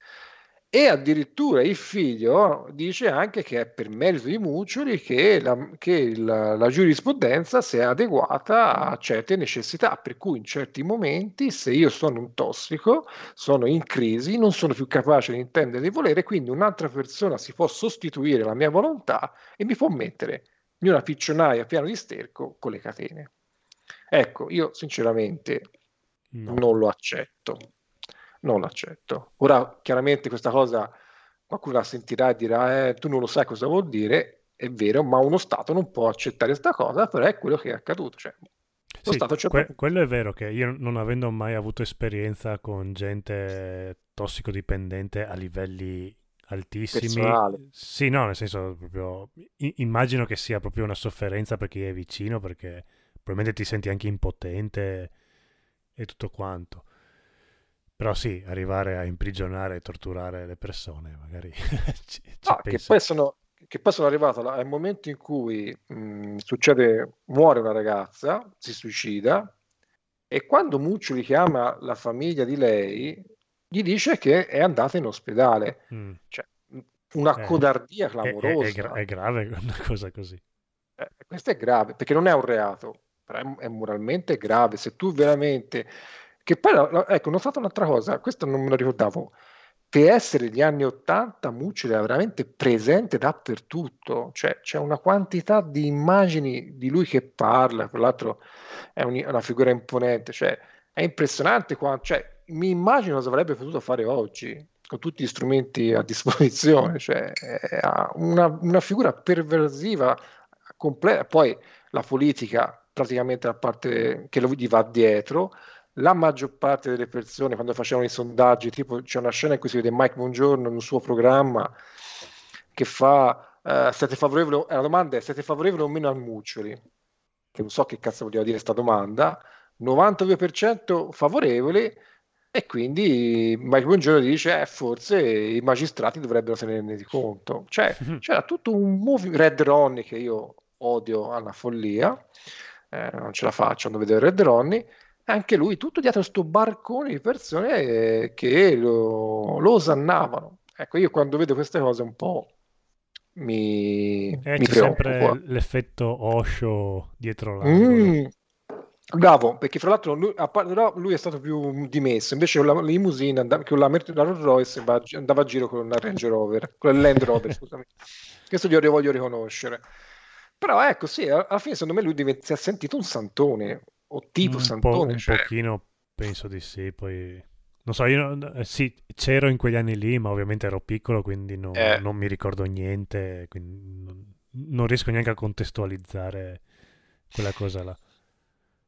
e addirittura il figlio dice anche che è per merito di Muccioli che, la, che la, la, giurisprudenza si è adeguata a certe necessità, per cui in certi momenti se io sono un tossico, sono in crisi, non sono più capace di intendere e di volere, quindi un'altra persona si può sostituire la mia volontà e mi può mettere in una piccionaia pieno di sterco con le catene. Ecco, io sinceramente no. non lo accetto non accetto. Ora, chiaramente questa cosa qualcuno la sentirà e dirà, eh, tu non lo sai cosa vuol dire, è vero, ma uno Stato non può accettare questa cosa, però è quello che è accaduto. Cioè, sì, que- quello è vero che io non avendo mai avuto esperienza con gente tossicodipendente a livelli altissimi, Personale. sì, no, nel senso proprio immagino che sia proprio una sofferenza per chi è vicino perché probabilmente ti senti anche impotente e tutto quanto. Però sì, arrivare a imprigionare e torturare le persone, magari ci, ci ah, che, poi sono, che poi sono arrivato al momento in cui mh, succede, muore una ragazza, si suicida, e quando Muccioli chiama la famiglia di lei, gli dice che è andata in ospedale. Mm. Cioè, una eh, codardia clamorosa. È, è, gra- è, grave una cosa così. Eh, questo è grave, perché non è un reato, però è, è moralmente grave. Se tu veramente che poi, ecco, ho notato un'altra cosa, questo non me lo ricordavo. Per essere gli anni Ottanta, Muccioli era veramente presente dappertutto, cioè c'è una quantità di immagini di lui che parla, tra l'altro è un, una figura imponente, cioè è impressionante, quando, cioè, mi immagino cosa avrebbe potuto fare oggi con tutti gli strumenti a disposizione, cioè una, una figura perversiva completa, poi la politica praticamente la parte che gli va dietro, la maggior parte delle persone quando facevano i sondaggi, tipo c'è una scena in cui si vede Mike Buongiorno in un suo programma che fa uh, siete favorevoli, eh, la domanda è siete favorevoli o meno al Muccioli? Che non so che cazzo voleva dire questa domanda, 92% favorevoli e quindi Mike Buongiorno dice eh, forse i magistrati dovrebbero tenerne di conto. Cioè, c'era tutto un movie Red Ronnie che io odio alla follia, eh, non ce la faccio quando vedo Red Ronnie, anche lui tutto dietro questo barcone di persone eh, che lo, lo osannavano. Ecco, io quando vedo queste cose un po' mi, eh, mi c'è sempre l'effetto Osho dietro l'angolo. Mm, Bravo, perché fra l'altro lui, però lui è stato più dimesso, invece con la limousine, and- con la, la Rolls Royce va, andava a giro con la Range Rover, con il Land Rover, scusami. Questo glielo voglio riconoscere. Però ecco, sì, alla fine secondo me lui diventa, si è sentito un santone, o tipo un santone. Po', un cioè... pochino penso di sì, poi... Non so, io eh, sì, c'ero in quegli anni lì, ma ovviamente ero piccolo, quindi no, eh. non mi ricordo niente, quindi non, non riesco neanche a contestualizzare quella cosa là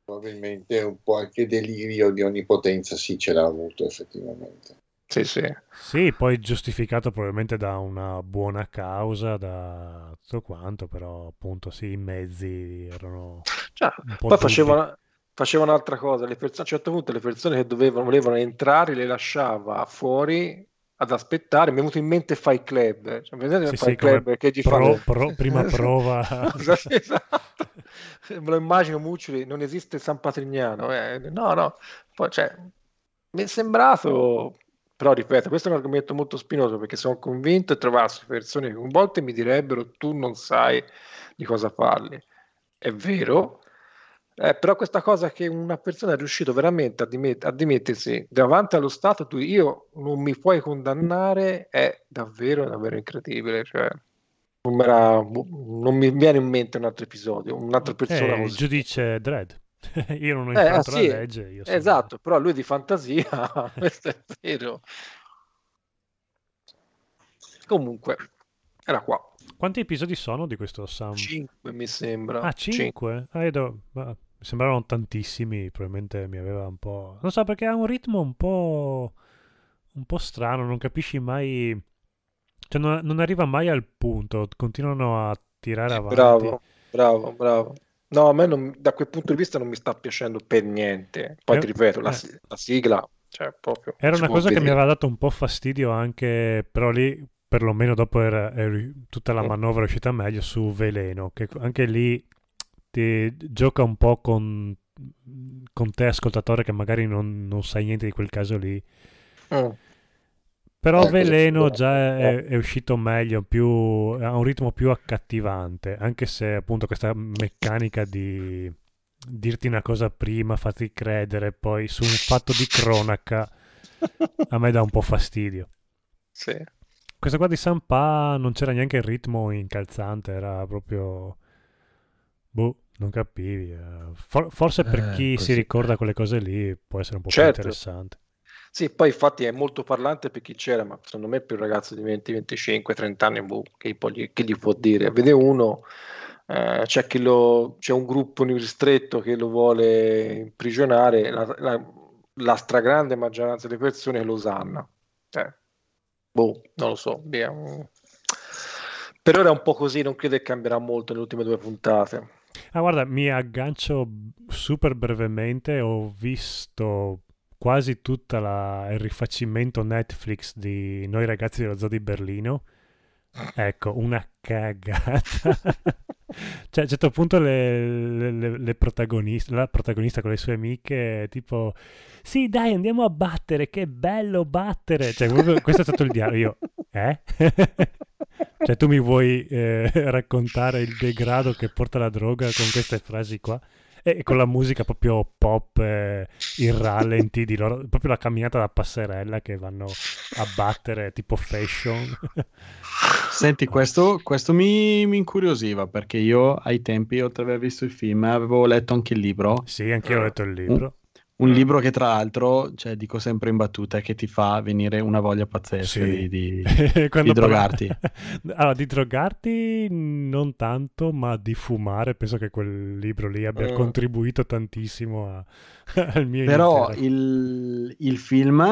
probabilmente un po' anche delirio di onnipotenza sì ce l'ha avuto effettivamente. Sì, sì. Sì, poi giustificato probabilmente da una buona causa, da tutto quanto, però appunto sì, i mezzi erano... Cioè, poi facevano, faceva un'altra cosa, le persone, a un certo punto le persone che dovevano, volevano entrare le lasciava fuori ad aspettare. Mi è venuto in mente Fight Club. Cioè, vedete sì, Fight sì, Club che gli pro, fa... pro, prima prova. esatto. Me lo immagino Muccioli, non esiste San Patrignano. Eh. No, no. Poi, cioè, mi è sembrato... Però ripeto, questo è un argomento molto spinoso perché sono convinto e trovassi persone che un volte mi direbbero tu non sai di cosa parli. È vero, eh, però questa cosa che una persona è riuscita veramente a, dimet- a, dimettersi davanti allo Stato, tu io non mi puoi condannare, è davvero, davvero incredibile. Cioè, non, non, mi viene in mente un altro episodio, un'altra persona eh, così. Il giudice Dredd. io non ho eh, infranto sì, la legge. esatto, però lui di fantasia, questo è vero. Comunque, era qua. Quanti episodi sono di questo Sam? 5 mi sembra. Ah, 5? Ah, do... mi sembravano tantissimi, probabilmente mi aveva un po'... Non so, perché ha un ritmo un po'... un po' strano, non capisci mai... Cioè, non, non arriva mai al punto, continuano a tirare avanti. Bravo, bravo, bravo. No, a me non, da quel punto di vista non mi sta piacendo per niente. Poi eh, ti ripeto, la, eh. la sigla, cioè proprio... Era una cosa che mi aveva dato un po' fastidio anche, però lì perlomeno dopo era, era, tutta la manovra è uscita meglio su Veleno, che anche lì ti gioca un po' con, con te ascoltatore che magari non, non, sai niente di quel caso lì. Mm. Però eh, Veleno già è, è, uscito meglio, più, ha un ritmo più accattivante, anche se appunto questa meccanica di dirti una cosa prima, farti credere, poi su un fatto di cronaca a me dà un po' fastidio. Sì. Questa qua di Sampa non c'era neanche il ritmo incalzante, era proprio... Boh, non capivi. Eh. For- forse per eh, chi così. si ricorda quelle cose lì può essere un po' certo. più interessante. Sì, poi infatti è molto parlante per chi c'era, ma secondo me per un ragazzo di 20, 25, 30 anni, boh, che, gli, che gli può dire? Vede uno, eh, c'è, lo, c'è, un gruppo ristretto che lo vuole imprigionare, la, la, la stragrande maggioranza delle persone lo osanna. Eh, boh, non lo so. Per ora è un po' così, non credo che cambierà molto nelle ultime due puntate. Ah, guarda, mi aggancio super brevemente. Ho visto quasi tutto il rifacimento Netflix di Noi ragazzi dello zoo di Berlino. Ecco, una cagata. cioè, a un certo punto le, le, le protagoniste, la protagonista con le sue amiche, tipo, sì dai andiamo a battere, che bello battere. Cioè, questo è stato il dialogo. Io, eh? cioè, tu mi vuoi eh, raccontare il degrado che porta la droga con queste frasi qua? E con la musica proprio pop eh, in rallenti di loro, proprio la camminata da passerella che vanno a battere tipo fashion. Senti, questo, questo mi, mi, incuriosiva perché io ai tempi, oltre ad aver visto il film, avevo letto anche il libro. Sì, anche io ho letto il libro. Un libro che tra l'altro, cioè, dico sempre in battuta, che ti fa venire una voglia pazzesca sì. di, di, di drogarti. allora, di drogarti non tanto, ma di fumare. Penso che quel libro lì abbia mm. contribuito tantissimo a, al mio Però il, il, film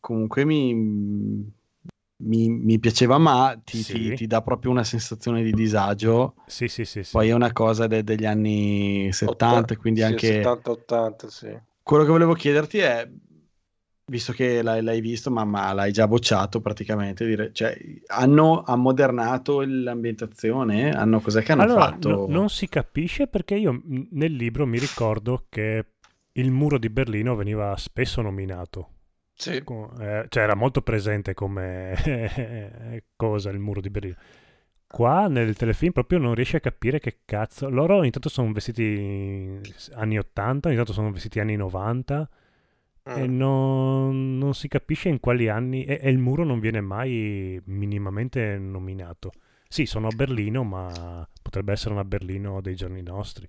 comunque mi, mi, mi piaceva, ma ti, sì. ti, ti, dà proprio una sensazione di disagio. Sì, sì, sì. sì. Poi è una cosa de- degli anni 70, 80, quindi anche... 70-80, sì. Quello che volevo chiederti è, visto che l'hai, l'hai visto, ma, ma, l'hai già bocciato praticamente, dire, cioè, hanno ammodernato l'ambientazione? Hanno, cos'è che hanno allora, fatto? No, non si capisce perché io nel libro mi ricordo che il muro di Berlino veniva spesso nominato. Sì. Eh, cioè era molto presente come cosa il muro di Berlino. Qua nel telefilm proprio non riesci a capire che cazzo. Loro intanto sono vestiti anni 80, intanto sono vestiti anni 90 e mm. non, non, si capisce in quali anni e, e, il muro non viene mai minimamente nominato. Sì, sono a Berlino, ma potrebbe essere una Berlino dei giorni nostri.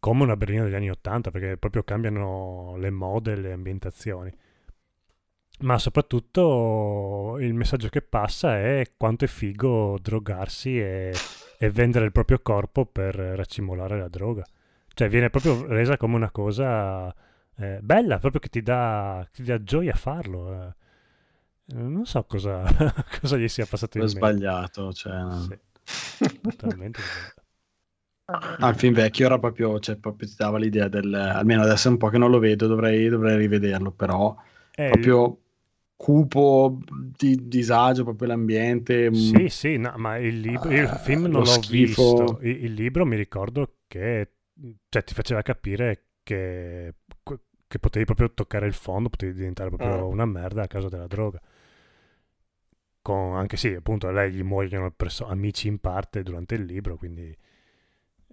Come una Berlino degli anni 80, perché proprio cambiano le mode e le ambientazioni. Ma soprattutto il messaggio che passa è quanto è figo drogarsi e, e vendere il proprio corpo per racimolare la droga. Cioè viene proprio resa come una cosa eh, bella, proprio che ti dà, ti dà gioia farlo. Eh. Non so cosa, cosa, gli sia passato in mente. sbagliato, cioè... Sì. Totalmente Ah, il film vecchio era proprio, cioè, proprio ti dava l'idea del... Almeno adesso è un po' che non lo vedo, dovrei, dovrei rivederlo, però... Eh, proprio cupo, di disagio proprio l'ambiente. Mm. Sì, sì, no, ma il, libro, il ah, film non l'ho schifo. visto. Il, il, libro mi ricordo che cioè, ti faceva capire che che potevi proprio toccare il fondo, potevi diventare proprio mm. una merda a causa della droga. Con, anche sì, appunto, a lei gli muoiono perso- amici in parte durante il libro, quindi...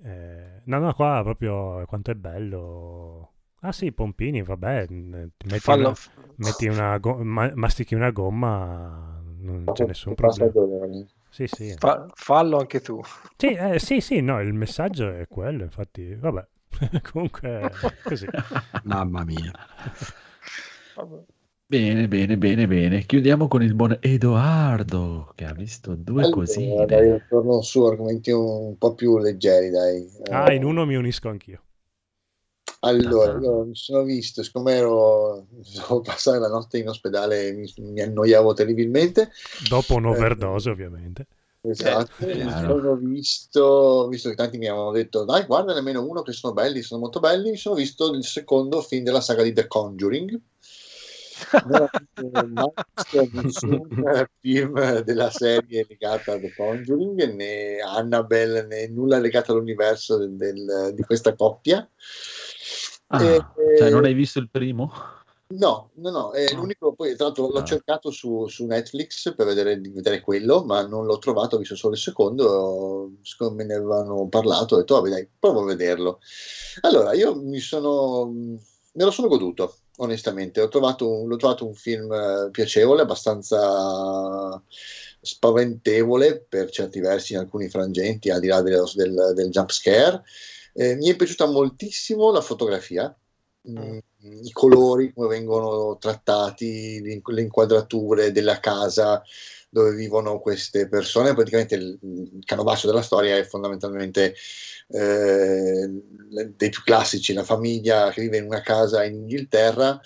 Eh, no, no, qua proprio quanto è bello. Ah sì, Pompini, vabbè, metti una, metti una go- ma- mastichi una gomma, non c'è nessun problema. Sì, sì. Fa- fallo anche tu. Sì, eh, sì, sì, no, il messaggio è quello, infatti, vabbè. Comunque, così. Mamma mia. Bene, bene, bene, bene. Chiudiamo con il buon Edoardo che ha visto due allora, cosine. Dai, torno su argomenti un po' più leggeri, dai. Ah, in uno mi unisco anch'io. Allora, ah. io mi sono visto, siccome ero, dovevo passare la notte in ospedale, mi, mi annoiavo terribilmente. Dopo un'overdose, eh, ovviamente. Esatto, eh, sono visto, visto che tanti mi avevano detto dai guarda nemmeno uno che sono belli, sono molto belli, mi sono visto il secondo film della saga di The Conjuring non ho visto nessun film della serie legata a The Conjuring né Annabelle né nulla legato all'universo del, del, di questa coppia ah, e, cioè non hai visto il primo? No, no, no, è l'unico, poi tra l'altro l'ho ah. cercato su, su, Netflix per vedere, vedere, quello, ma non l'ho trovato, ho visto solo il secondo, siccome me ne avevano parlato, ho detto, vabbè dai, provo a vederlo. Allora, io mi sono, me lo sono goduto, onestamente, ho trovato l'ho trovato un film eh, piacevole, abbastanza spaventevole per certi versi in alcuni frangenti, al di là del, del, del jump scare. Eh, mi è piaciuta moltissimo la fotografia, mm, i colori, come vengono trattati, le inquadrature della casa dove vivono queste persone. Praticamente il, il canovaccio della storia è fondamentalmente eh, dei più classici, la famiglia che vive in una casa in Inghilterra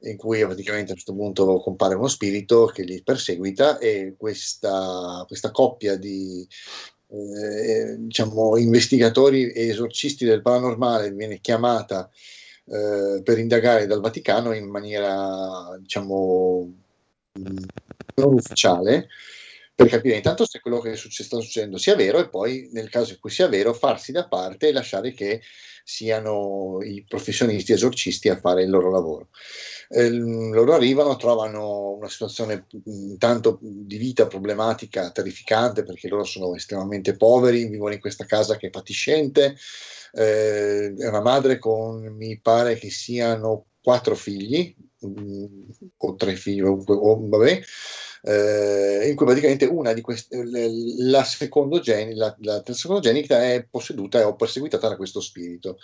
in cui praticamente a un certo punto compare uno spirito che li perseguita e questa, questa coppia di eh, diciamo, investigatori e esorcisti del paranormale viene chiamata eh, per indagare dal Vaticano in maniera, diciamo, non ufficiale, per capire intanto se quello che sta succedendo sia vero e poi, nel caso in cui sia vero, farsi da parte e lasciare che siano i professionisti esorcisti a fare il loro lavoro. Eh, loro arrivano, trovano una situazione intanto di vita problematica, terrificante, perché loro sono estremamente poveri, vivono in questa casa che è fatiscente, eh, è una madre con, mi pare che siano quattro figli, mh, o tre figli, o, o, vabbè, eh, in cui praticamente una di queste, la, secondogenita, la, la secondogenita è posseduta o perseguitata da questo spirito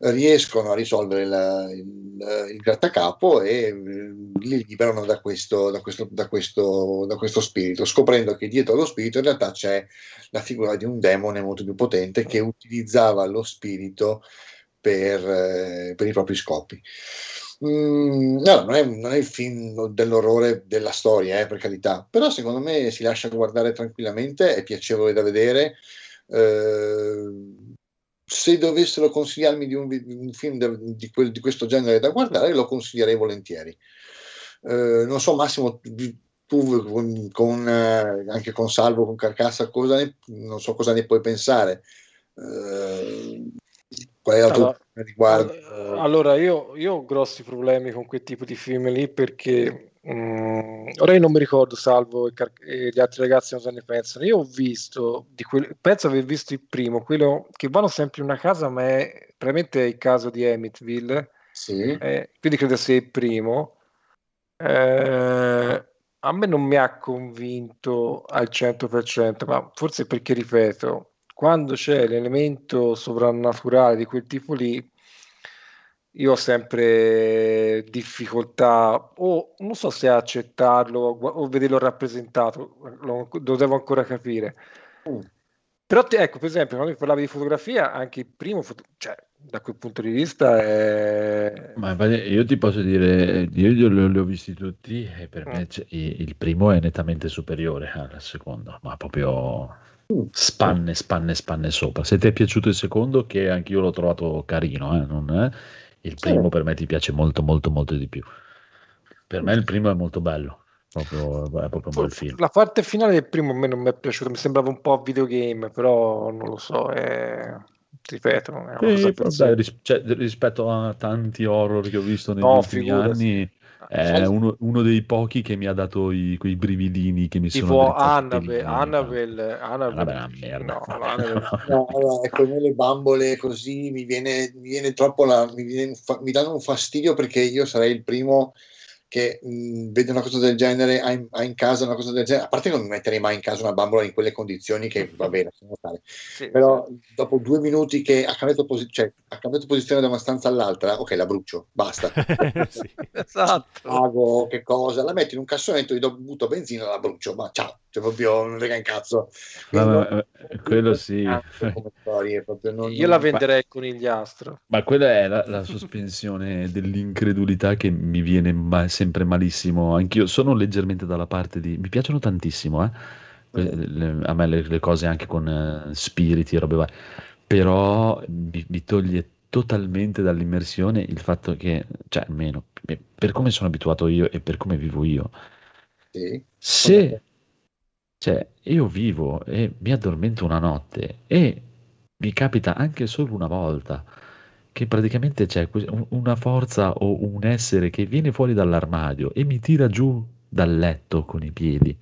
riescono a risolvere la, il, il, grattacapo e eh, li liberano da questo, da, questo, da, questo, da questo, spirito, scoprendo che dietro allo spirito in realtà c'è la figura di un demone molto più potente che utilizzava lo spirito per, eh, per i propri scopi. Mm, no, non è, non è, il film dell'orrore della storia, eh, per carità, però secondo me si lascia guardare tranquillamente, è piacevole da vedere. Eh, se dovessero consigliarmi di un, un film de, di, quel, di, questo genere da guardare, lo consiglierei volentieri. Eh, non so, Massimo, tu con, con, eh, anche con Salvo, con Carcassa, cosa ne, non so cosa ne puoi pensare. Eh, qual è la tua allora, riguardo? Allora, io, io, ho grossi problemi con quel tipo di film lì perché um, ora io non mi ricordo, Salvo e, Car- e, gli altri ragazzi se ne pensano. Io ho visto, di quel, penso aver visto il primo, quello che vanno sempre in una casa, ma è probabilmente il caso di Amityville. Sì. Eh, quindi credo sia il primo. Eh, a me non mi ha convinto al 100%, ma forse perché, ripeto, quando c'è l'elemento sovrannaturale di quel tipo lì, io ho sempre difficoltà, o non so se accettarlo o vederlo rappresentato, lo, lo devo ancora capire. Mm. Però, ecco, per esempio, quando mi parlavi di fotografia, anche il primo, foto- cioè, da quel punto di vista è... Ma io ti posso dire, io li ho visti tutti e per mm. me il primo è nettamente superiore al secondo, ma proprio. Spanne, spanne, spanne sopra. Se ti è piaciuto il secondo, che anch'io l'ho trovato carino, eh, non è? il primo sì. per me ti piace molto, molto, molto di più. Per me il primo è molto bello. Proprio, è proprio un bel film. La parte finale del primo a me non mi è piaciuta, mi sembrava un po' videogame, però non lo so. È ripeto, sì, cosa ris- cioè, rispetto a tanti horror che ho visto negli no, ultimi figurati. anni, è uno, uno, dei pochi che mi ha dato i, quei brividini che mi tipo sono Annabelle, Annabelle, Annabelle, merda. No, Annabelle. no, allora, ecco, le bambole così mi viene, mi viene troppo la, mi, viene, mi danno un fastidio perché io sarei il primo che mh, vede una cosa del genere, ha in, ha in, casa una cosa del genere, a parte che non mi metterei mai in casa una bambola in quelle condizioni che va bene, sì, però sì. dopo due minuti che ha cambiato, posi- cioè, ha cambiato, posizione da una stanza all'altra, ok, la brucio, basta. sì, esatto. Pago, che cosa, la metti in un cassonetto, gli do, butto benzina, la brucio, ma ciao, cioè proprio non frega in cazzo. Ma, eh, quello sì. Storie, non, Io non la venderei fa... conigliastro. Ma quella è la, la sospensione dell'incredulità che mi viene mai sempre malissimo. Anch'io sono leggermente dalla parte di... Mi piacciono tantissimo, eh? le, a me le, le, cose anche con uh, spiriti e robe varie. Però mi, mi, toglie totalmente dall'immersione il fatto che, cioè almeno per come sono abituato io e per come vivo io, sì. se cioè, io vivo e mi addormento una notte e mi capita anche solo una volta che praticamente c'è una forza o un essere che viene fuori dall'armadio e mi tira giù dal letto con i piedi.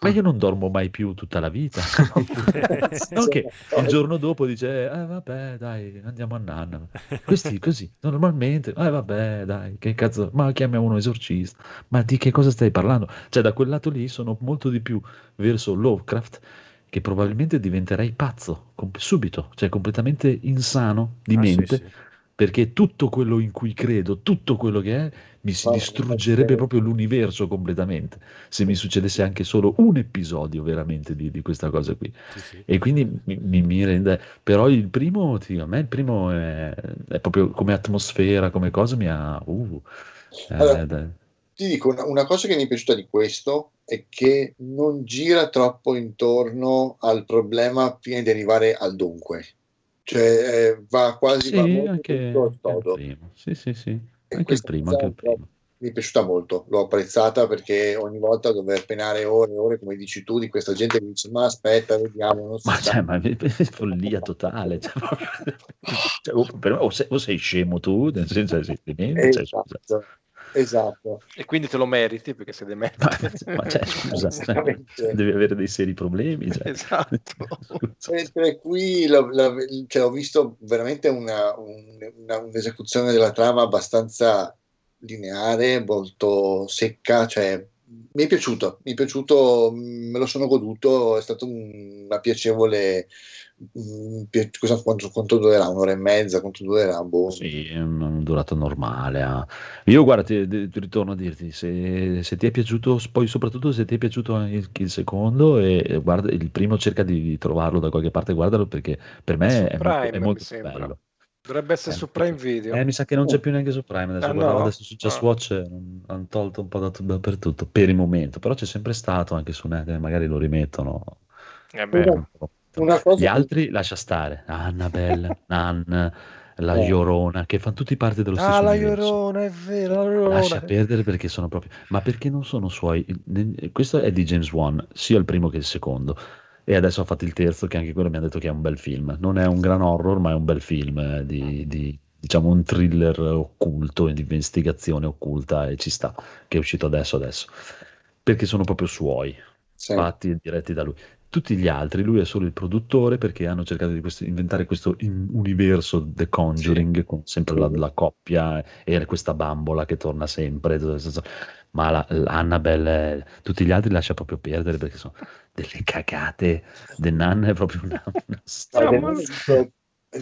Ma io non dormo mai più tutta la vita. non che il giorno dopo dice, eh vabbè dai, andiamo a nanna. Questi così, normalmente, eh vabbè dai, che cazzo, ma chiamiamo un esorcista. Ma di che cosa stai parlando? Cioè da quel lato lì sono molto di più verso Lovecraft che probabilmente diventerei pazzo subito, cioè completamente insano di ah, mente, sì, sì. perché tutto quello in cui credo, tutto quello che è, mi si distruggerebbe proprio l'universo completamente, se mi succedesse anche solo un episodio veramente di, di questa cosa qui. Sì, e quindi mi, mi, rende... Però il primo, a me il primo è, è, proprio come atmosfera, come cosa mi ha... Uh, allora, eh, ti dico una, una cosa che mi è piaciuta di questo è che non gira troppo intorno al problema prima di arrivare al dunque. Cioè eh, va quasi sì, va molto anche, primo. Sì, sì, sì. Anche il primo, anche il primo. Mi è piaciuta molto, l'ho apprezzata perché ogni volta dover penare ore e ore, come dici tu, di questa gente che dice ma aspetta, vediamo. ma cioè, ma è follia totale. Cioè, cioè, o, o, sei, o, sei, scemo tu, nel senso sei demente. Cioè, esatto. Esatto. E quindi te lo meriti perché sei demente. Ma, ma cioè, scusa, devi avere dei seri problemi. Cioè. Esatto. Mentre qui lo, lo, cioè, ho visto veramente una, una, un'esecuzione della trama abbastanza lineare, molto secca, cioè mi è piaciuto, mi è piaciuto, me lo sono goduto, è stato una piacevole cosa, quanto, quanto, durerà? Un'ora e mezza? Quanto durerà? Boh. Sì, è una durata normale. Ah. Io guarda, ti, ti, ritorno a dirti, se, se, ti è piaciuto, poi soprattutto se ti è piaciuto il, il secondo e guarda, il primo cerca di, di, trovarlo da qualche parte, guardalo perché per me è, Prime, molto, è molto bello. Dovrebbe essere eh, su Prime Video. Eh, mi sa che non c'è oh. più neanche su Prime. Adesso, ah, no? adesso su Just ah. Watch hanno tolto un po' da, dappertutto per il momento, però c'è sempre stato anche su Net, magari lo rimettono. Eh beh. Una cosa Gli altri lascia stare. Annabelle, Nan, la eh. Llorona, che fanno tutti parte dello ah, stesso Ah, la universo. Llorona, è vero, la Llorona. Lascia perdere perché sono proprio... Ma perché non sono suoi... Questo è di James Wan, sia il primo che il secondo e adesso ha fatto il terzo che anche quello mi ha detto che è un bel film non è un gran horror ma è un bel film eh, di, di, diciamo un thriller occulto di investigazione occulta e ci sta che è uscito adesso adesso perché sono proprio suoi sì. fatti e diretti da lui tutti gli altri, lui è solo il produttore perché hanno cercato di questo, inventare questo universo The Conjuring sì. con sempre la, la, coppia e questa bambola che torna sempre. Ma la, l'Annabelle, tutti gli altri lascia proprio perdere perché sono delle cagate. The Nun è proprio una, una storia.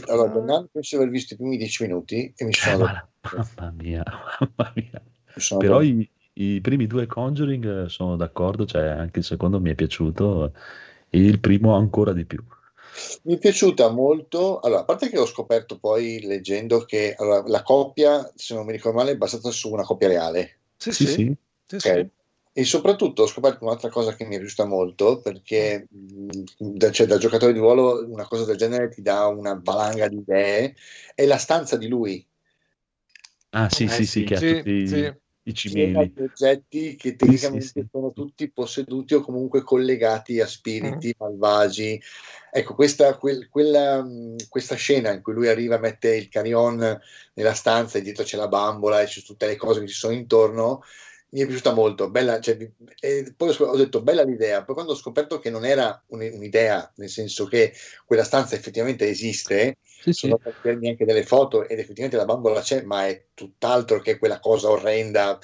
Allora, The Nun penso di aver visto i primi dieci minuti e mi sono... Eh, mamma mia, mamma mia. Però i, i primi due Conjuring sono d'accordo, cioè anche il secondo mi è piaciuto il primo ancora di più. Mi è piaciuta molto, allora, a parte che ho scoperto poi leggendo che allora, la coppia, se non mi ricordo male, è basata su una coppia reale. Sì, sì. sì. sì. Okay. E soprattutto ho scoperto un'altra cosa che mi è piaciuta molto, perché da, cioè, da giocatore di ruolo una cosa del genere ti dà una valanga di idee, è la stanza di lui. Ah sì, eh, sì, sì, sì, che ha tutti... Sì i cimeli. oggetti che tecnicamente sì, sì, sono tutti posseduti o comunque collegati a spiriti mm. malvagi. Ecco, questa, quel, quella, questa, scena in cui lui arriva, mette il canion nella stanza e dietro c'è la bambola e c'è tutte le cose che ci sono intorno, mi è piaciuta molto, bella, cioè, poi ho detto bella l'idea, poi quando ho scoperto che non era un'idea, nel senso che quella stanza effettivamente esiste, sì, sono sì. per anche delle foto ed effettivamente la bambola c'è, ma è tutt'altro che quella cosa orrenda.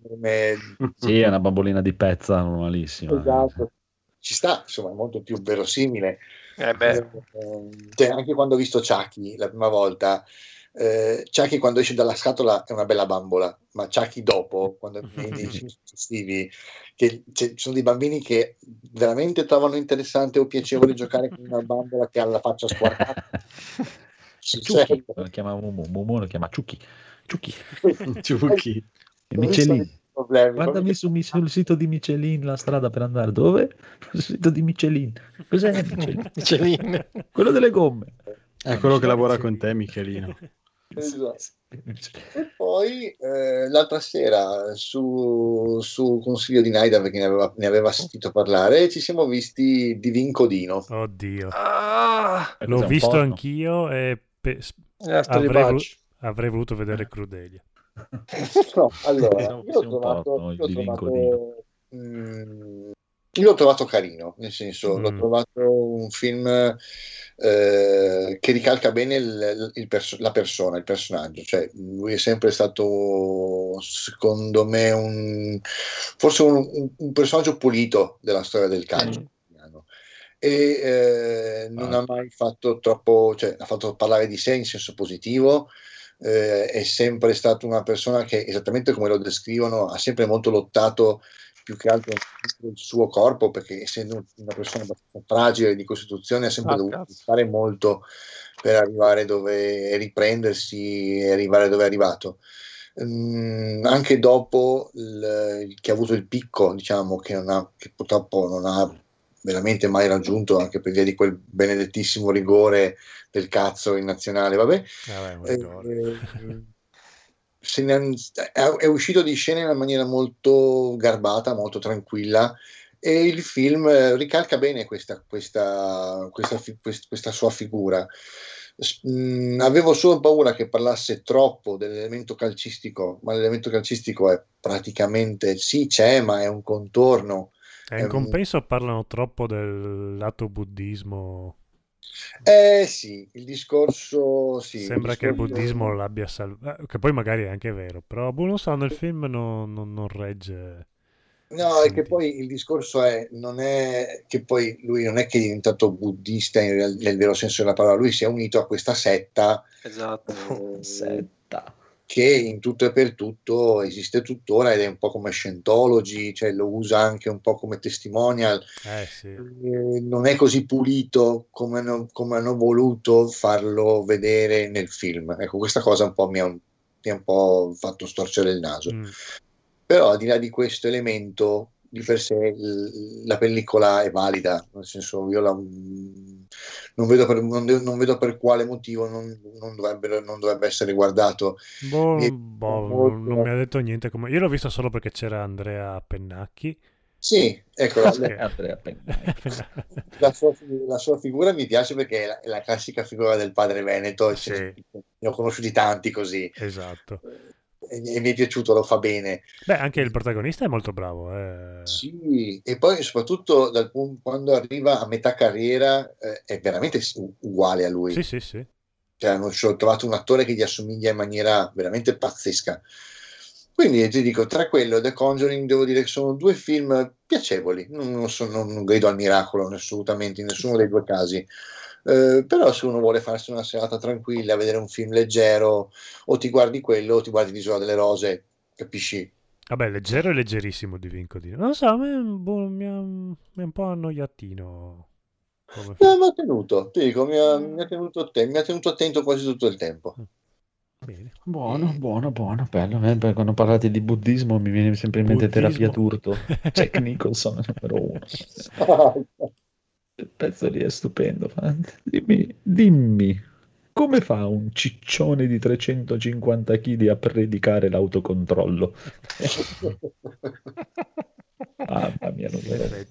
Come... sì, è una bambolina di pezza normalissima. Esatto. Ci sta, insomma, è molto più verosimile. Eh beh. Cioè, anche quando ho visto Chucky la prima volta, eh, Chucky quando esce dalla scatola è una bella bambola, ma Chucky dopo, quando nei film successivi, che ci sono dei bambini che veramente trovano interessante o piacevole giocare con una bambola che ha la faccia squartata. Ciucchi, lo chiama Momo, Momo lo chiama Ciucchi. Ciucchi. Ciucchi. Michelin. Problemi, Guardami su, sul sito di Michelin la strada per andare dove? Sul sito di Michelin. Cos'è Michelin? Michelin. Quello delle gomme. È quello che lavora con te, Michelino. Esatto. E poi eh, l'altra sera su, su, consiglio di Naida perché ne aveva, ne aveva, sentito parlare ci siamo visti di Vincodino oddio. Ah, l'ho visto anch'io e pe- avrei, voluto, avrei, voluto vedere Crudelia. No, allora io ho trovato, io ho trovato mh, io l'ho trovato carino, nel senso, mm. l'ho trovato un film eh, che ricalca bene il, il perso- la persona, il personaggio. Cioè, lui è sempre stato, secondo me, un, forse un, un personaggio pulito della storia del calcio. Mm. E eh, non ah. ha mai fatto troppo, cioè, ha fatto parlare di sé in senso positivo. Eh, è sempre stata una persona che, esattamente come lo descrivono, ha sempre molto lottato più che altro il suo corpo, perché essendo una persona abbastanza fragile di costituzione ha sempre ah, dovuto cazzo. fare molto per arrivare dove riprendersi e arrivare dove è arrivato. Mm, anche dopo il, che ha avuto il picco, diciamo, che, ha, che purtroppo non ha veramente mai raggiunto anche per via di quel benedettissimo rigore del cazzo in nazionale, vabbè. Ah, beh, eh, ne, è uscito di scena in una maniera molto garbata, molto tranquilla e il film eh, ricalca bene questa, questa, questa, questa sua figura. Mm, avevo solo paura che parlasse troppo dell'elemento calcistico, ma l'elemento calcistico è praticamente sì, c'è, ma è un contorno. E in compenso un... parlano troppo del lato buddismo eh sì, il discorso sì, Sembra il discorso... che il buddismo l'abbia salvato, eh, che poi magari è anche vero, però boh, non so, nel film non, non, non regge. No, è che poi il discorso è, non è che poi lui non è che è diventato buddista nel, nel vero senso della parola, lui si è unito a questa setta. Esatto, eh, setta. Che in tutto e per tutto esiste tuttora ed è un po' come Scientology, cioè lo usa anche un po' come testimonial. Eh, sì. eh, non è così pulito come hanno, come hanno, voluto farlo vedere nel film. Ecco, questa cosa un po' mi ha, mi ha un po' fatto storcere il naso. Mm. Però al di là di questo elemento, di per sé la pellicola è valida, nel senso io la, non, vedo per, non, non, vedo per, quale motivo non, non, dovrebbe, non dovrebbe essere guardato. Boh, mi boh, molto... Non mi ha detto niente, come... io l'ho visto solo perché c'era Andrea Pennacchi. Sì, ecco, la, la, sua, la, sua, figura mi piace perché è la, è la classica figura del padre Veneto, sì. ne ho conosciuti tanti così. Esatto e, mi è piaciuto, lo fa bene. Beh, anche il protagonista è molto bravo. Eh. Sì, e poi soprattutto dal, quando arriva a metà carriera eh, è veramente uguale a lui. Sì, sì, sì. Cioè, hanno trovato un attore che gli assomiglia in maniera veramente pazzesca. Quindi ti dico, tra quello e The Conjuring devo dire che sono due film piacevoli, non, non, sono, non grido al miracolo assolutamente in nessuno dei due casi. Eh, però se uno vuole farsi una serata tranquilla, vedere un film leggero, o ti guardi quello o ti guardi l'Isola delle Rose, capisci? Vabbè, leggero e leggerissimo di Vincodino. Non so, a me boh, mi, ha, mi è un po' annoiatino. Come... No, mi ha tenuto, ti dico, mi ha, mi ha, tenuto, mi ha tenuto attento quasi tutto il tempo. Mm. Bene. Buono, buono, buono, bello. Eh, quando parlate di buddismo mi viene sempre in mente buddismo. terapia turco. Jack Nicholson numero uno. Il pezzo lì è stupendo. Dimmi, dimmi, come fa un ciccione di 350 kg a predicare l'autocontrollo? Mamma mia, non me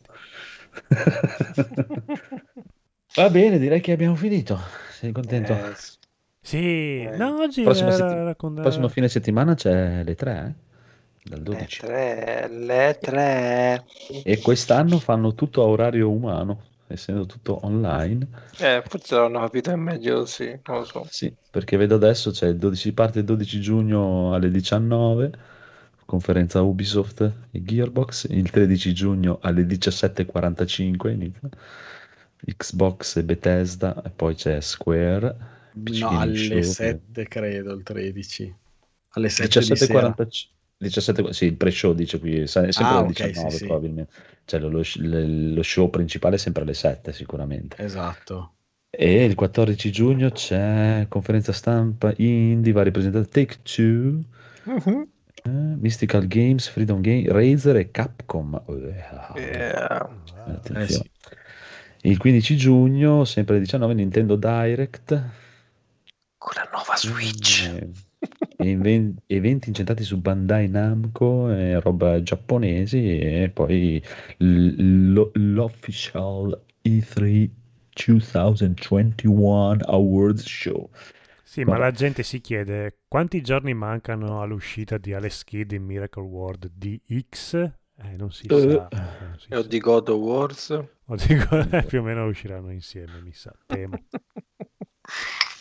Va bene, direi che abbiamo finito. Sei contento? Eh, sì, eh. no, oggi prossimo, setti- prossimo fine settimana c'è le tre, eh? dal 12. Le tre, le tre. E quest'anno fanno tutto a orario umano essendo tutto online. Eh, forse l'hanno capito meglio, sì, non lo so. Sì, perché vedo adesso c'è il 12, parte il 12 giugno alle 19, conferenza Ubisoft e Gearbox, il 13 giugno alle 17.45 inizia, Xbox e Bethesda, e poi c'è Square. No, alle show, 7 credo, il 13. Alle 7 17.45. 17, sì, il pre-show dice qui, sempre ah, alle okay, 19 sì, probabilmente. Cioè lo, lo, lo, show principale è sempre alle 7 sicuramente. Esatto. E il 14 giugno c'è conferenza stampa indie, va rappresentata Take Two, uh-huh. eh, Mystical Games, Freedom Game, Razer e Capcom. Yeah. Eh, sì. Il 15 giugno, sempre alle 19, Nintendo Direct. Con la nuova Switch. Eh, eventi incentrati su Bandai Namco e roba giapponesi e poi l- l'official E3 2021 Awards Show. Sì, Vabbè. ma la gente si chiede quanti giorni mancano all'uscita di Alex Kidd in Miracle World DX? Eh, non si uh, sa. Non si o sa. di God of Wars? O di God... più o meno usciranno insieme, mi sa, temo.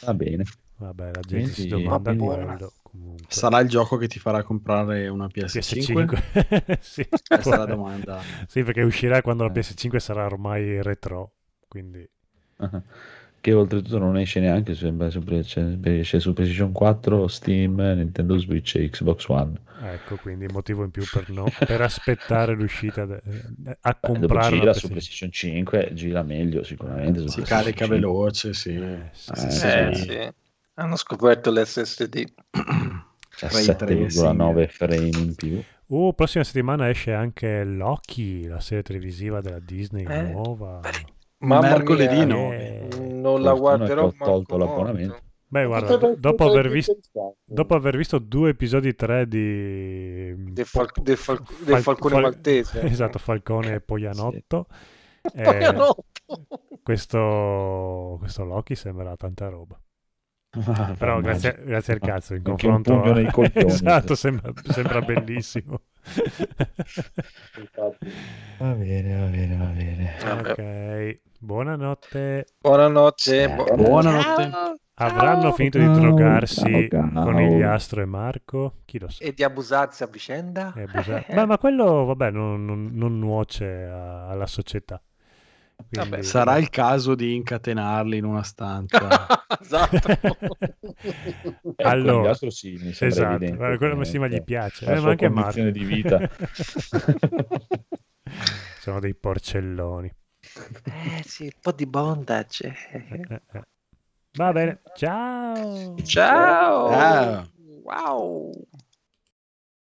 Va bene. Vabbè, la gente quindi, si domanda quello. Comunque. Sarà il gioco che ti farà comprare una PS5? PS5? sì. Questa è la domanda. sì, perché uscirà quando la eh. PS5 sarà ormai retro, quindi... Che oltretutto non esce neanche su, su, esce su PlayStation 4, Steam, Nintendo Switch e Xbox One. Ecco, quindi motivo in più per, no, per aspettare l'uscita de, a Beh, comprare. gira su PlayStation 5, gira meglio sicuramente. Si carica 5. veloce, sì. Eh, sì, eh, sì, eh, sì. Hanno scoperto l'SSD. 7,9 frame in più. Uh, prossima settimana esce anche Loki, la serie televisiva della Disney eh, nuova. Ma mercoledì no. Eh, non la guarderò. Ho tolto l'abbonamento. Beh, guarda, dopo aver, visto, dopo aver visto due episodi 3 di... Del, fal- del, fal- del Falcone fal- Maltese. Esatto, Falcone e Poianotto. Sì. Eh, questo, questo Loki sembra tanta roba. Ah, Però grazie, grazie, al cazzo in confronto a... nei coglioni, esatto, sembra, sembra bellissimo. Va bene va bene va bene. Ok buonanotte. Buonanotte. Bu- buonanotte. Avranno finito di drogarsi ciao, ciao. Conigliastro e Marco? Chi lo sa e di abusarsi a vicenda? Abusar- Beh, ma quello vabbè non, non, non nuoce a, alla società Quindi... Vabbè, sarà il caso di incatenarli in una stanza. esatto. allora, sì, mi esatto. evidente. Quello che gli piace, eh, ma anche Marco. di vita. Sono dei porcelloni. Eh sì, un po' di bondage. Eh, eh, eh. Va bene, ciao. Ciao. Ciao. Wow.